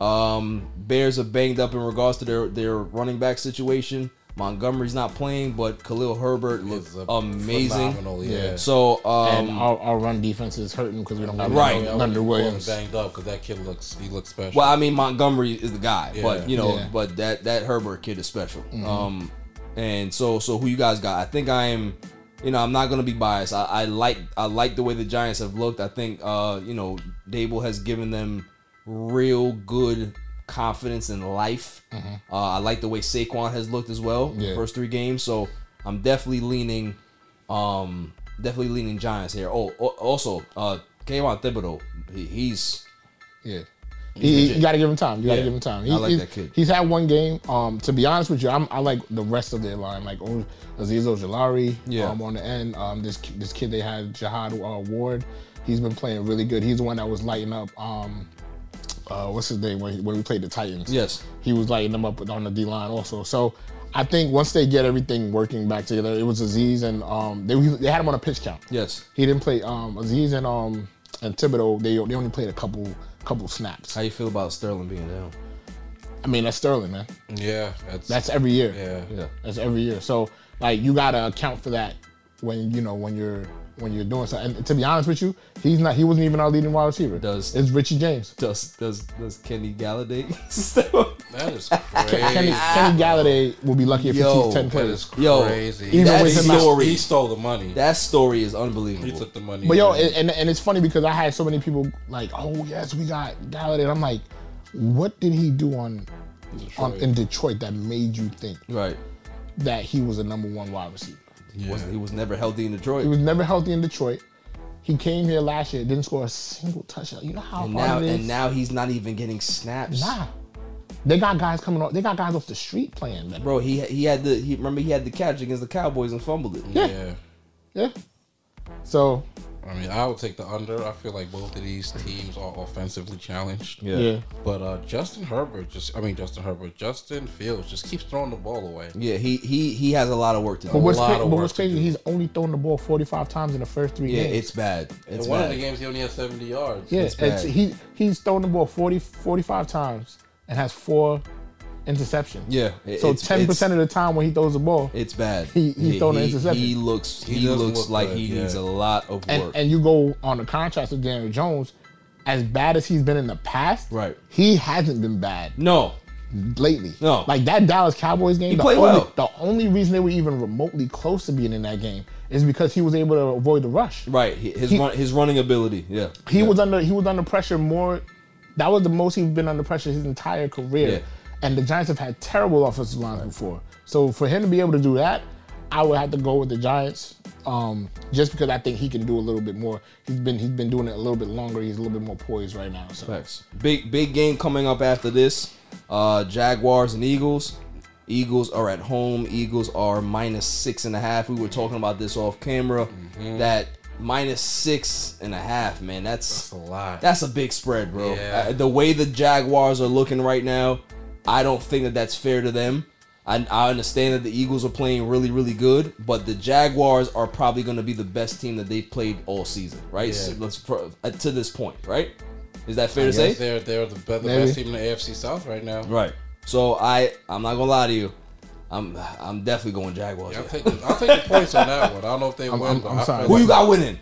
Um, Bears are banged up in regards to their their running back situation. Montgomery's not playing, but Khalil Herbert looks amazing. yeah. So um, and our, our run defense is hurting because we don't have Right. Leonard- Leonard Williams. banged up because that kid looks he looks special. Well, I mean Montgomery is the guy, Yeah. but you know, Yeah. but that that Herbert kid is special. Mhm. Um, and so so who you guys got? I think I am. You know, I'm not gonna be biased. I, I like I like the way the Giants have looked. I think uh, you know, Daboll has given them real good confidence in life. Mhm. Uh, I like the way Saquon has looked as well. The Yeah. first three games, so I'm definitely leaning, um, definitely leaning Giants here. Oh, also, uh, Kayvon Thibodeaux, he, he's Yeah. He's He, you got to give him time. You got to Yeah. give him time. I like he's- that kid. He's had one game. Um, to be honest with you, I'm, I like the rest of their line, like oh, Azeez Ojulari. Yeah. Um, on the end, um, this this kid they had Jihad uh, Ward. He's been playing really good. He's the one that was lighting up. Um, uh, what's his name when, he- when we played the Titans? Yes. he was lighting them up on the D line also. So. I think once they get everything working back together, it was Azeez and um, they, they had him on a pitch count. Yes. He didn't play um, Azeez and um, and Thibodeaux. They they only played a couple couple snaps. How you feel about Sterling being down? I mean, that's Sterling, man. Yeah, that's That's every year. Yeah, yeah. That's every year. So like you gotta account for that when you know when you're when you're doing something. And to be honest with you, he's not. He wasn't even our leading wide receiver. Does it's Richie James? Does does does Kenny Golladay step up? That is Kenny, crazy. Kenny Golladay will be lucky if he Yo, keeps ten that plays. Yo, crazy. Even that with him story, he stole the money. That story is unbelievable. He took the money. But yo, and, and and it's funny because I had so many people like, oh yes, we got Golladay. And I'm like, what did he do on, on in Detroit that made you think right that he was a number one wide receiver? He, was, he was never healthy in Detroit. He was never healthy in Detroit. He came here last year, didn't score a single touchdown. You know how and hard now it is. and now he's not even getting snaps. Nah. They got guys coming off. They got guys off the street playing better. Bro, he he had the he remember he had the catch against the Cowboys and fumbled it. yeah. Yeah. So I mean, I would take the under. I feel like both of these teams are offensively challenged. Yeah. Yeah. But uh, Justin Herbert just, I mean, Justin Herbert, Justin Fields just keeps throwing the ball away. Yeah, he he he has a lot of work to do. But what's, lot cra- of but work what's crazy? do. He's only thrown the ball 45 times in the first three yeah, games. it's bad. It's In one bad. of the games, he only had 70 yards. yeah, it's it's, bad. he he's thrown the ball 40, 45 times and has four interceptions. Yeah, So it's- ten percent of the time when he throws the ball, It's bad. He- he throwing an interception. he looks He he, doesn't looks look like good, he yeah. needs a lot of work. and you go on the contrast with Daniel Jones, as bad as he's been in the past, Right. He hasn't been bad no, lately. No. like that Dallas Cowboys game. He the played only, well. The only reason they were even remotely close to being in that game is because he was able to avoid the rush. Right. He- His He- run, his running ability. Yeah. He was under he was under pressure more. That was the most he's been under pressure his entire career. Yeah. And the Giants have had terrible offensive lines before. So for him to be able to do that, I would have to go with the Giants. Um, just because I think he can do a little bit more. He's been he's been doing it a little bit longer. He's a little bit more poised right now. So Facts. Big big game coming up after this. Uh, Jaguars and Eagles. Eagles are at home. Eagles are minus six and a half. We were talking about this off camera. Mm-hmm. That minus six and a half, man. That's, That's a lot. That's a big spread, bro. Yeah. Uh, the way the Jaguars are looking right now, I don't think that that's fair to them. I, I understand that the Eagles are playing really, really good, but the Jaguars are probably going to be the best team that they've played all season, right? Yeah. So let's pro- uh, to this point, right? Is that fair I to say? They're they're the, be- the best team in the AFC South right now. Right. So I I'm not gonna lie to you. I'm I'm definitely going Jaguars. Yeah, I'll take the, I'll take the points on that one. I don't know if they I'm- win. I'm- but I'm sorry. Who like- you got winning?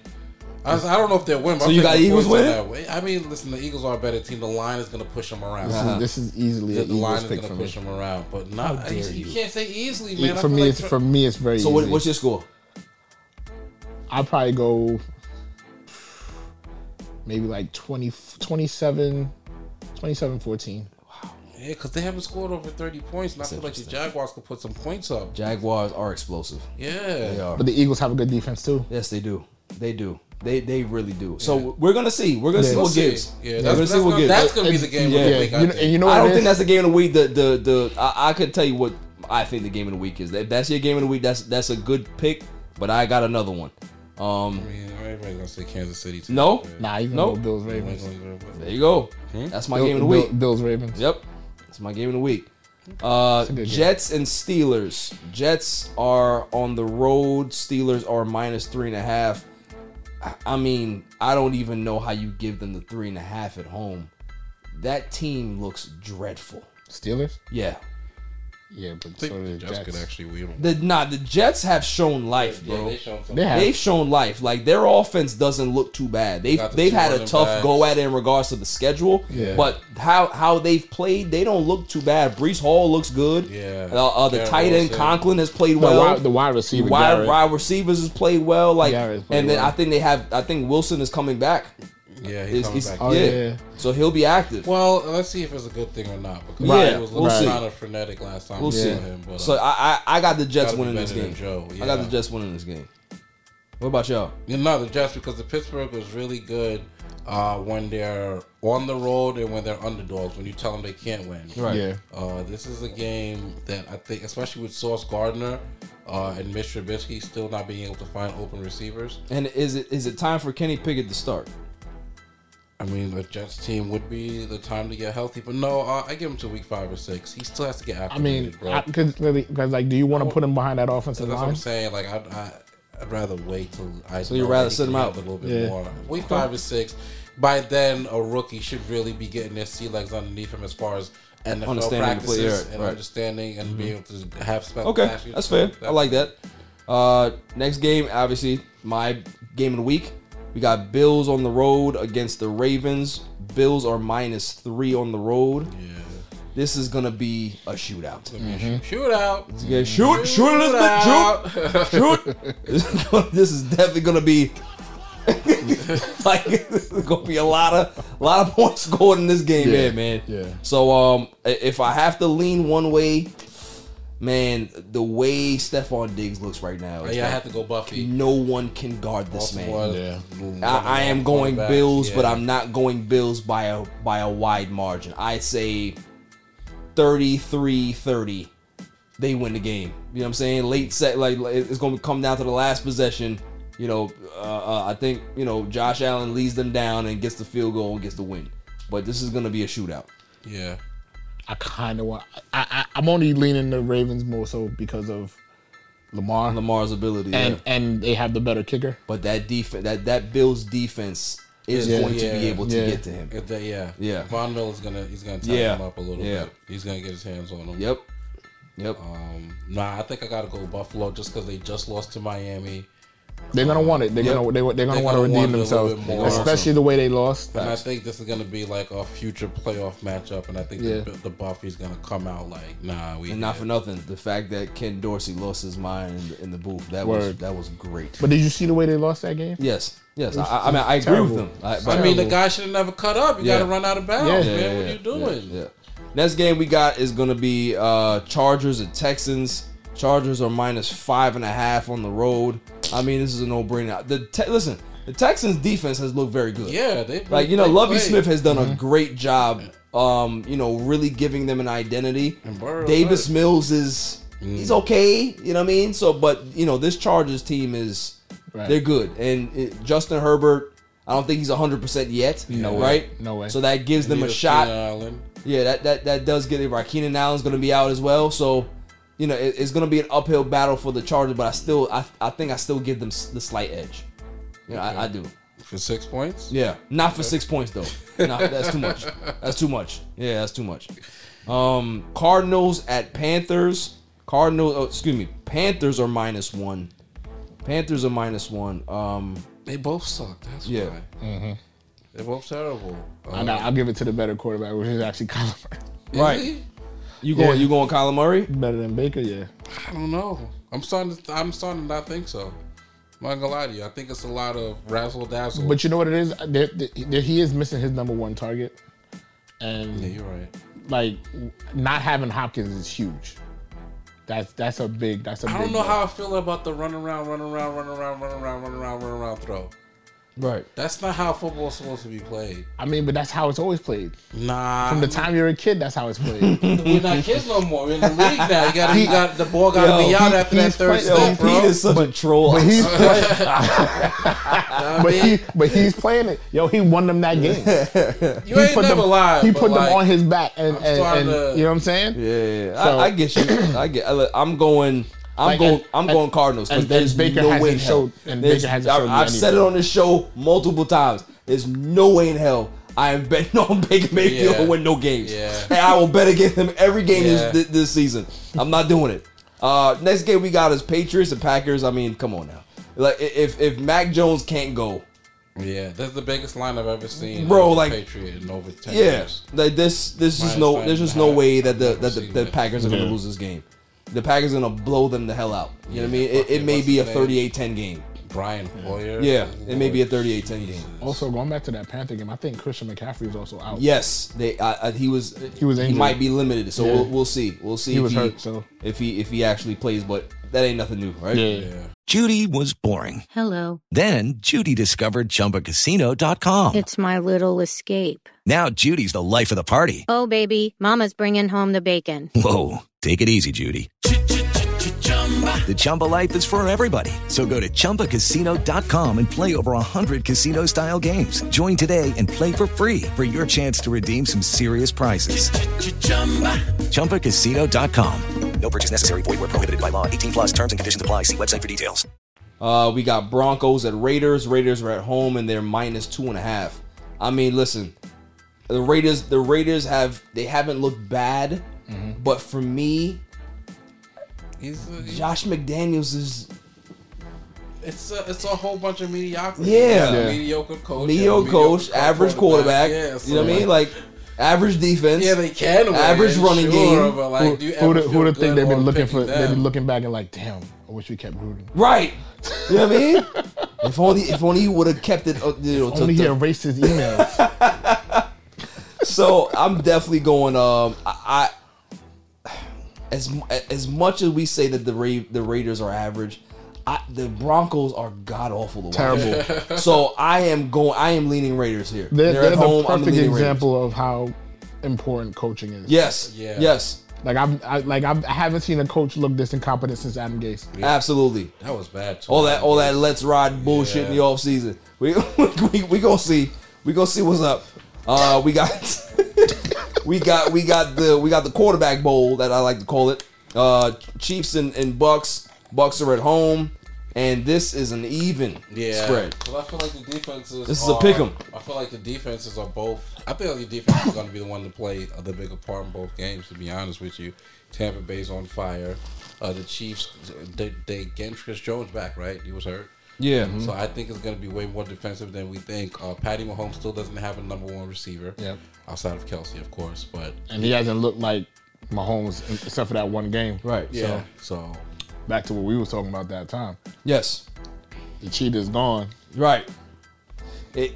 I, was- I don't know if they'll win. But So I'll you got Eagles points on winning? I mean, listen, the Eagles are a better team. The line is going to push them around. This is- this is easily the, the Eagles line is going for to me. push them around, but How not. dare You, you. can't say easily, man. For me, like it's tr- for me, it's very. Easy. So what, what's your score? I'll probably go maybe like 20, 27, 27 14. Yeah, because they haven't scored over thirty points, and I feel like the Jaguars could put some points up. Jaguars are explosive. Yeah. They are. But the Eagles have a good defense too. Yes, they do. They do. They they really do. So we're gonna see. We're gonna Yeah. see We'll what gives. Yeah, we're that's- gonna see what gonna- gives. that's gonna be the game of the week, I You know- think. and you know I don't think that's the game of the week. The the the I, I could tell you what I think the game of the week is. If that's your game of the week, that's that's a good pick. But I got another one. Um, I mean, everybody's gonna say Kansas City. Too. no, Nah, he's gonna no. go Bills Ravens. There you go. Hmm? That's my Bill- game of the Bill- week. Bills Ravens. Yep. That's my game of the week. Uh, a good game. Jets and Steelers. Jets are on the road. Steelers are minus three and a half. I- mean, I don't even know how you give them the three and a half at home. That team looks dreadful. Steelers. Yeah. Yeah, but I think so the did Jets could actually win. The nah, the Jets have shown life, Yeah, bro. they shown some- They have. They've shown life. Like their offense doesn't look too bad. They've the they've had a tough backs. go at it in regards to the schedule. Yeah. But how how they've played, they don't look too bad. Breece Hall looks good. Yeah. Uh, uh, the Garrett tight end Conklin has played The well. wide- the wide receiver, wide, wide receivers has played well. Like, played and then well. I think they have. I think Wilson is coming back. Yeah, he's Is- coming is- back. Oh, yeah. yeah. So he'll be active. Well, let's see if it's a good thing or not. Because Right. it was We'll looking see. kind of frenetic last time We'll we see. saw him. But, so uh, I, I I got the Jets gotta be winning this game. than Joe, I got the Jets winning this game. What about y'all? you know, the Jets because the Pittsburgh was really good uh, when they're on the road and when they're underdogs. When you tell them they can't win, Right. Yeah. Uh, this is a game that I think, especially with Sauce Gardner uh, and Mitch Trubisky still not being able to find open receivers. And is it is it time for Kenny Pickett to start? I mean, the Jets team would be the time to get healthy, but no, uh, I give him to week five or six. He still has to get I mean, because because like, do you want to put him behind that offensive That's what line? I'm saying. Like, I'd, I, I'd rather wait till I. So you'd rather sit him out? a little bit Yeah. more. Week five or six. By then, a rookie should really be getting their sea legs underneath him as far as NFL Understanding the practices play, right, and right. understanding and being able to have spent. Okay, last year. that's So fair. I like that. Uh, next game, obviously, my game of the week. We got Bills on the road against the Ravens. Bills are minus three on the road. Yeah. This is gonna be a shootout. Shootout. Yeah, shoot, shoot, Elizabeth, shoot, shoot. this is definitely gonna be like this is gonna be a lot of a lot of points scored in this game, Yeah, here, man. yeah. So um, if I have to lean one way, man, the way Stefon Diggs looks right now, is Yeah, I have to go Buffy. No one can guard this Baltimore, man. yeah. I, I am going Quarterbacks, Bills, but. I'm not going Bills by a by a wide margin. I'd say 33-30. They win the game. You know what I'm saying? Late set, like like, it's going to come down to the last possession. You know, uh, uh, I think you know Josh Allen leads them down and gets the field goal and gets the win. But this is going to be a shootout. Yeah. I kind of want. I, I I'm only leaning the Ravens more so because of Lamar Lamar's ability, and yeah. and they have the better kicker. But that defense, that that Bills defense is Yeah. going to be Yeah. able to get to him. If yeah. Yeah. Von Miller's gonna he's gonna tie Yeah. him up a little Yeah. bit. He's gonna get his hands on him. Yep. Yep. Um, nah, I think I gotta go Buffalo just because they just lost to Miami. They're gonna want it. They're Yep. gonna they, they're gonna They're want to redeem want it a little themselves, bit more. especially the way they lost. And I think this is going to be like a future playoff matchup, and I think Yeah. the, the Buffy's going to come out like, nah, we And not for nothing, the fact that Ken Dorsey lost his mind in the, in the booth that was that was great. But did you see the way they lost that game? Yes, yes. Was- I, I mean, I it was agree with them. him. I, I mean, the guy should have never cut up. You Yeah. got to run out of bounds, Yeah. man. Yeah, what are you doing? Yeah, yeah. Next game we got is going to be uh, Chargers and Texans. Chargers are minus five and a half on the road. I mean, this is a no-brainer. The te- listen, the Texans defense has looked very good. Yeah, they like you know, Lovie played. Smith has done Mm-hmm. a great job. Um, you know, really giving them an identity. And Burrow, Davis right. Mills is he's okay. You know what I mean? So, but you know, this Chargers team is Right. they're good, and it, Justin Herbert. I don't think he's 100 percent yet. No way. right? No way. So that gives them a shot. Yeah, that that that does get it right. Keenan Allen's going to be out as well, so you know it, it's going to be an uphill battle for the Chargers. But I still, I, I think I still give them the slight edge. Yeah, I, I do. For six points? Yeah, not for six points though. No, that's too much. That's too much. Yeah, that's too much. Um, Cardinals at Panthers. Cardinals. Oh, excuse me. Panthers are minus one. Panthers are minus one. Um, They both suck. That's Yeah. why. Mm-hmm. They're both terrible. I, Uh, I'll give it to the better quarterback, which is actually Kyler Murray. is right. He? You going? Yeah. You going Kyler Murray? Better than Baker, yeah. I don't know. I'm starting. To, I'm starting to not think so. I'm not gonna lie to you. I think it's a lot of razzle dazzle. But you know what it is? There, there, he is missing his number one target, and yeah, you're right. like not having Hopkins is huge. That's that's a big. That's a I big I don't know blow. how I feel about the run around, run around, run around, run around, run around, run around throw. Right. That's not how football's supposed to be played. I mean, but that's how it's always played. Nah. From the time you're a kid, that's how it's played. We're not kids no more. We're in the league now. You got, you got the ball got to be out he- after that third playing- step, yo, bro. Pete is such a troll. But he's playing, but he, but he's playing it. Yo, he won them that game. You he ain't put never them, lied, He but put like, them on his back, and, and, and to- you know what I'm saying? Yeah, yeah, yeah. So- I, I get you. I get. I, I'm going. I'm Like, going. and- I'm and- going Cardinals because and- there's and Baker no way in hell. and There's- Baker hasn't I, I've said it on this show multiple times. There's no way in hell I am betting on Baker Mayfield Yeah. to win no games. Yeah. And I will bet against him every game Yeah. this, this season. I'm not doing it. Uh, next game we got is Patriots and Packers. I mean, come on now. Like if if Mac Jones can't go, Yeah, that's the biggest line I've ever seen. Bro, like- Patriot in over ten yeah, years. like this this is no there's just no way that the that the, the that. Packers are gonna Yeah. lose this game. The Packers are gonna blow them the hell out. You know what I mean? It, it may be a his 38-10 game. Brian Hoyer. Yeah, it may be a 38-10 game. Also, going back to that Panther game, I think Christian McCaffrey is also out. Yes, they. I, I, he was. He was He injured. might be limited, so Yeah. we'll, we'll see. We'll see. He if was hurt, so- if he if he actually plays, but that ain't nothing new, right? Yeah. Judy was boring. Hello. Then Judy discovered ChumbaCasino.com. It's my little escape. Now Judy's the life of the party. Oh, baby, Mama's bringing home the bacon. Whoa, take it easy, Judy. The Chumba life is for everybody. So go to ChumbaCasino.com and play over 100 casino style games. Join today and play for free for your chance to redeem some serious prizes. ChumbaCasino.com. No purchase necessary. Void where prohibited by law. 18 plus terms and conditions apply. See website for details. Uh, we got Broncos at Raiders. Raiders are at home and they're minus two and a half. I mean, listen, the Raiders. The Raiders have they haven't looked bad, Mm-hmm. but for me, He's he's- Josh McDaniels is It's a, it's a whole bunch of mediocrity. Yeah. You got a Yeah. mediocre coach. mediocre you got coach, mediocre average quarterback. Yeah, you know what I mean? Like average defense. yeah, they can. win, average running sure, game. But like, Who, who'd, who'd have think they've been looking for? They've been looking back and like, damn, I wish we kept Gruden. Right. You know what I mean? if only if only he would have kept it. uh, You know, to- Only he to- erased his emails. so I'm definitely going. Um, I, I as as much as we say that the Ra- the Raiders are average, I, the Broncos are god awful. Terrible. so I am going. I am leaning Raiders here. They're, They're, they're at the home. I'm perfect leaning example of how important coaching is. Yes. Yeah. Yes. Like I've I, like I've, I haven't seen a coach look this incompetent since Adam Gase. Absolutely. That was bad. Too. All that all that let's ride bullshit in the Yeah. off season. We we we gonna see. We gonna see what's up. Uh, we got we got we got the we got the quarterback bowl that I like to call it. Uh, Chiefs and, and Bucks. Bucks are at home, and this is an even yeah. spread. 'Cause I feel like the defenses. This is a pick'em. I feel like the defenses are both. I feel like the defense is going to be the one to play the bigger part in both games. To be honest with you, Tampa Bay's on fire. Uh, the Chiefs, they, they getting Chris Jones back, right? He was hurt. Yeah. So I think it's going to be way more defensive than we think. Uh, Patty Mahomes still doesn't have a number one receiver. Yep. Outside of Kelce, of course, but And he hasn't looked like Mahomes except for that one game. Right. Yeah. So So back to what we was talking about that time. Yes. The cheetah's gone. Right. It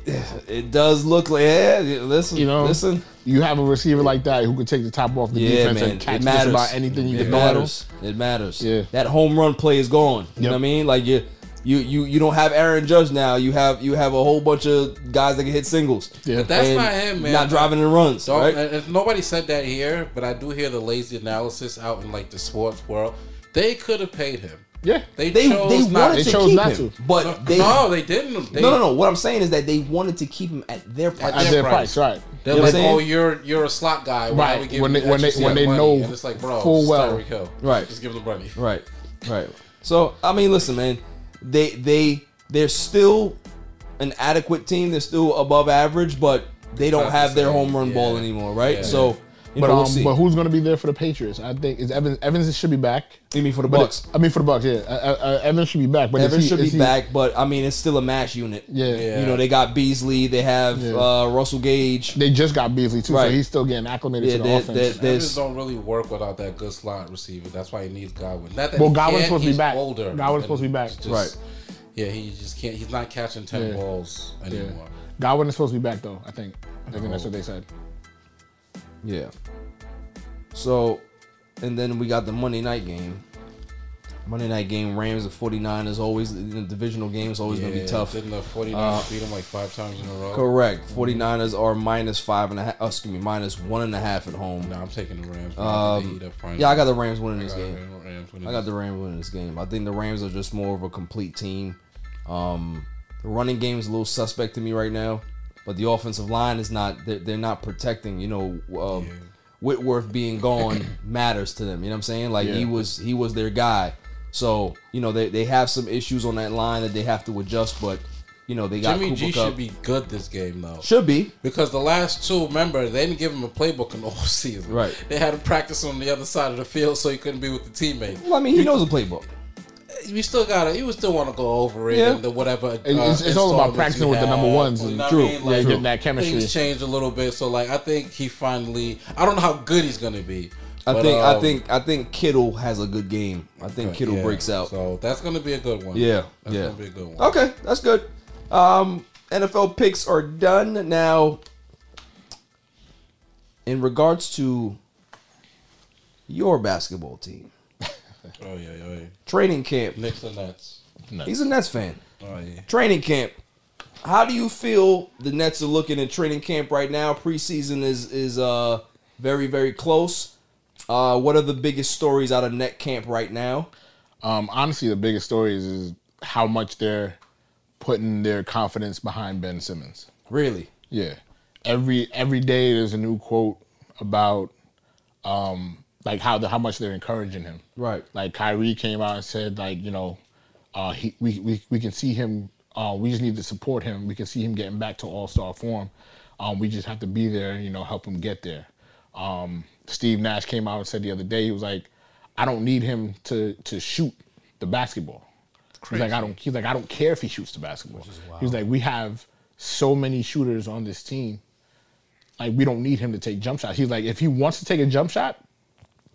it does look like yeah. Listen, You know, listen. you have a receiver like that who can take the top off the Yeah, defense man. and catch it just matters. about anything you it can matters. It matters. Yeah. That home run play is gone. You know what I mean? Like you, you, you, you don't have Aaron Judge now. You have you have a whole bunch of guys that can hit singles. Yeah. But that's And not him, man. Not driving in runs, Don't- right? and- and nobody said that here, but I do hear the lazy analysis out in like the sports world. They could have paid him. Yeah. They, They chose they not They to chose keep not him, to. but no, they no, they didn't. They, no no no. What I'm saying is that they wanted to keep him at their price. At their price, right. They're You know like, what I'm oh, you're you're a slot guy. Why Right. we give When you they- when they- when they money? know and it's like, bro, full well. Hill. Right. Just give them the money. Right, right. So I mean, listen, man. They they they're still an adequate team. They're still above average, but they don't have the their home run Yeah. ball anymore, right? Yeah. So you But know, we'll um, see. but who's going to be there for the Patriots? I think is Evans. Evans should be back. you mean for the But Bucks? I mean for the Bucks, yeah. Uh, uh, uh, Evans should be back. But Evans he- should be he- back, but I mean, it's still a mash unit. Yeah. Yeah. You know, they got Beasley, they have Yeah. uh, Russell Gage. They just got Beasley too, Right. so he's still getting acclimated Yeah, to the they- offense. they- Evans don't really work without that good slot receiver. That's why he needs Godwin. Not that Well, he Godwin's can't, supposed to be back. Older. Godwin's supposed to be back. just- Right. Yeah, he just can't. He's not catching ten Yeah. balls yeah. anymore. Godwin is supposed to be back though. I think. I think Oh. that's what they said. Yeah. So, and then we got the Monday night game. Monday night game, Rams and 49ers always the divisional game is always gonna be tough. Didn't the 49ers Uh, beat them like five times in a row? Correct. 49ers are minus five and a half. uh, excuse me, minus one and a half at home. No, I'm taking the Rams. Um, yeah, I got the Rams winning this game. Rams winning I got the Rams winning this game. I think the Rams are just more of a complete team. Um, the running game is a little suspect to me right now, but the offensive line is not. They're, they're not protecting. You know, uh, Whitworth being gone matters to them. You know what I'm saying? Like he was he was their guy. So you know they, they have some issues on that line that they have to adjust, but you know they got Jimmy Cooper G Kupp. should be good this game though. Should be. Because the last two, remember, they didn't give him a playbook in the whole season. Right. They had him practice on the other side of the field so he couldn't be with the teammates. Well, I mean he knows the playbook. We still got to You would still want to go over it Yeah. and the whatever. uh, It's- it's all about practicing you with the number ones. You know True. I mean? Yeah, Like, getting that chemistry. Things change a little bit, so like I think he finally. I don't know how good he's gonna be. I but, think I um, think I think Kittle has a good game. I think Kittle yeah, breaks out. So that's gonna be a good one. Yeah, that's yeah. gonna be a good one. Okay, that's good. Um, NFL picks are done now. In regards to your basketball team, Oh yeah, yeah. yeah. training camp. Knicks and Nets. He's a Nets fan. Oh yeah. Training camp. How do you feel the Nets are looking at training camp right now? Preseason is is uh very very close. Uh, what are the biggest stories out of net camp right now? Um, honestly, the biggest story is, is how much they're putting their confidence behind Ben Simmons. Really? Yeah. Every every day there's a new quote about um like how the how much they're encouraging him. Right. Like Kyrie came out and said like, you know, uh he we we, we can see him uh we just need to support him. We can see him getting back to all-star form. Um we just have to be there, you know, help him get there. Um Steve Nash came out and said the other day he was like I don't need him to to shoot the basketball. He's like I don't he's like I don't care if he shoots the basketball. He's like we have so many shooters on this team. Like we don't need him to take jump shots. He's like if he wants to take a jump shot,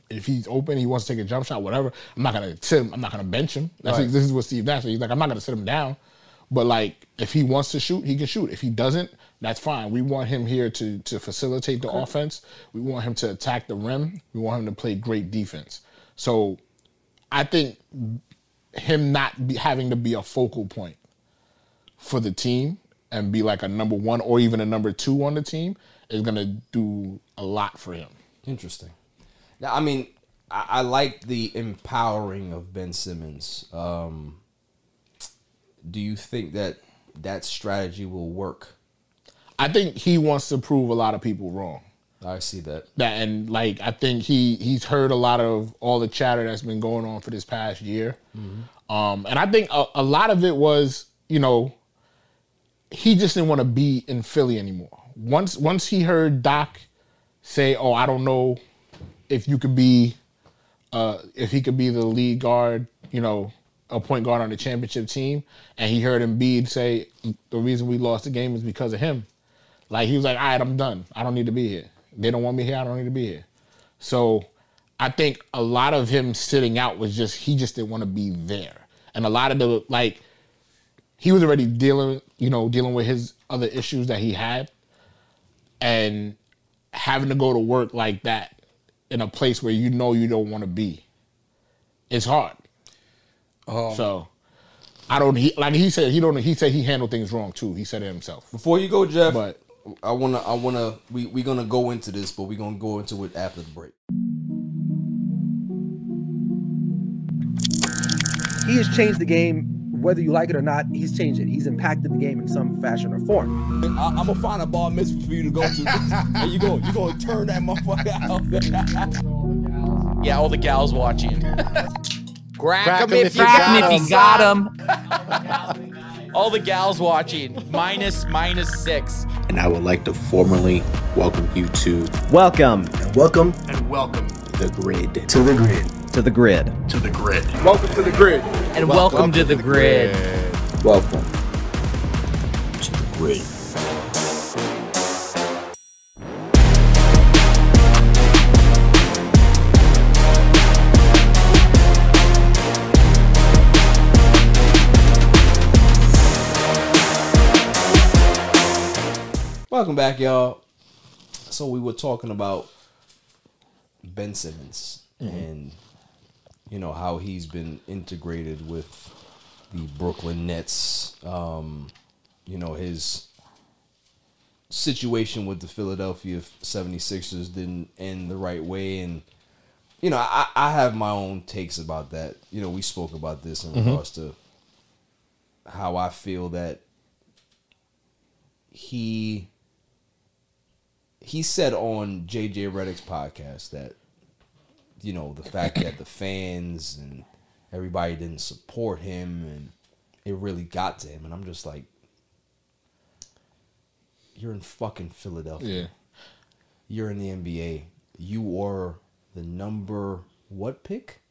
if he's open, he wants to take a jump shot, whatever. I'm not gonna sit him. I'm not gonna bench him. That's Right. this is what Steve Nash. He's like I'm not gonna sit him down. But like if he wants to shoot, he can shoot. If he doesn't, that's fine. We want him here to to facilitate the offense. We want him to attack the rim. We want him to play great defense. So I think him not be, having to be a focal point for the team and be like a number one or even a number two on the team is gonna do a lot for him. Interesting. Now, I mean, I, I like the empowering of Ben Simmons. Um, do you think that that strategy will work? I think he wants to prove a lot of people wrong. I see that. That and like I think he he's heard a lot of all the chatter that's been going on for this past year. Um, and I think a, a lot of it was, you know, he just didn't want to be in Philly anymore. Once once he heard Doc say, "Oh, I don't know if you could be, uh, if he could be the lead guard," you know, a point guard on the championship team, and he heard Embiid say the reason we lost the game is because of him. Like he was like, "All right, I'm done. I don't need to be here. They don't want me here. I don't need to be here." So I think a lot of him sitting out was just he just didn't want to be there, and a lot of the like he was already dealing, you know, dealing with his other issues that he had, and having to go to work like that in a place where you know you don't want to be, it's hard. Um, so I don't. He, like he said, he don't. He said he handled things wrong too. He said it himself. Before you go, Jeff, But- I wanna, I wanna, we we gonna go into this, but we are gonna go into it after the break. He has changed the game, whether you like it or not. He's changed it. He's impacted the game in some fashion or form. I, am gonna find a bar mitzvah for you to go to, and you go, you gonna turn that motherfucker out. Yeah, all the gals watching. Crack 'em if you got him. all the gals watching. Minus minus six. and I would like to formally welcome you to Welcome. welcome and welcome the Gryd to the Gryd to the Gryd. to the Gryd. Welcome to the Gryd. And welcome, to the Gryd. Welcome to the Gryd. Welcome back, y'all. So we were talking about Ben Simmons Mhm. and you know how he's been integrated with the Brooklyn Nets. Um, you know his situation with the Philadelphia 76ers didn't end the right way and you know I, I have my own takes about that. You know we spoke about this in Mhm. regards to how I feel that he he said on JJ Redick's podcast that you know the fact that the fans and everybody didn't support him and it really got to him and I'm just like you're in fucking Philadelphia. Yeah. You're in the NBA. You are the number what pick?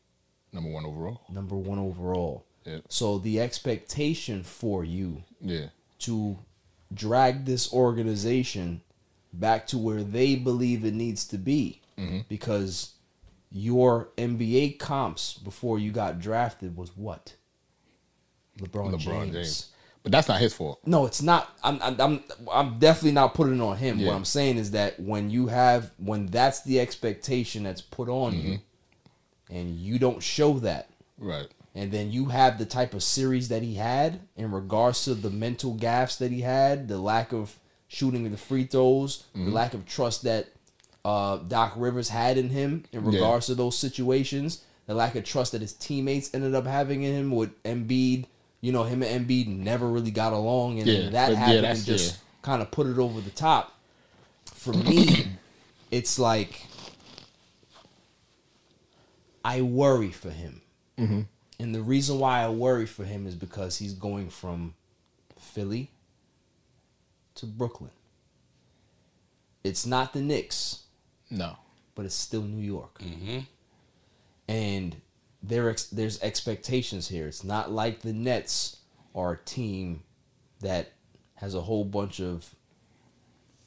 Number one overall. Number 1 overall. Yeah. So the expectation for you Yeah. to drag this organization back to where they believe it needs to be Mhm. because your NBA comps before you got drafted was what? LeBron, LeBron James. James. But that's not his fault. No, it's not. I'm, I'm, I'm, definitely not putting it on him. Yeah. What I'm saying is that when you have, when that's the expectation that's put on you, Mm-hmm. and you don't show that, Right. and then you have the type of series that he had in regards to the mental gaffes that he had, the lack of shooting the free throws, the Mhm. lack of trust that uh, Doc Rivers had in him in Yeah. regards to those situations, the lack of trust that his teammates ended up having in him with Embiid. You know, him and Embiid never really got along, and Yeah, that yeah, happened that's- and just yeah. kind of put it over the top. For me, it's like I worry for him. Mm-hmm. And the reason why I worry for him is because he's going from Philly to Brooklyn. It's not the Knicks, No. but it's still New York. Mm-hmm. And there ex- there's expectations here. It's not like the Nets are a team that has a whole bunch of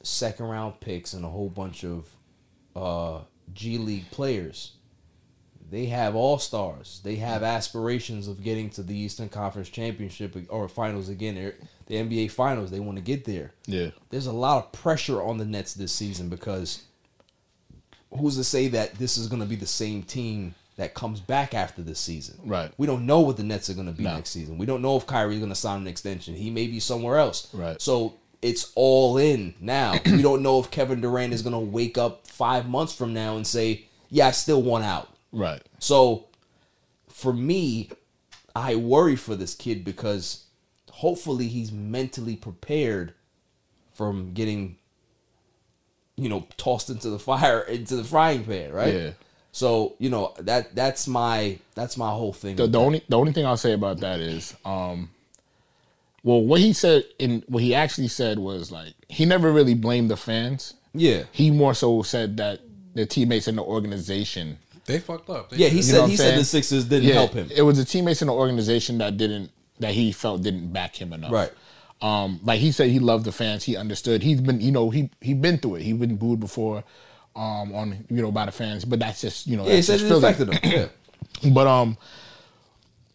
second round picks and a whole bunch of uh, G League players. They have all stars. They have aspirations of getting to the Eastern Conference Championship or finals again. They're- The NBA Finals, they want to get there. Yeah. There's a lot of pressure on the Nets this season because who's to say that this is going to be the same team that comes back after this season? Right. We don't know what the Nets are going to be No. next season. We don't know if Kyrie's going to sign an extension. He may be somewhere else. Right. So it's all in now. we don't know if Kevin Durant is going to wake up five months from now and say, "Yeah, I still want out." Right. So for me, I worry for this kid because hopefully he's mentally prepared from getting you know tossed into the fire into the frying pan, right? Yeah. So, you know, that that's my that's my whole thing. The, the only the only thing I'll say about that is, um, well, what he said in what he actually said was like he never really blamed the fans. Yeah. He more so said that the teammates in the organization They fucked up. They Yeah, he said- he I'm said the Sixers didn't help him. It was the teammates in the organization that didn't that he felt didn't back him enough. Right. Um, like he said, he loved the fans. He understood. He's been, you know, he he been through it. He been booed before, um, on you know by the fans. But that's just you know. Yeah, that's just it affected him. Yeah. But um,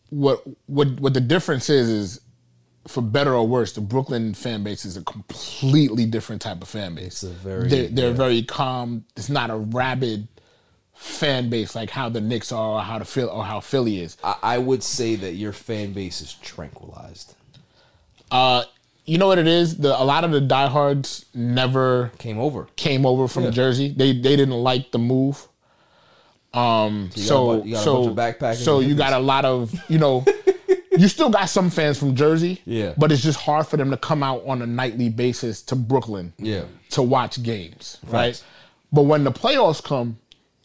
what what what the difference is is, for better or worse, the Brooklyn fan base is a completely different type of fan base. It's a very- they're, they're yeah. very calm. It's not a rabid fan base like how the Knicks are or how the Phil or how Philly is. I, I would say that your fan base is tranquilized. Uh, you know what it is? The a lot of the diehards never came over. Came over from Yeah. Jersey. They they didn't like the move. Um, So you got a so bu- you got a so bunch of backpackers so you got a lot of you know. you still got some fans from Jersey, Yeah. but it's just hard for them to come out on a nightly basis to Brooklyn, Yeah. to watch games, right? Facts. But when the playoffs come,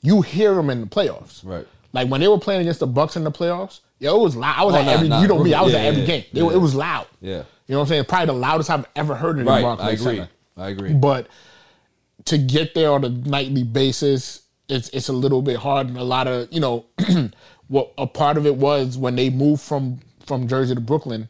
you hear them in the playoffs, Right. Like when they were playing against the Bucks in the playoffs, yo, it was loud. I was Oh, at nah, every, nah, you know me, I was yeah, at every yeah, game. It, it was loud. Yeah. You know what I'm saying? Probably the loudest I've ever heard it in Right. Barclays I agree. Center. I agree. But to get there on a nightly basis, it's it's a little bit hard and a lot of you know what a part of it was when they moved from from Jersey to Brooklyn,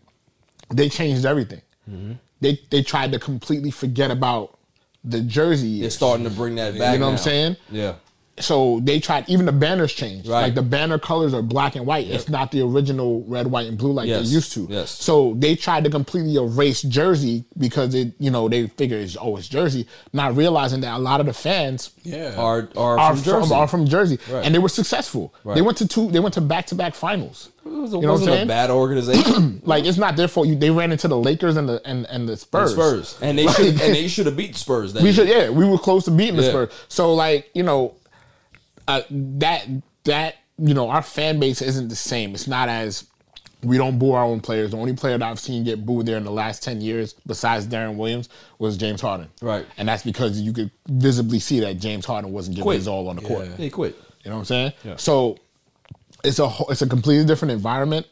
they changed everything. Mm-hmm. They they tried to completely forget about the Jersey. They're starting to bring that back. You know what. I'm saying? Yeah. So they tried. Even the banners changed. Right. Like the banner colors are black and white. It's not the original red, white, and blue like Yes. they used to. Yes. So they tried to completely erase Jersey because it, you know, they figure it's oh it's Jersey, not realizing that a lot of the fans Yeah. Are are, from Jersey. are from Jersey, Right. and they were successful. Right. They went to two. They went to back to back finals. It was a, You know what I'm wasn't a bad organization. Like it's not their fault. You, they ran into the Lakers and the and, and the Spurs. Spurs. And they Like- should and they should have beat Spurs. That we year. should, yeah, we were close to beating the Spurs. So like, you know, uh, that that you know, our fan base isn't the same. It's not as we don't boo our own players. The only player that I've seen get booed there in the last ten years, besides Deron Williams, was James Harden. Right. and that's because you could visibly see that James Harden wasn't giving Quit. his all on the court. He quit. You know what I'm saying? Yeah. So it's a it's a completely different environment.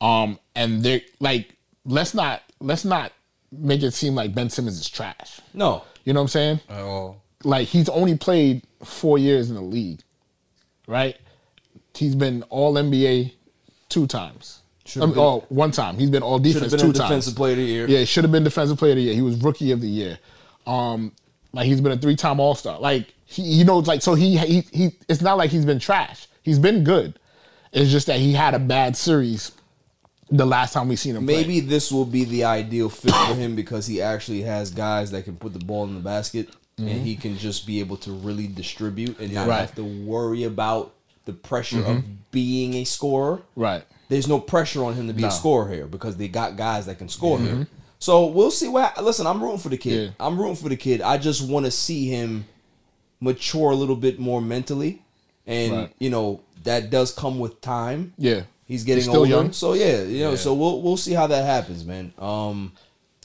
Um, and they like let's not let's not make it seem like Ben Simmons is trash. No. You know what I'm saying? Oh. Like he's only played four years in the league, right? He's been All NBA two times. Should've Um, been- oh, one time. He's been All Defense been two a times. defensive player of the year. Yeah, he should have been Defensive Player of the Year. He was Rookie of the Year. Um, like he's been a three time All Star. Like he, you know, like so he he he. It's not like he's been trash. He's been good. It's just that he had a bad series the last time we seen him. play. Maybe this will be the ideal fit for him because he actually has guys that can put the ball in the basket Mhm. and he can just be able to really distribute and not Right. have to worry about the pressure Mhm. of being a scorer. Right. There's no pressure on him to be No. a scorer here because they got guys that can score here. Mhm. So we'll see what. Listen, I'm rooting for the kid. I'm rooting for the kid. I just want to see him mature a little bit more mentally, and Right. you know that does come with time. Yeah. He's getting He's still older. young. So yeah, you know, Yeah. so we'll we'll see how that happens, man. Um,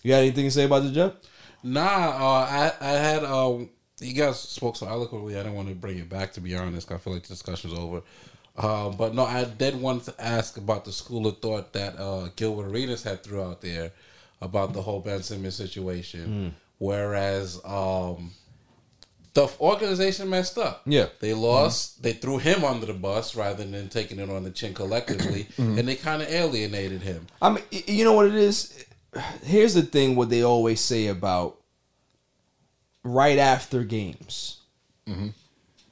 you got anything to say about the Jeff? Nah, uh, I I had um, you guys spoke so eloquently. I didn't want to bring it back to be honest. I feel like the discussion's over. Um, but no, I did want to ask about the school of thought that uh, Gilbert Arenas had threw out there about the whole Ben Simmons situation. Whereas um, the organization messed up. Yeah. They lost. They threw him under the bus rather than taking it on the chin collectively, Mhm. and they kind of alienated him. I mean, you know what it is. Here's the thing: what they always say about right after games,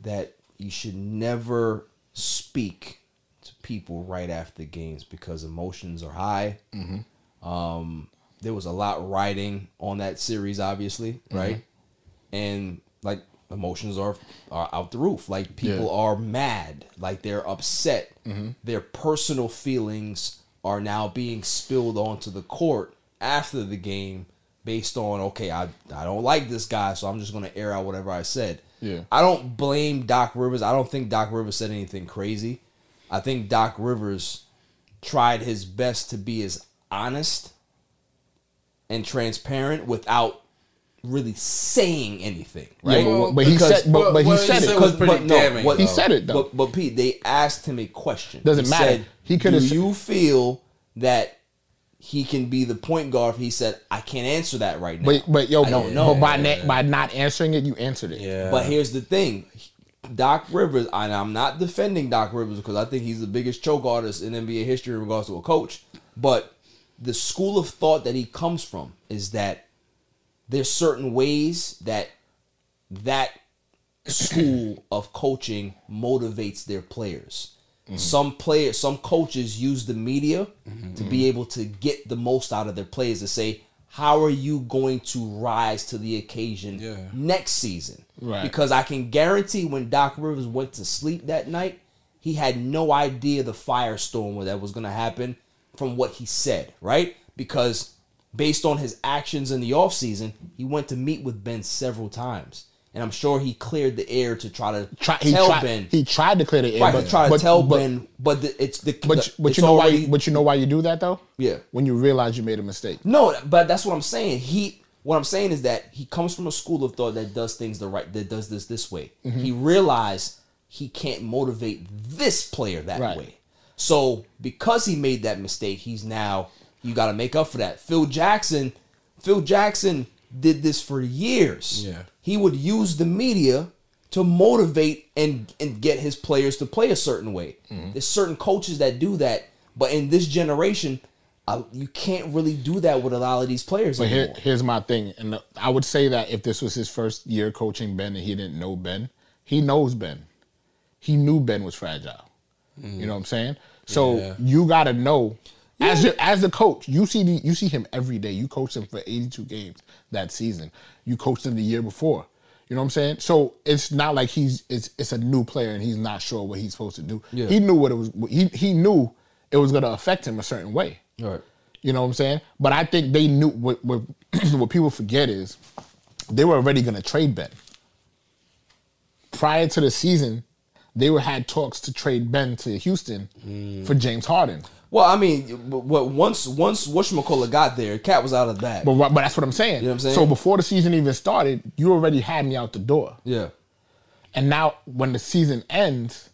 that you should never speak to people right after games because emotions are high. Um, there was a lot riding on that series, obviously, right? And like emotions are are out the roof. Like people Yeah. are mad, like they're upset. Mhm. Their personal feelings are now being spilled onto the court after the game based on okay, I I don't like this guy, so I'm just going to air out whatever I said. Yeah. I don't blame Doc Rivers. I don't think Doc Rivers said anything crazy. I think Doc Rivers tried his best to be as honest and transparent without really saying anything, Yeah, right? but- but he said- but- but he said it. Because- was pretty but no, damning, what- He said it, though. But, but Pete, they asked him a question. Doesn't He matter. said, He coulda Do you feel that he can be the point guard? He said, I can't answer that right now. But but yo, I don't know. But by na- by not answering it, you answered it. Yeah. But here's the thing. Doc Rivers, and I'm not defending Doc Rivers because I think he's the biggest choke artist in NBA history in regards to a coach. But the school of thought that he comes from is that there's certain ways that that school of coaching motivates their players. Mm-hmm. Some players, some coaches use the media mm-hmm. to be able to get the most out of their players to say, how are you going to rise to the occasion next season? Right. Because I can guarantee when Doc Rivers went to sleep that night, he had no idea the firestorm that was going to happen from what he said, right? Because based on his actions in the offseason, he went to meet with Ben several times. And I'm sure he cleared the air to try to Try, he, tell tried, Ben. he tried to clear the air, Right, but tried to but- tell but- Ben, but the, it's the But the- but you know why? But you know why you do that though? Yeah. When you realize you made a mistake. No, but that's what I'm saying. He what I'm saying is that he comes from a school of thought that does things the right that does this this way. Mhm. He realized he can't motivate this player that Right. way. So because he made that mistake, he's now you got to make up for that. Phil Jackson, Phil Jackson did this for years. Yeah. He would use the media to motivate and and get his players to play a certain way. There's certain coaches that do that, but in this generation, uh, you can't really do that with a lot of these players But here, here's my thing, and I would say that if this was his first year coaching Ben and he didn't know Ben, he knows Ben. He knew Ben was fragile. You know what I'm saying? So Yeah. you got to know as your, as the coach, you see the, you see him every day. You coach him for 82 games that season. You coached him the year before. You know what I'm saying? So it's not like he's it's it's a new player and he's not sure what he's supposed to do. Yeah. He knew what it was. He he knew it was going to affect him a certain way. Right. You know what I'm saying? But I think they knew what what, what people forget is they were already going to trade Ben. Prior to the season, they were had talks to trade Ben to Houston Mm. for James Harden. Well, I mean, what once once whatchamacallit got there, Cat was out of that. But but that's what I'm saying. You know what I'm saying? So before the season even started, you already had me out the door. Yeah. And now when the season ends,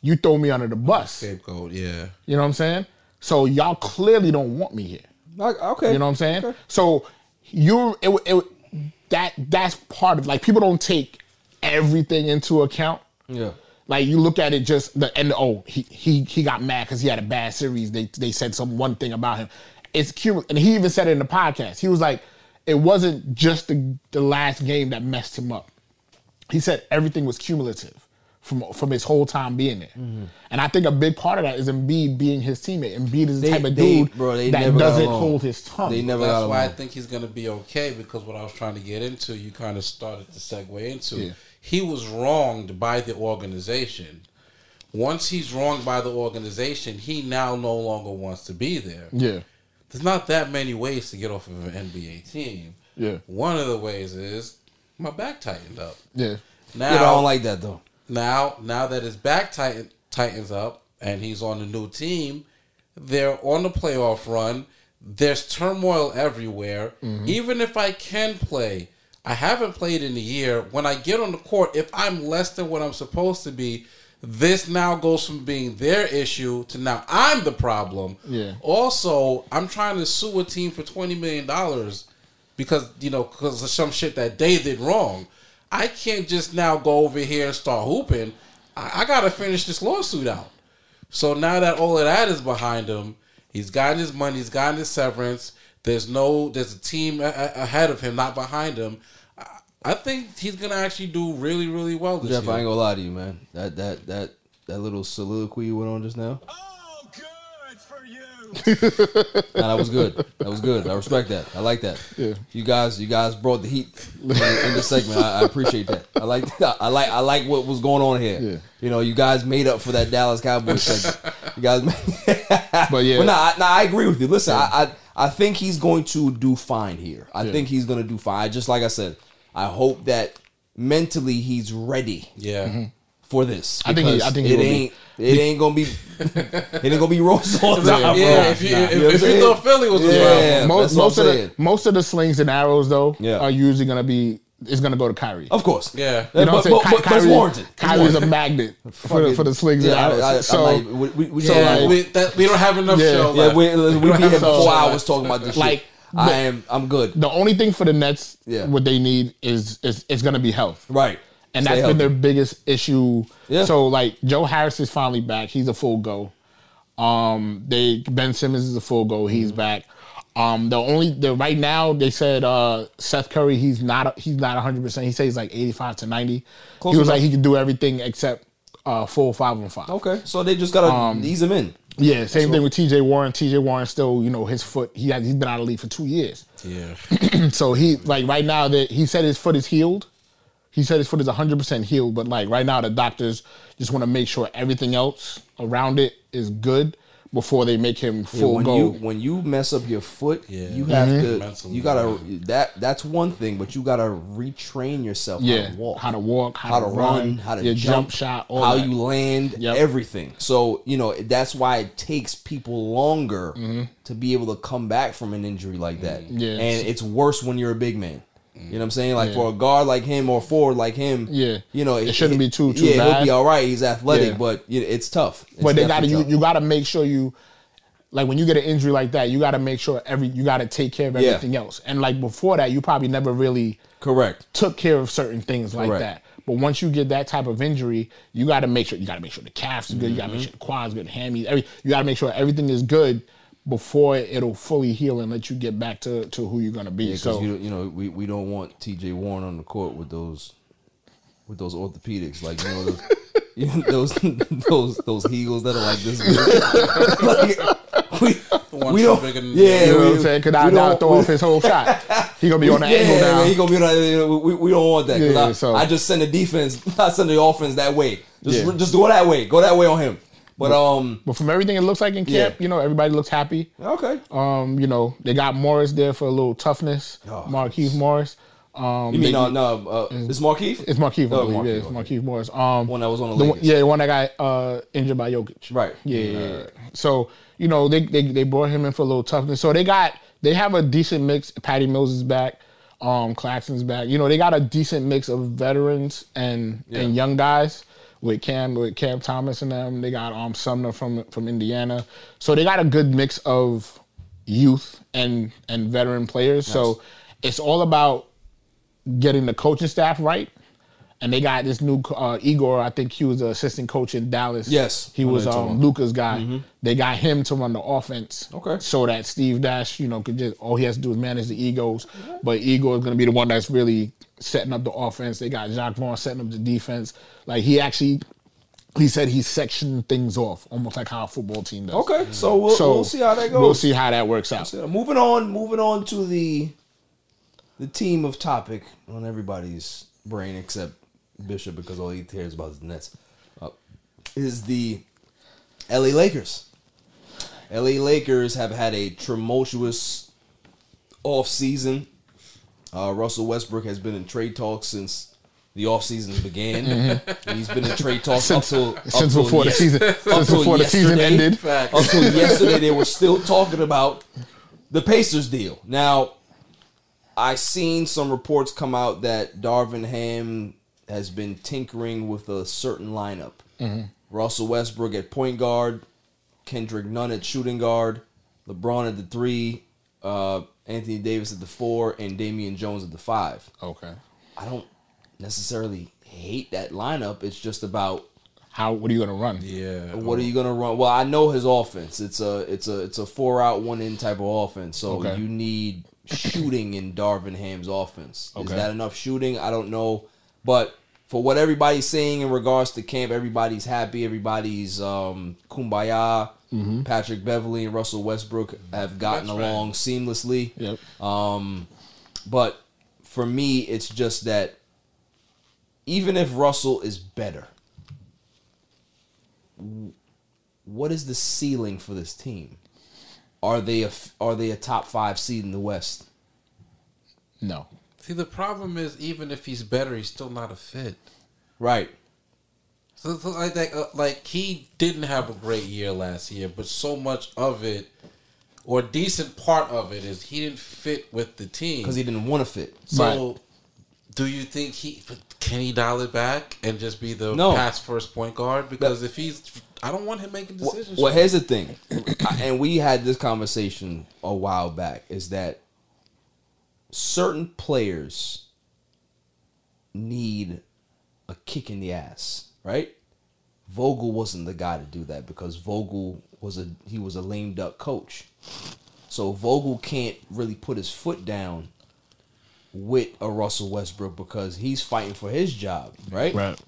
you throw me under the bus. Scapegoat, yeah. You know what I'm saying? So y'all clearly don't want me here. Okay. You know what I'm saying? So you it, it that that's part of like people don't take everything into account. Yeah. Like you look at it just the and oh he he he got mad because he had a bad series. They they said some one thing about him. It's cute, and he even said it in the podcast. He was like, it wasn't just the the last game that messed him up. He said everything was cumulative from from his whole time being there. Mm-hmm. And I think a big part of that is Embiid being his teammate. Embiid is the They- type of they- dude bro, they that never doesn't hold his tongue. They never That's got why I think he's going to be okay because what I was trying to get into, you kind of started to segue into. Yeah. He was wronged by the organization. Once he's wronged by the organization, he now no longer wants to be there. Yeah. There's not that many ways to get off of an NBA team. Yeah. One of the ways is my back tightened up. Yeah. Now Yeah, I don't like that though. Now, now that his back tighten, tightens up and he's on a new team, they're on the playoff run. There's turmoil everywhere. Mm-hmm. Even if I can play, I haven't played in a year. When I get on the court, if I'm less than what I'm supposed to be, this now goes from being their issue to now I'm the problem. Yeah. Also, I'm trying to sue a team for twenty million dollars because you know because of some shit that they did wrong. I can't just now go over here and start hooping. I, I got to finish this lawsuit out. So now that all of that is behind him, he's gotten his money, he's gotten his severance. There's no, there's a team a- a- ahead of him, not behind him. I, I think he's gonna actually do really, really well this Jeff, year. I ain't gonna lie to you, man. That that that that little soliloquy you went on just now. Oh, good for you. nah, that was good. That was good. I respect that. I like that. Yeah. You guys, you guys brought the heat in, in this segment. I, I appreciate that. I like, I like, I like what was going on here. Yeah. You know, you guys made up for that Dallas Cowboys segment. You guys, made, But yeah. but nah, I, nah, I agree with you. Listen, I, I, I think he's going to do fine here. I Yeah. think he's going to do fine. Just like I said, I hope that mentally he's ready yeah. Mm-hmm. for this. I think he- because I think it will be. ain't. It ain't gonna be. it ain't gonna be roses all the Yeah, time. yeah, if you- Nah. if- You know what if you thought Philly was a yeah, problem. most that's what most of the most of the slings and arrows though Yeah. are usually gonna be is gonna go to Kyrie. Of course. Yeah. You know but, what I'm saying? but, but, but it's Kyrie- warranted. Kyrie's a magnet for, Fucking- for the slings yeah, and I- I- arrows. I'm so we, we, we, so, Yeah, like- we, that, we don't have enough Yeah. show yeah, left. we, we be here for enough four hours left. talking about this Like, shit. I am. I'm good. the only thing for the Nets, Yeah. what they need is is is gonna be health. Right. and Stay that's been their biggest issue. Yeah. So like Joe Harris is finally back. He's a full go. Um, they Ben Simmons is a full go. He's Mm-hmm. back. Um, the only the right now they said uh Seth Curry he's not he's not 100. percent He says he's like 85 to 90. Close he was enough. like he could do everything except uh full five on five. Okay, so they just gotta Um, ease him in. Yeah, same That's thing what- with T.J. Warren. T.J. Warren still, you know, his foot. He has he's been out of the league for two years. Yeah. so he like right now that he said his foot is healed. He said his foot is 100 percent healed, but like right now the doctors just want to make sure everything else around it is good before they make him Yeah, full when go. you when you mess up your foot, you have to you gotta that that's one thing, but you gotta retrain yourself Yeah, how to walk, how to walk, how how, to to run, run, how to your jump, jump shot, all how that. you land, Yep. everything. So you know that's why it takes people longer Mm-hmm. to be able to come back from an injury like that. Yeah. and it's worse when you're a big man. You know what I'm saying? Like Yeah. for a guard like him or forward like him, Yeah. you know It shouldn't be too- too yeah, he'll bad. be all right. He's athletic, Yeah. but you know, it's tough. It's but they got to you, you got to make sure you like when you get an injury like that, you got to make sure every you got to take care of Yeah. everything else. And like before that, you probably never really correct took care of certain things like Correct. that. But once you get that type of injury, you got to make sure you got to make sure the calves is good. You got to make mm-hmm. sure the quads good, hammies. Every you got to make sure everything is good before it'll fully heal and let you get back to, to who you're gonna be. Yeah, 'cause so you, you know we, we don't want T.J. Warren on the court with those with those orthopedics like you know those you know, those those those heels that are like this. big. like, we, one we don't, big and- yeah, you know what I'm saying? Cause we I now don't- throw off his whole shot. He gonna be on the yeah, angle now. he gonna be on. that- We, we don't want that. 'cause Yeah, I, so- I just send the defense. I send the offense that way. Just Yeah. just go that way. Go that way on him. But um, But from everything it looks like in camp, Yeah. you know, everybody looks happy. Okay. Um, you know, they got Morris there for a little toughness. Oh, Markieff Morris. Um, you mean they- no no? Uh, it's Markieff. It's Markieff, Oh. Markieff, yeah, it's. Markieff Morris. Um, One that was on the one- yeah, the one that got uh, injured by Jokic. Right. Yeah, yeah, yeah. So you know they, they they brought him in for a little toughness. So they got they have a decent mix. Patty Mills is back. Um, Claxton's back. You know they got a decent mix of veterans and Yeah. and young guys with Cam with Cam Thomas and them. They got um Sumner from from Indiana. So they got a good mix of youth and and veteran players. So it's all about getting the coaching staff right. And they got this new uh, Igor. I think he was the assistant coach in Dallas. Yes, he was um. Luka's guy. Mhm. They got him to run the offense. Okay. So that Steve Nash, you know, could just all he has to do is manage the egos. But Igor is going to be the one that's really setting up the offense. They got Jacque Vaughn setting up the defense. Like he actually, he said he sectioned things off, almost like how a football team does. Okay, so we'll, we'll see how that goes. We'll see how that works out. So, moving on, moving on to the the team of topic on everybody's brain except Bishop because all he cares about is the Nets. Uh, is the LA Lakers. LA Lakers have had a tumultuous off season. Uh, Russell Westbrook has been in trade talks since the off season began. Mhm. He's been in trade talks Since- up till up since till before the season- since before the season ended. Facts. Until yesterday, they were still talking about the Pacers deal. Now, I seen some reports come out that Darvin Ham has been tinkering with a certain lineup. Mhm. Russell Westbrook at point guard, Kendrick Nunn at shooting guard, LeBron at the three, uh, Anthony Davis at the four, and Damian Jones at the five. Okay. I don't necessarily hate that lineup. It's just about how what are you gonna run? Yeah. What are you gonna run? Well, I know his offense. It's a it's a it's a four out one in type of offense. So Okay. you need shooting in Darvin Ham's offense. Is that enough shooting? I don't know, but for what everybody's saying in regards to camp, everybody's happy. Everybody's um, kumbaya. Mhm. Patrick Beverley and Russell Westbrook have gotten That's right. along seamlessly. Yep. Um, but for me, it's just that even if Russell is better, what is the ceiling for this team? Are they a f- are they a top five seed in the West? No. See, the problem is even if he's better, he's still not a fit. Right. So, so like that, uh, like he didn't have a great year last year, but so much of it, or a decent part of it, is he didn't fit with the team Because he didn't want to fit. So, do you think he can he dial it back and just be the No. pass first point guard? Because if he's, I don't want him making Well, decisions. well, here's the thing, I- and we had this conversation a while back. Is that certain players need a kick in the ass, right? Vogel wasn't the guy to do that because Vogel was a he was a lame duck coach. So Vogel can't really put his foot down with a Russell Westbrook because he's fighting for his job, right? Right.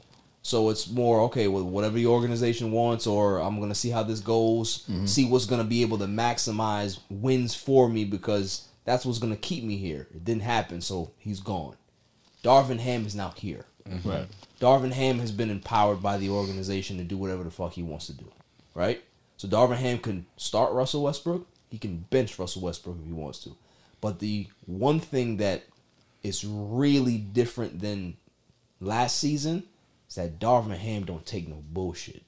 So it's more okay with whatever the organization wants, or I'm gonna see how this goes, Mhm. see what's gonna be able to maximize wins for me because that's what's gonna keep me here. It didn't happen, so he's gone. Darvin Ham is now here. Right. Darvin Ham has been empowered by the organization to do whatever the fuck he wants to do, right? So Darvin Ham can start Russell Westbrook. He can bench Russell Westbrook if he wants to. But the one thing that is really different than last season is that Darvin Ham don't take no bullshit.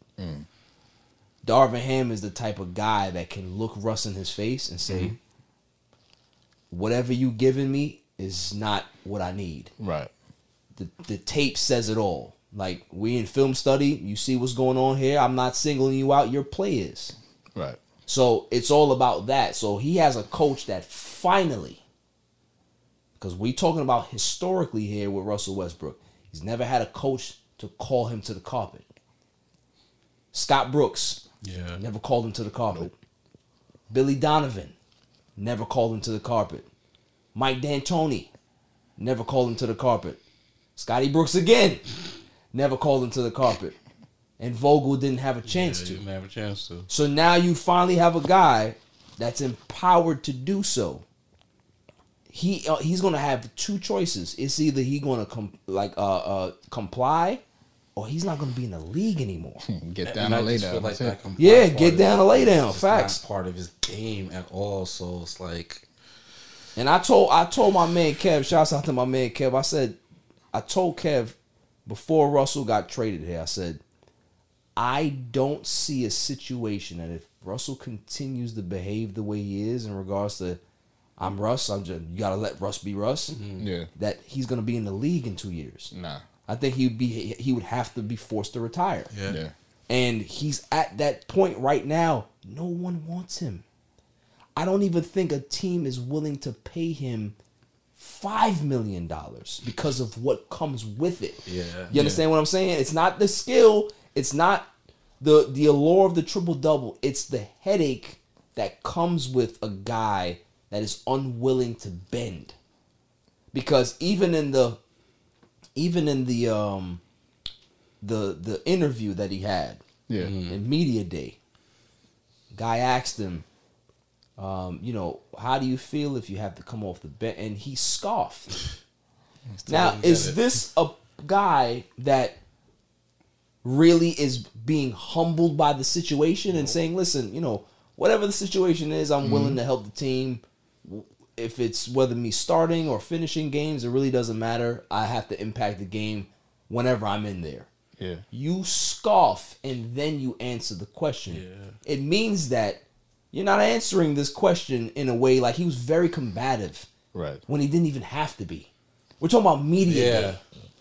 Darvin Ham is the type of guy that can look Russ in his face and say, Mhm. "Whatever you giving me is not what I need." Right. The the tape says it all. Like we in film study, you see what's going on here. I'm not singling you out. Your play is. Right. So it's all about that. So he has a coach that finally, because we talking about historically here with Russell Westbrook, he's never had a coach to call him to the carpet. Scott Brooks, Yeah. never called him to the carpet. Billy Donovan, never called him to the carpet. Mike D'Antoni, never called him to the carpet. Scotty Brooks again, never called him to the carpet. And Vogel didn't have a chance Yeah, to. didn't have a chance to. So now you finally have a guy that's empowered to do so. He uh, he's gonna have two choices. It's either he gonna com- like uh, uh comply, or he's not gonna be in the league anymore. Get down I and lay down. like That's that it. comply Yeah, get down and lay down. just Facts. Not part of his game at all. So it's like, And I told I told my man Kev, shouts out to my man Kev. I said, I told Kev before Russell got traded here, I said, I don't see a situation that if Russell continues to behave the way he is in regards to I'm Russ, I'm just you gotta let Russ be Russ. Yeah. That he's gonna be in the league in two years. Nah. I think he'd be he would have to be forced to retire. Yeah. Yeah. And he's at that point right now. No one wants him. I don't even think a team is willing to pay him five million dollars because of what comes with it. Yeah. You understand what I'm saying? It's not the skill. It's not the the allure of the triple double. It's the headache that comes with a guy that is unwilling to bend. Because even in the even in the um the the interview that he had Yeah. in media day, guy asked him, um, you know, how do you feel if you have to come off the bench? And he scoffed. now, is it. this a guy that really is being humbled by the situation and saying, listen, you know, whatever the situation is, I'm willing to help the team. If it's whether me starting or finishing games, it really doesn't matter. I have to impact the game whenever I'm in there. Yeah. You scoff and then you answer the question. Yeah. It means that you're not answering this question in a way like he was very combative Right. when he didn't even have to be. We're talking about media yeah. day.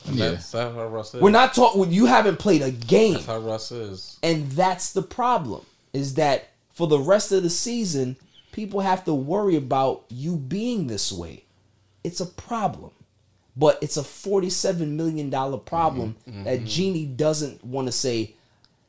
And Yeah. That's, that's how Russ is. We're not talking. You haven't played a game. That's how Russ is. And that's the problem is that for the rest of the season, people have to worry about you being this way. It's a problem. But it's a $47 million problem mm-hmm. Mm-hmm. that Jeanie doesn't want to say,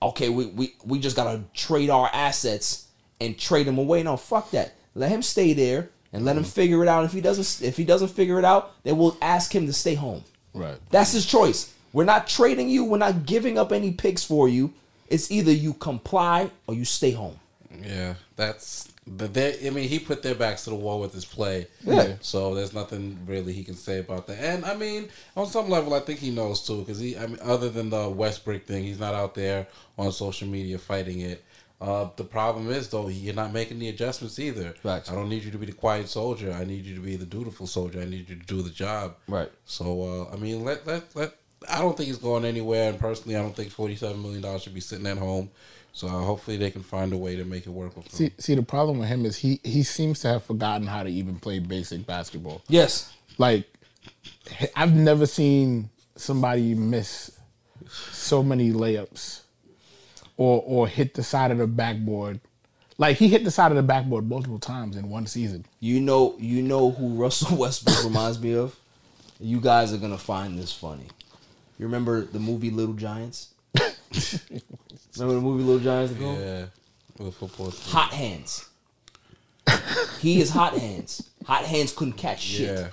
okay, we, we, we just got to trade our assets and trade them away. No, fuck that. Let him stay there and let him mm-hmm. figure it out. If he doesn't if he doesn't figure it out, then we'll ask him to stay home. Right. That's his choice. We're not trading you. We're not giving up any picks for you. It's either you comply or you stay home. Yeah, that's but they. I mean, he put their backs to the wall with his play. Yeah. So there's nothing really he can say about that. And I mean, on some level, I think he knows too, because he. I mean, other than the Westbrook thing, he's not out there on social media fighting it. Uh, the problem is though, you're not making the adjustments either. Facts. I don't need you to be the quiet soldier. I need you to be the dutiful soldier. I need you to do the job. Right. So uh, I mean, let let let. I don't think he's going anywhere, and personally, I don't think forty-seven million dollars should be sitting at home. So hopefully, they can find a way to make it work with him. See, see, the problem with him is he he seems to have forgotten how to even play basic basketball. Yes. Like, I've never seen somebody miss so many layups, or or hit the side of the backboard. Like he hit the side of the backboard multiple times in one season. You know, you know who Russell Westbrook reminds me of. You guys are gonna find this funny. You remember the movie Little Giants? remember the movie Little Giants? Nicole? Yeah, with football. team. Hot hands. he is hot hands. Hot hands couldn't catch shit. Yeah.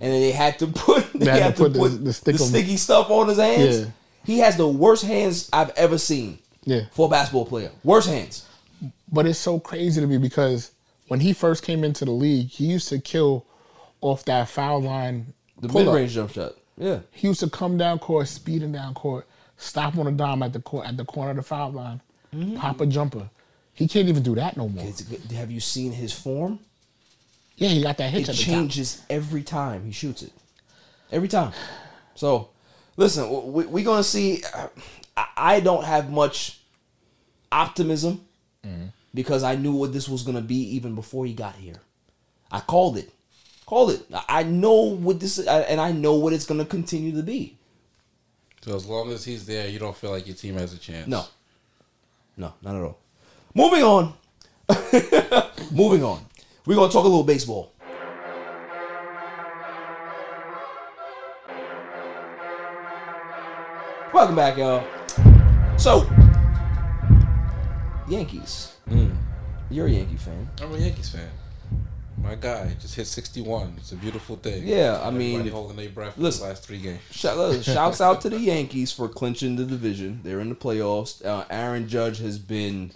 And then they had to put they, had, to put, the- the, the stick on- sticky stuff on his hands. Yeah. He has the worst hands I've ever seen Yeah. for a basketball player. Worst hands. But it's so crazy to me because when he first came into the league, he used to kill off that foul line. The pull-up. mid range jump shot. Yeah. He used to come down court, speeding down court, stop on a dime at the court at the corner of the foul line, Mm-hmm. pop a jumper. He can't even do that no more. Have you seen his form? Yeah, he got that hitch It at the changes every time he shoots it. Every time. So, listen, we're we going to see. I, I don't have much optimism Mm-hmm. because I knew what this was going to be even before he got here. I called it. Called it. I- know what this and I know what it's going to continue to be. So as long as he's there, you don't feel like your team has a chance. No. No, not at all. Moving on. Moving on. We're going to talk a little baseball. Welcome back, y'all. So, Yankees. Mm. You're a Yankee fan. I'm a Yankees fan. My guy just hit 61. It's a beautiful thing. Yeah, I mean, Everybody holding their breath for the last three games. Shout, uh, shouts out to the Yankees for clinching the division. They're in the playoffs. Uh, Aaron Judge has been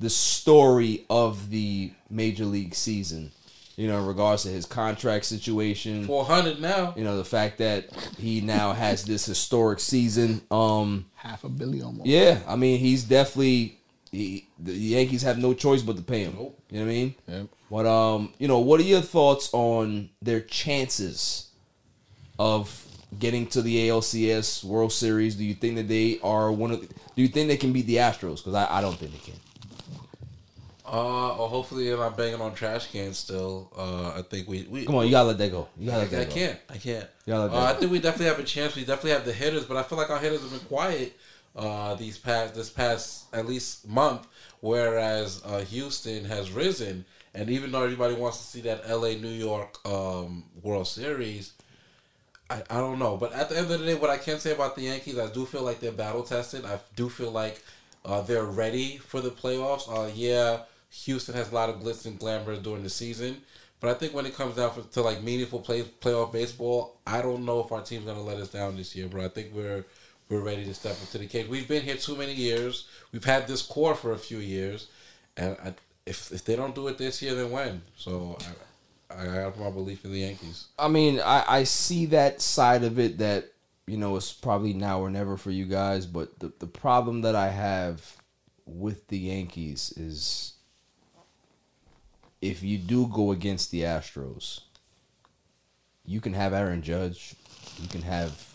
the story of the major league season. You know, in regards to his contract situation, 400 now. You know, the fact that he now has this historic season. Um, half a billion almost. yeah, I mean, he's definitely he, the Yankees have no choice but to pay him. You know what I mean? Yep. But um, you know, what are your thoughts on their chances of getting to the ALCS World Series? Do you think that they are one of? The, do you think they can beat the Astros? Because I, I don't think they can. Uh, or hopefully they're not banging on trash cans still. Uh, I think we, we Come on, you gotta let that go. You gotta I, let that I go. can't. I can't. You gotta let Uh, that I think we definitely have a chance. We definitely have the hitters, but I feel like our hitters have been quiet uh, these past this past at least month. Whereas uh, Houston has risen, and even though everybody wants to see that L.A. New York um, World Series, I, I don't know. But at the end of the day, what I can say about the Yankees, I do feel like they're battle tested. I do feel like uh, they're ready for the playoffs. Uh, yeah, Houston has a lot of glitz and glamour during the season. But I think when it comes down for, to like meaningful play playoff baseball, I don't know if our team's gonna let us down this year, bro. I think we're we're ready to step into the cage. We've been here too many years. We've had this core for a few years, and I, if if they don't do it this year, then when? So I, I have my belief in the Yankees. I mean, I, I see that side of it that, you know, it's probably now or never for you guys, but the, the problem that I have with the Yankees is if you do go against the Astros, you can have Aaron Judge, you can have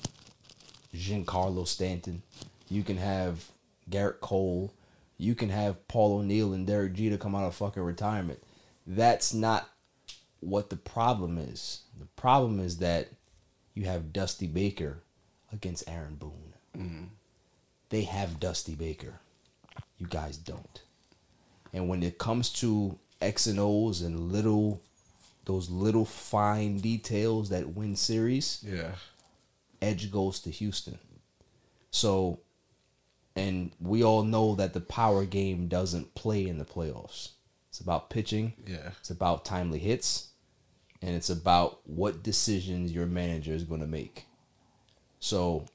Giancarlo Stanton, you can have Gerrit Cole, you can have Paul O'Neill and Derek Jeter come out of fucking retirement. That's not what the problem is. The problem is that you have Dusty Baker against Aaron Boone. Mm-hmm. They have Dusty Baker. You guys don't. And when it comes to X and O's and little those little fine details that win series, Yeah. edge goes to Houston. So and we all know that the power game doesn't play in the playoffs. It's about pitching. Yeah. It's about timely hits. And it's about what decisions your manager is going to make. So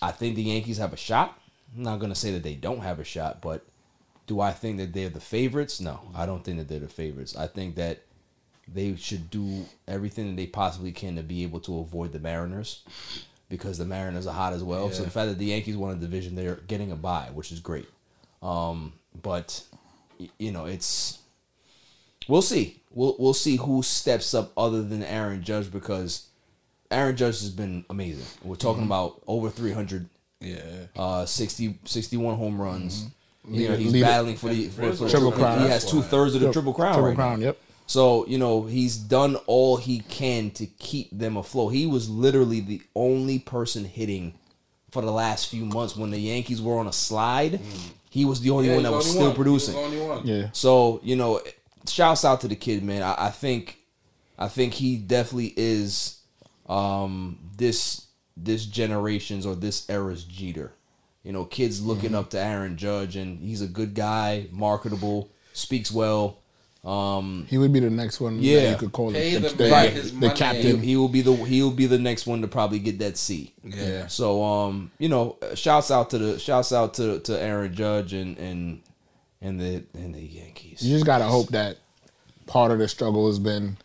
I think the Yankees have a shot. I'm not going to say that they don't have a shot, but do I think that they're the favorites? No, I don't think that they're the favorites. I think that they should do everything that they possibly can to be able to avoid the Mariners because the Mariners are hot as well. So the fact that the Yankees won a division, they're getting a bye, which is great. Um, but you know, it's we'll see. We'll we'll see who steps up other than Aaron Judge because Aaron Judge has been amazing. We're talking Mhm. about over 300 Yeah. uh 60 61 home runs. You know, he's leader- battling for the for, for Triple he- crown. He has two thirds of the triple crown. Triple right now. yep. So you know he's done all he can to keep them afloat. He was literally the only person hitting for the last few months when the Yankees were on a slide. He was the only Yeah, one that was still one. He was producing. the only one. Yeah. So you know, shouts out to the kid, man. I, I think, I think he definitely is um, this this generation's or this era's Jeter. You know, kids looking up to Aaron Judge, and he's a good guy, marketable, speaks well. Um, He would be the next one. yeah, that you could call Pay the, the the, man the- his the money. he, captain. he will be the he will be the next one to probably get that C. Yeah. So um, you know, uh, shouts out to the shouts out to to Aaron Judge and and and the and the Yankees. You just gotta hope that part of the struggle has been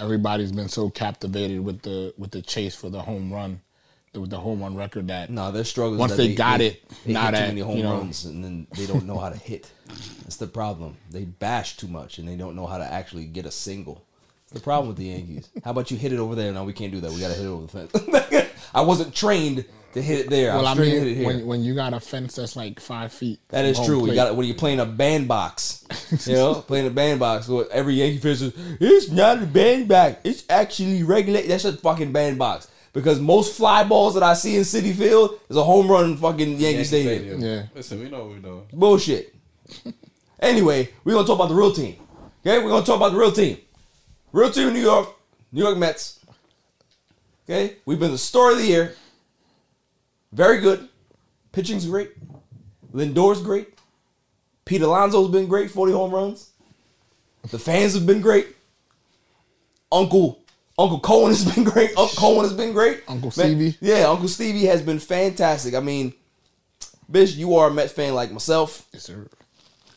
everybody's been so captivated with the with the chase for the home run, with the home run record that No, their struggle. once that they, got it, they now hit too many home you know, runs, and then they don't know how to hit. That's the problem. They bash too much, and they don't know how to actually get a single. It's the problem with the Yankees. How about you hit it over there? No, we can't do that. We got to hit it over the fence. I wasn't trained to hit it there. well, I I mean, it here. when when you got a fence that's like five feet, that is from is home true. You got when you're playing a bandbox. You know, playing a bandbox. Every Yankee fan says it's not a bandbox. It's actually regular. That's a fucking bandbox. Because most fly balls that I see in Citi Field is a home run in fucking Yankee, Yankee Stadium. Stadium. Yeah. Listen, we know what we're doing. Bullshit. anyway, we're gonna talk about the real team. Okay, we're gonna talk about the real team. Real team, New York, New York Mets. Okay, we've been the story of the year. Very good. Pitching's great. Lindor's great. Pete Alonso's been great, 40 home runs. The fans have been great. Uncle Uncle Cohen has been great. Uncle Cohen has been great. Uncle Stevie. yeah, Uncle Stevie has been fantastic. I mean, bitch, you are a Met fan like myself. Yes, sir.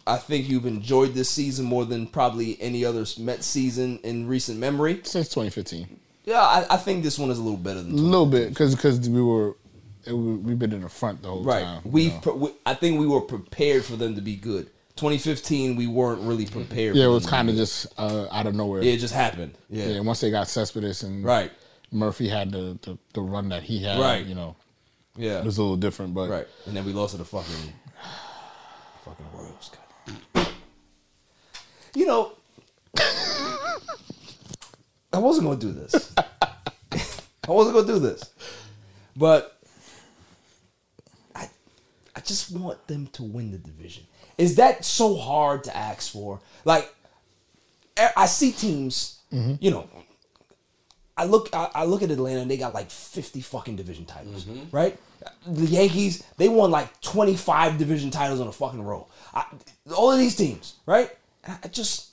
I think you've enjoyed this season more than probably any other Met season in recent memory. since 2015. Yeah, I, I think this one is a little better than A little bit because because we were it, we- we've been in the front the whole right. time. you We've know. pre- we, I think we were prepared for them to be good. 2015, we weren't really prepared. yeah, it was kind of just uh, out of nowhere. Yeah, it just happened. Yeah. yeah. Once they got Cespedes and Right. Murphy had the, the the run that he had. Right. You know, Yeah. it was a little different, but Right. And then we lost to the fucking fucking Royals. God. You know, I wasn't gonna do this. I wasn't gonna do this. But I I just want them to win the division. Is that so hard to ask for? Like I see teams, mm-hmm. you know, I look I, I look at Atlanta and they got like 50 fucking division titles, mm-hmm. right? The Yankees, they won like 25 division titles on a fucking row. I, all of these teams, right? I, I just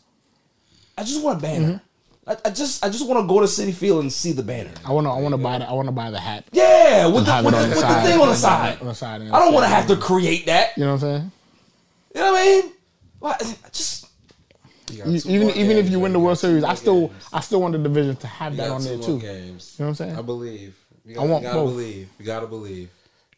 I just want a banner. Mm-hmm. I, I just I just want to go to Citi Field and see the banner. I want to I want to buy the, I want to buy the hat. Yeah, with the, with the, the with the thing on the side. On the side. I don't want to have to create that. You know what I'm saying? You know what I mean? What? Just You- even even if you win the World Series, I still I still want the division to have that on there too. Games. You know what I'm saying? I believe. You I gotta, want you gotta both. believe. You gotta believe.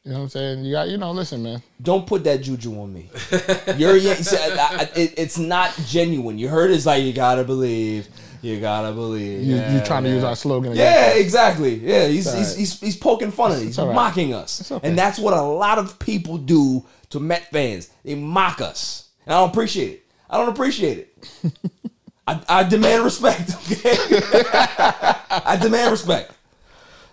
You know what I'm saying? You got you know. Listen, man. don't put that juju on me. You're yeah, see, I- I- it, it's not genuine. You heard it's like you gotta believe. You gotta believe. You Yeah, you trying to use our slogan? Again. Yeah, exactly. Yeah, he's, It's he's, right. he's he's poking fun at us. He's all right. mocking us, okay. and that's what a lot of people do to Met fans. They mock us, and I don't appreciate it. I don't appreciate it. I, I demand respect. Okay, I demand respect.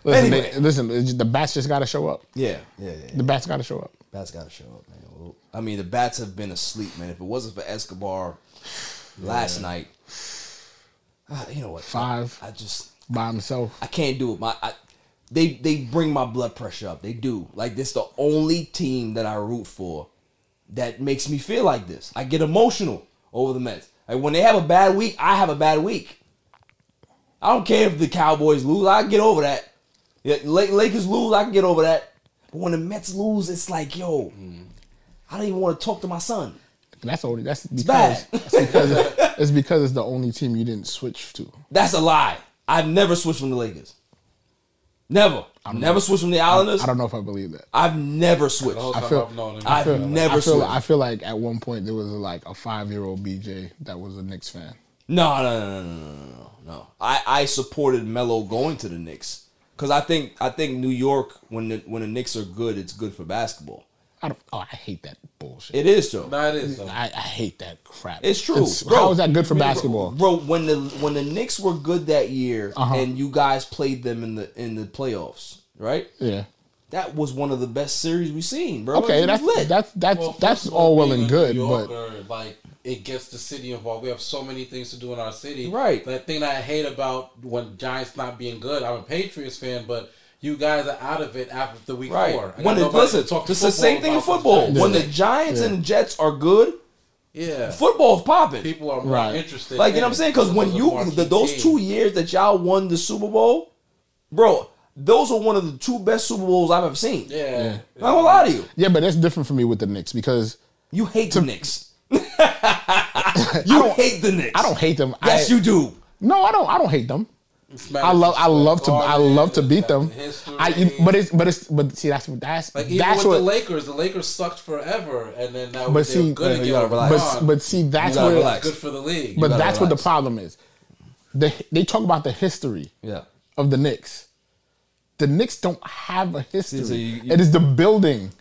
Listen, Anyway. they, listen. The bats just got to show up. Yeah, yeah, yeah. The bats got to show up. Bats got to show up, man. Well, I mean, the bats have been asleep, man. If it wasn't for Escobar last night, ah, you know what? Five. I just by himself. I can't do it. My I, they they bring my blood pressure up. They do. Like this, the only team that I root for that makes me feel like this. I get emotional over the Mets. Like when they have a bad week, I have a bad week. I don't care if the Cowboys lose. I can get over that. Yeah, La- Lakers lose, I can get over that. But when the Mets lose, it's like, yo, I don't even want to talk to my son. That's only that's because bad. that's because it's because it's the only team you didn't switch to. That's a lie. I've never switched from the Lakers. Never. I've never switched from the Islanders. I don't know if I believe that. I've never switched. I feel, I've I feel, never I feel, switched. I feel like at one point there was like a five year old BJ that was a Knicks fan. No, no, no, no, no, no, no, no. I, I supported Melo going to the Knicks because I think I think New York when the when the Knicks are good, it's good for basketball. I don't. Oh, I hate that bullshit. It is though. No, it is. Though. I, I hate that crap. It's true. It's- bro. how is that good for basketball? bro? When the when the Knicks were good that year, Uh-huh. and you guys played them in the in the playoffs, right? Yeah. That was one of the best series we've seen, bro. Okay, It that's lit. that's that's Well, that's first all well and good, New but Yorker, like it gets the city involved. We have so many things to do in our city. Right. The thing that I hate about when Giants not being good, I'm a Patriots fan, but you guys are out of it after the week Right. four. I When it, listen, talk to it's the same thing in football. this. When the Giants Yeah. and Jets are good, Yeah. football's popping. People are more Right. interested. Like you know what I'm saying? Because when you the, those team. two years that y'all won the Super Bowl, bro, those are one of the two best Super Bowls I've ever seen. Yeah. I'm not gonna lie to you. Yeah, but that's different for me with the Knicks because you hate the Knicks. you don't hate the Knicks. I don't hate them. Yes, I, you do. No, I don't. I don't hate them. I love. I love to. I love to beat them. I. But it's. But it's. But see, that's that's Like even that's with what. the Lakers, the Lakers sucked forever, and then now but see, good uh, again. you gotta with relax. LeBron. but, but see, that's relax. good for the league. But that's what the problem is. They they talk about the history Yeah. of the Knicks. The Knicks don't have a history. so you- you- it is the building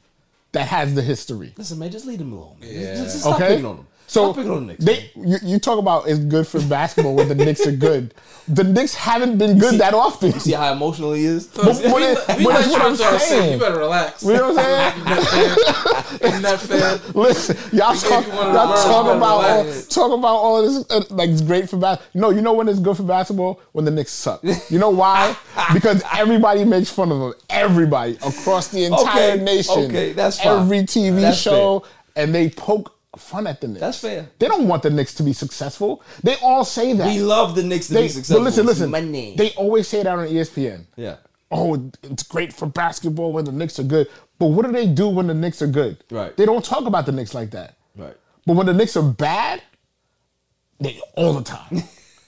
that has the history. Listen, man, just leave them alone. Yeah. Just, just stop Okay. picking on them. So stop on the Knicks. they, you, you talk about it's good for basketball when the Knicks are good. The Knicks haven't been good that often. You see how emotional he is? So, But- we, but we, it- we but let what you I'm into saying. You better relax. You know what I'm saying? Isn't that fair? Listen, y'all talk, you y'all one of the words, talk about all, talk about all this uh, like it's great for basketball. No, you know when it's good for basketball when the Knicks suck. You know why? because everybody makes fun of them. Everybody across the entire Okay, nation. okay, that's fine. Every TV That's show, and they poke fun at the Knicks. That's fair. They don't want the Knicks to be successful. They all say that. We love the Knicks to They- be successful. But listen, listen. money. They always say that on ESPN yeah. oh, it's great for basketball when the Knicks are good. But what do they do when the Knicks are good? Right. They don't talk about the Knicks like that. Right. But when the Knicks are bad, they all the time.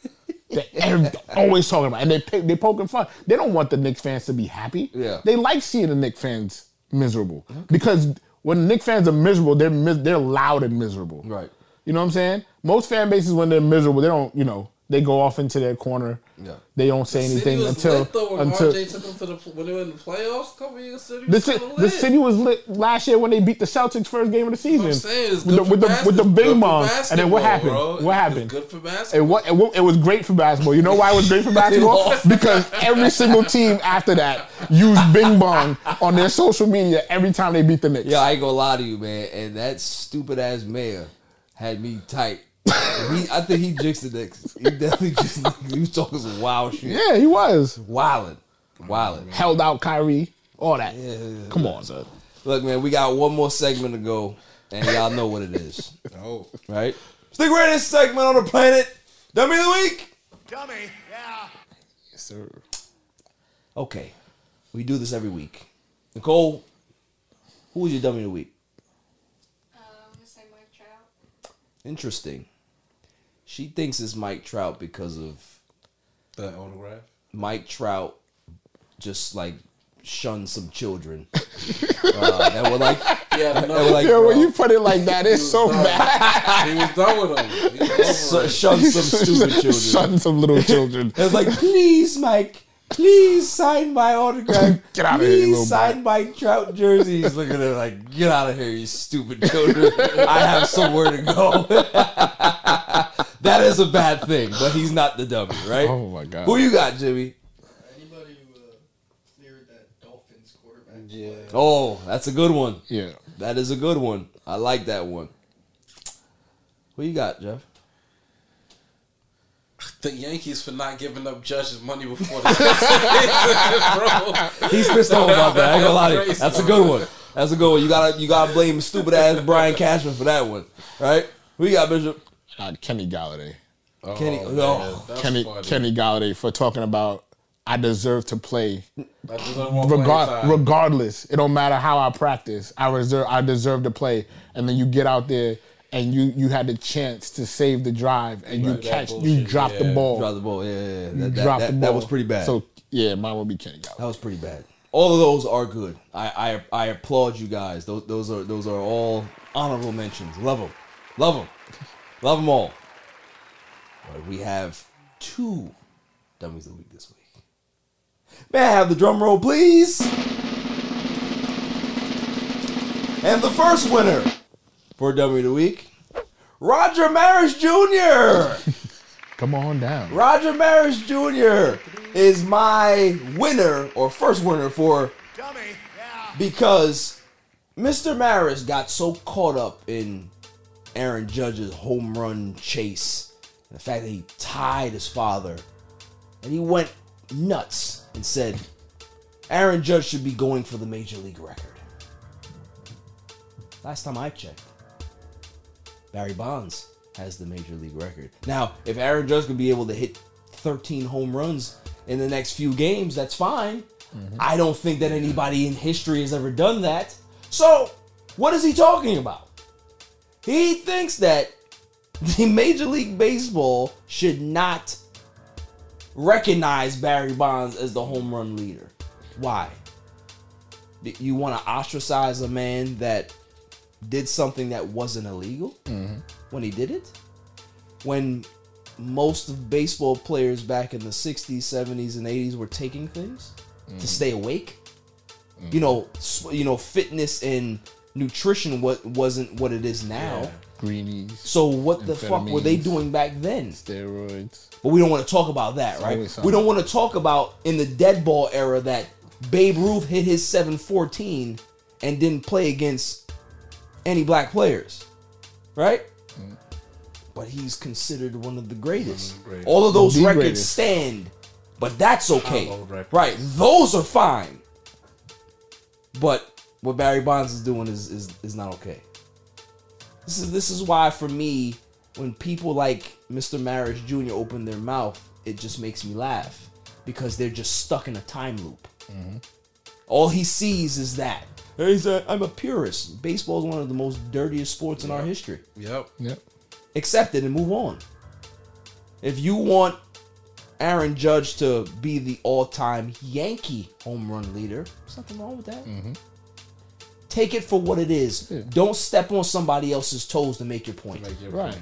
they every, always talking about, it. and they pick, they poking fun. They don't want the Knicks fans to be happy. Yeah. They like seeing the Knicks fans miserable because when Knicks fans are miserable, they're mis- they're loud and miserable. Right. You know what I'm saying? Most fan bases when they're miserable, they don't. You know, they go off into their corner. Yeah. They don't say City anything until lit though until RJ took them to the when they were in the playoffs. Couple years, City the, was ci- the lit. city was lit last year when they beat the Celtics first game of the season. I'm saying it's with good the, with the bas- with the big good for bomb. And then what happened? bro. What It's happened? good for It, basketball. wa- it, it was great for basketball. You know why it was great for basketball? because every single team after that used Bing Bong on their social media every time they beat the Knicks. Yeah, I ain't gonna lie to you, man. And that stupid ass mayor had me tight. He, I think he jinxed the Knicks. He definitely just he was talking some wild shit. Yeah, he was. Wildin'. Wildin'. Held out Kyrie, all that. Come on, son. Look, man, we got one more segment to go, and y'all know what it is. Oh. Right? It's the greatest segment on the planet. Dummy of the week. Dummy, yeah. Yes, sir. Okay. We do this every week. Nicole, who was your dummy of the week? Um, I'm gonna say Mike Trout. Interesting. She thinks it's Mike Trout because of the autograph. Mike Trout just like shunned some children uh, that were like, Yeah, that no. were like, yeah, when you put it like that, it's so bad. he was done with them. He so- shunned some stupid children. Shun some little children. It was like, please, Mike, please sign my autograph. Get out of here, you Please little sign my Trout jersey. He's looking at it like, get out of here, you stupid children. I have somewhere to go. That is a bad thing, but he's not the dummy, right? Oh my god. Who you got, Jimmy? Anybody who uh, cleared that Dolphins quarterback. Yeah. Oh, that's a good one. Yeah. That is a good one. I like that one. Who you got, Jeff? The Yankees for not giving up Judge's money before the season, bro. He's pissed off about that. I ain't gonna lie to you. That's a good one. That's a good one. You gotta you gotta blame stupid ass Brian Cashman for that one, right? Who you got, Bishop? Uh, Kenny Golladay. Oh, Kenny- man, oh. Kenny funny. Kenny Golladay for talking about I deserve to play. Deserve Regard, time. regardless, it don't matter how I practice. I reserve. I deserve to play. And then you get out there and you you had the chance to save the drive and you Right, that catch. You bullshit, drop the ball. Drop the ball. Yeah, yeah, yeah. You That, that, drop that, the that was pretty bad. So yeah, mine would be Kenny Golladay. that was pretty bad. All of those are good. I, I I applaud you guys. Those those are those are all honorable mentions. Love them, love them, love them all. But we have two dummies of the week this week. May I have the drum roll, please? And the first winner for dummy of the week, Roger Maris Jr. Come on down. Roger Maris Jr. is my winner or first winner for Dummy because Mr. Maris got so caught up in Aaron Judge's home run chase and the fact that he tied his father and he went nuts and said, Aaron Judge should be going for the major league record. Last time I checked, Barry Bonds has the major league record. Now, if Aaron Judge can be able to hit 13 home runs in the next few games, that's fine. Mm-hmm. I don't think that anybody in history has ever done that. So, what is he talking about? He thinks that the Major League Baseball should not recognize Barry Bonds as the home run leader. Why? You want to ostracize a man that did something that wasn't illegal mm-hmm. when he did it? When most of baseball players back in the 60s, 70s, and 80s were taking things to mm-hmm. stay awake? Mm-hmm. You know, you know, fitness and nutrition what wasn't what it is now. Greenies. So what the fuck were they doing back then? Steroids. But we don't want to talk about that, It's right? We don't want to talk about in the dead ball era that Babe Ruth hit his 714 and didn't play against any black players, right? Mm. But he's considered one of the greatest. greatest. All of those The records greatest. stand, but that's okay, right? Those are fine. But what Barry Bonds is doing is is, is not okay. This is this is why for me, when people like Mr. Maris Jr. open their mouth, it just makes me laugh because they're just stuck in a time loop. Mm-hmm. All he sees is that. He's a, I'm a purist. Baseball is one of the most dirtiest sports in our history. Yep. Yep. Accept it and move on. If you want Aaron Judge to be the all-time Yankee home run leader, there's nothing wrong with that. Mm-hmm. Take it for what it is. Don't step on somebody else's toes to make your point. Right.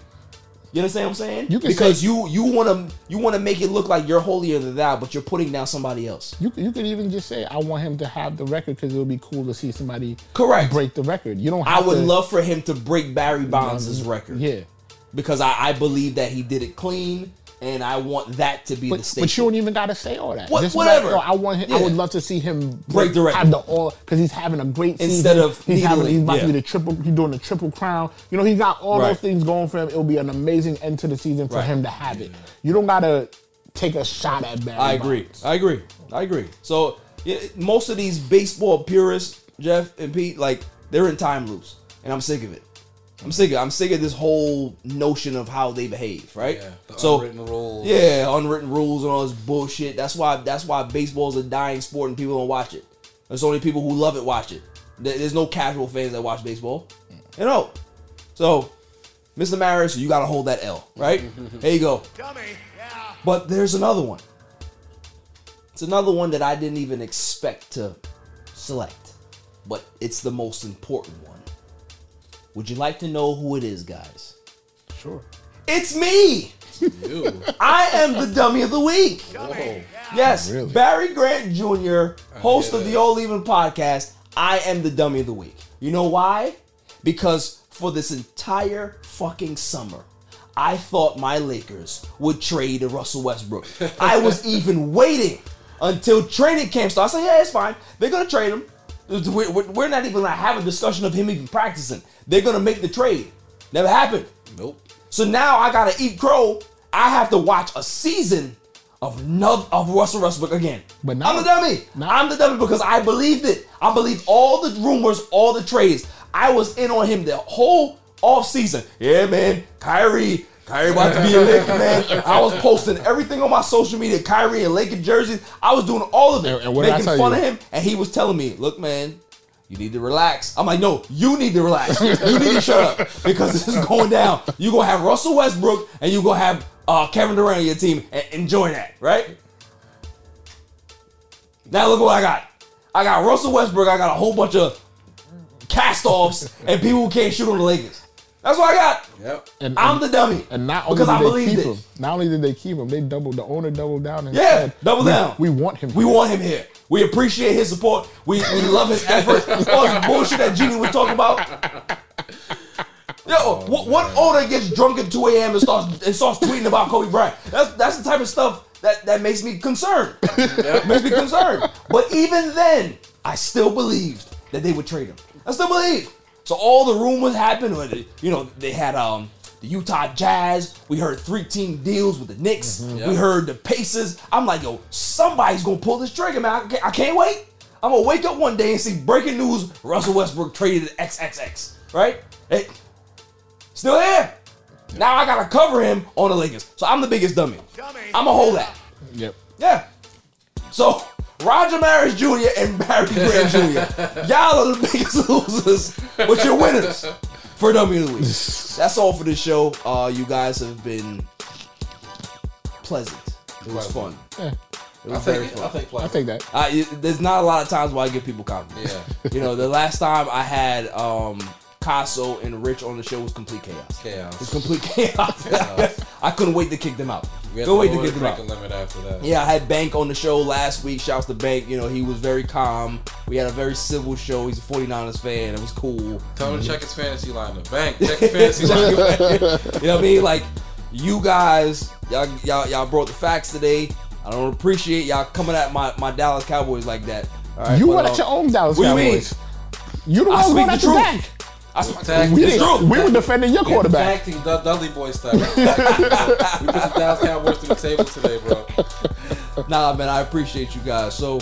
You understand what I'm saying? You because say- you you want to you want to make it look like you're holier than thou, but you're putting down somebody else. You you could even just say I want him to have the record because it would be cool to see somebody Correct. break the record. You don't. I would to, love for him to break Barry Bonds' record. Yeah. Because I, I believe that he did it clean, and I want that to be the But, state. but you don't even gotta say all that. What- Just whatever. Like, I want him. I would love to see him Break the record. Have the all because he's having a great season. Instead of he's having he's about yeah. to be the triple. He's doing the triple crown. You know, he's got all Right. those things going for him. It'll be an amazing end to the season for Right. him to have it. You don't gotta take a shot at Barry. I agree. Bonds. I agree. I agree. So yeah, most of these baseball purists, Jeff and Pete, like they're in time loops, and I'm sick of it. I'm sick of. I'm sick of this whole notion of how they behave, right? Yeah, the so unwritten rules. Yeah, unwritten rules and all this bullshit. That's why. That's why baseball's a dying sport and people don't watch it. There's only people who love it watch it. There's no casual fans that watch baseball. Mm. You know. So, Mr. Maris, you got to hold that L, right? There you go. Yeah. But there's another one. It's another one that I didn't even expect to select, but it's the most important one. Would you like to know who it is, guys? Sure. It's me. You. I am the dummy of the week. Whoa. Yes, Really? Barry Grant Jr., host of the All Even podcast. I am the dummy of the week. You know why? Because for this entire fucking summer, I thought my Lakers would trade Russell Westbrook. I was even waiting until training camp started. I said, yeah, it's fine. They're going to trade him. We're, we're- we're not even going to have a discussion of him even practicing. They're going to make the trade. Never happened. Nope. So now I gotta eat crow. I have to watch a season of no, of Russell Westbrook again. But now- I'm the dummy. I'm the dummy because I believed it. I believed all the rumors, all the trades. I was in on him the whole off season. Yeah, man. Kyrie. Kyrie about to be a Laker, man. I was posting everything on my social media. Kyrie and Laker jerseys. I was doing all of it, And- and what did I making fun you? of him. And he was telling me, "Look, man, you need to relax. I'm like, no, you need to relax. You need to shut up because this is going down. You're gonna have Russell Westbrook and you're gonna have uh, Kevin Durant on your team. And enjoy that, right? Now look what I got. I got Russell Westbrook. I got a whole bunch of cast-offs and people who can't shoot on the Lakers. That's what I got. Yep. And, I'm and- the dummy. And not only because did I they believed keep it. him, not only did they keep him, they doubled the owner doubled down and Yeah, said, double "We- down. We want him. We here." want him here. We appreciate his support. We, we love his effort. All this bullshit that Jeanie was talking about. Yo, oh, what, what owner gets drunk at 2 a.m. and starts and starts tweeting about Kobe Bryant? That's that's the type of stuff that, that makes me concerned. makes me concerned. But even then, I still believed that they would trade him. I still believe. So all the rumors happened. When you know they had um the Utah Jazz. We heard three team deals with the Knicks. Yeah. We heard the Pacers. I'm like, yo, somebody's gonna pull this trigger, man. I can't, I can't wait. I'm gonna wake up one day and see breaking news: Russell Westbrook traded at XXX. Right? Hey, still here. Now I gotta cover him on the Lakers. So I'm the biggest dummy. I'm gonna hold that. Yep. Yeah. So Roger Maris Jr. and Barry Grant Jr. Y'all are the biggest losers, but you're winners for Dummy of the Week. That's all for this show. Uh, you guys have been pleasant. It was fun. Yeah. It was I'll very it. fun. I'll take pleasant. I think that. I, it- there's not a lot of times where I give people compliments. Yeah. you know, the last time I had um Casso and Rich on the show was complete chaos. Chaos. It was complete chaos. Chaos. I couldn't wait to kick them out. We had Couldn't wait to get kick them out. limit after that. Yeah, I had Bank on the show last week. Shouts to Bank. You know, he was very calm. We had a very civil show. He's a 49ers fan. It was cool. Tell him to check his fantasy lineup. Bank, check your fantasy lineup. you know what I mean? Like, you guys, y'all, y'all, y'all brought the facts today. I don't appreciate y'all coming at my, my Dallas Cowboys like that. All right, you but, went um, at your own Dallas what do you mean? Cowboys. You the I one speak going the at your truth. back. I speak Tag- We, didn't- we were defending your quarterback. Tag team, Dudley boy style. we put the Dallas Cowboys to the table today, bro. Nah, man, I appreciate you guys. So,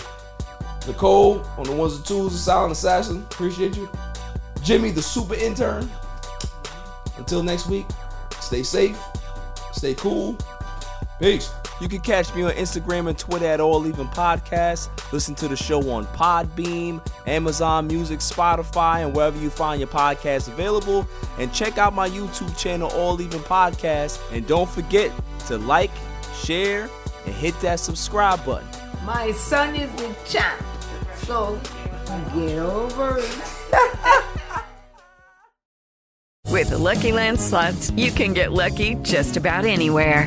Nicole on the ones and twos, the silent assassin, appreciate you. Jimmy, the super intern. Until next week, stay safe, stay cool. Peace. You can catch me on Instagram and Twitter at All Even Podcast. Listen to the show on Podbean, Amazon Music, Spotify, and wherever you find your podcast available. And check out my YouTube channel, All Even Podcast. And don't forget to like, share, and hit that subscribe button. My son is the champ, so get over it. With the LuckyLand slots, you can get lucky just about anywhere.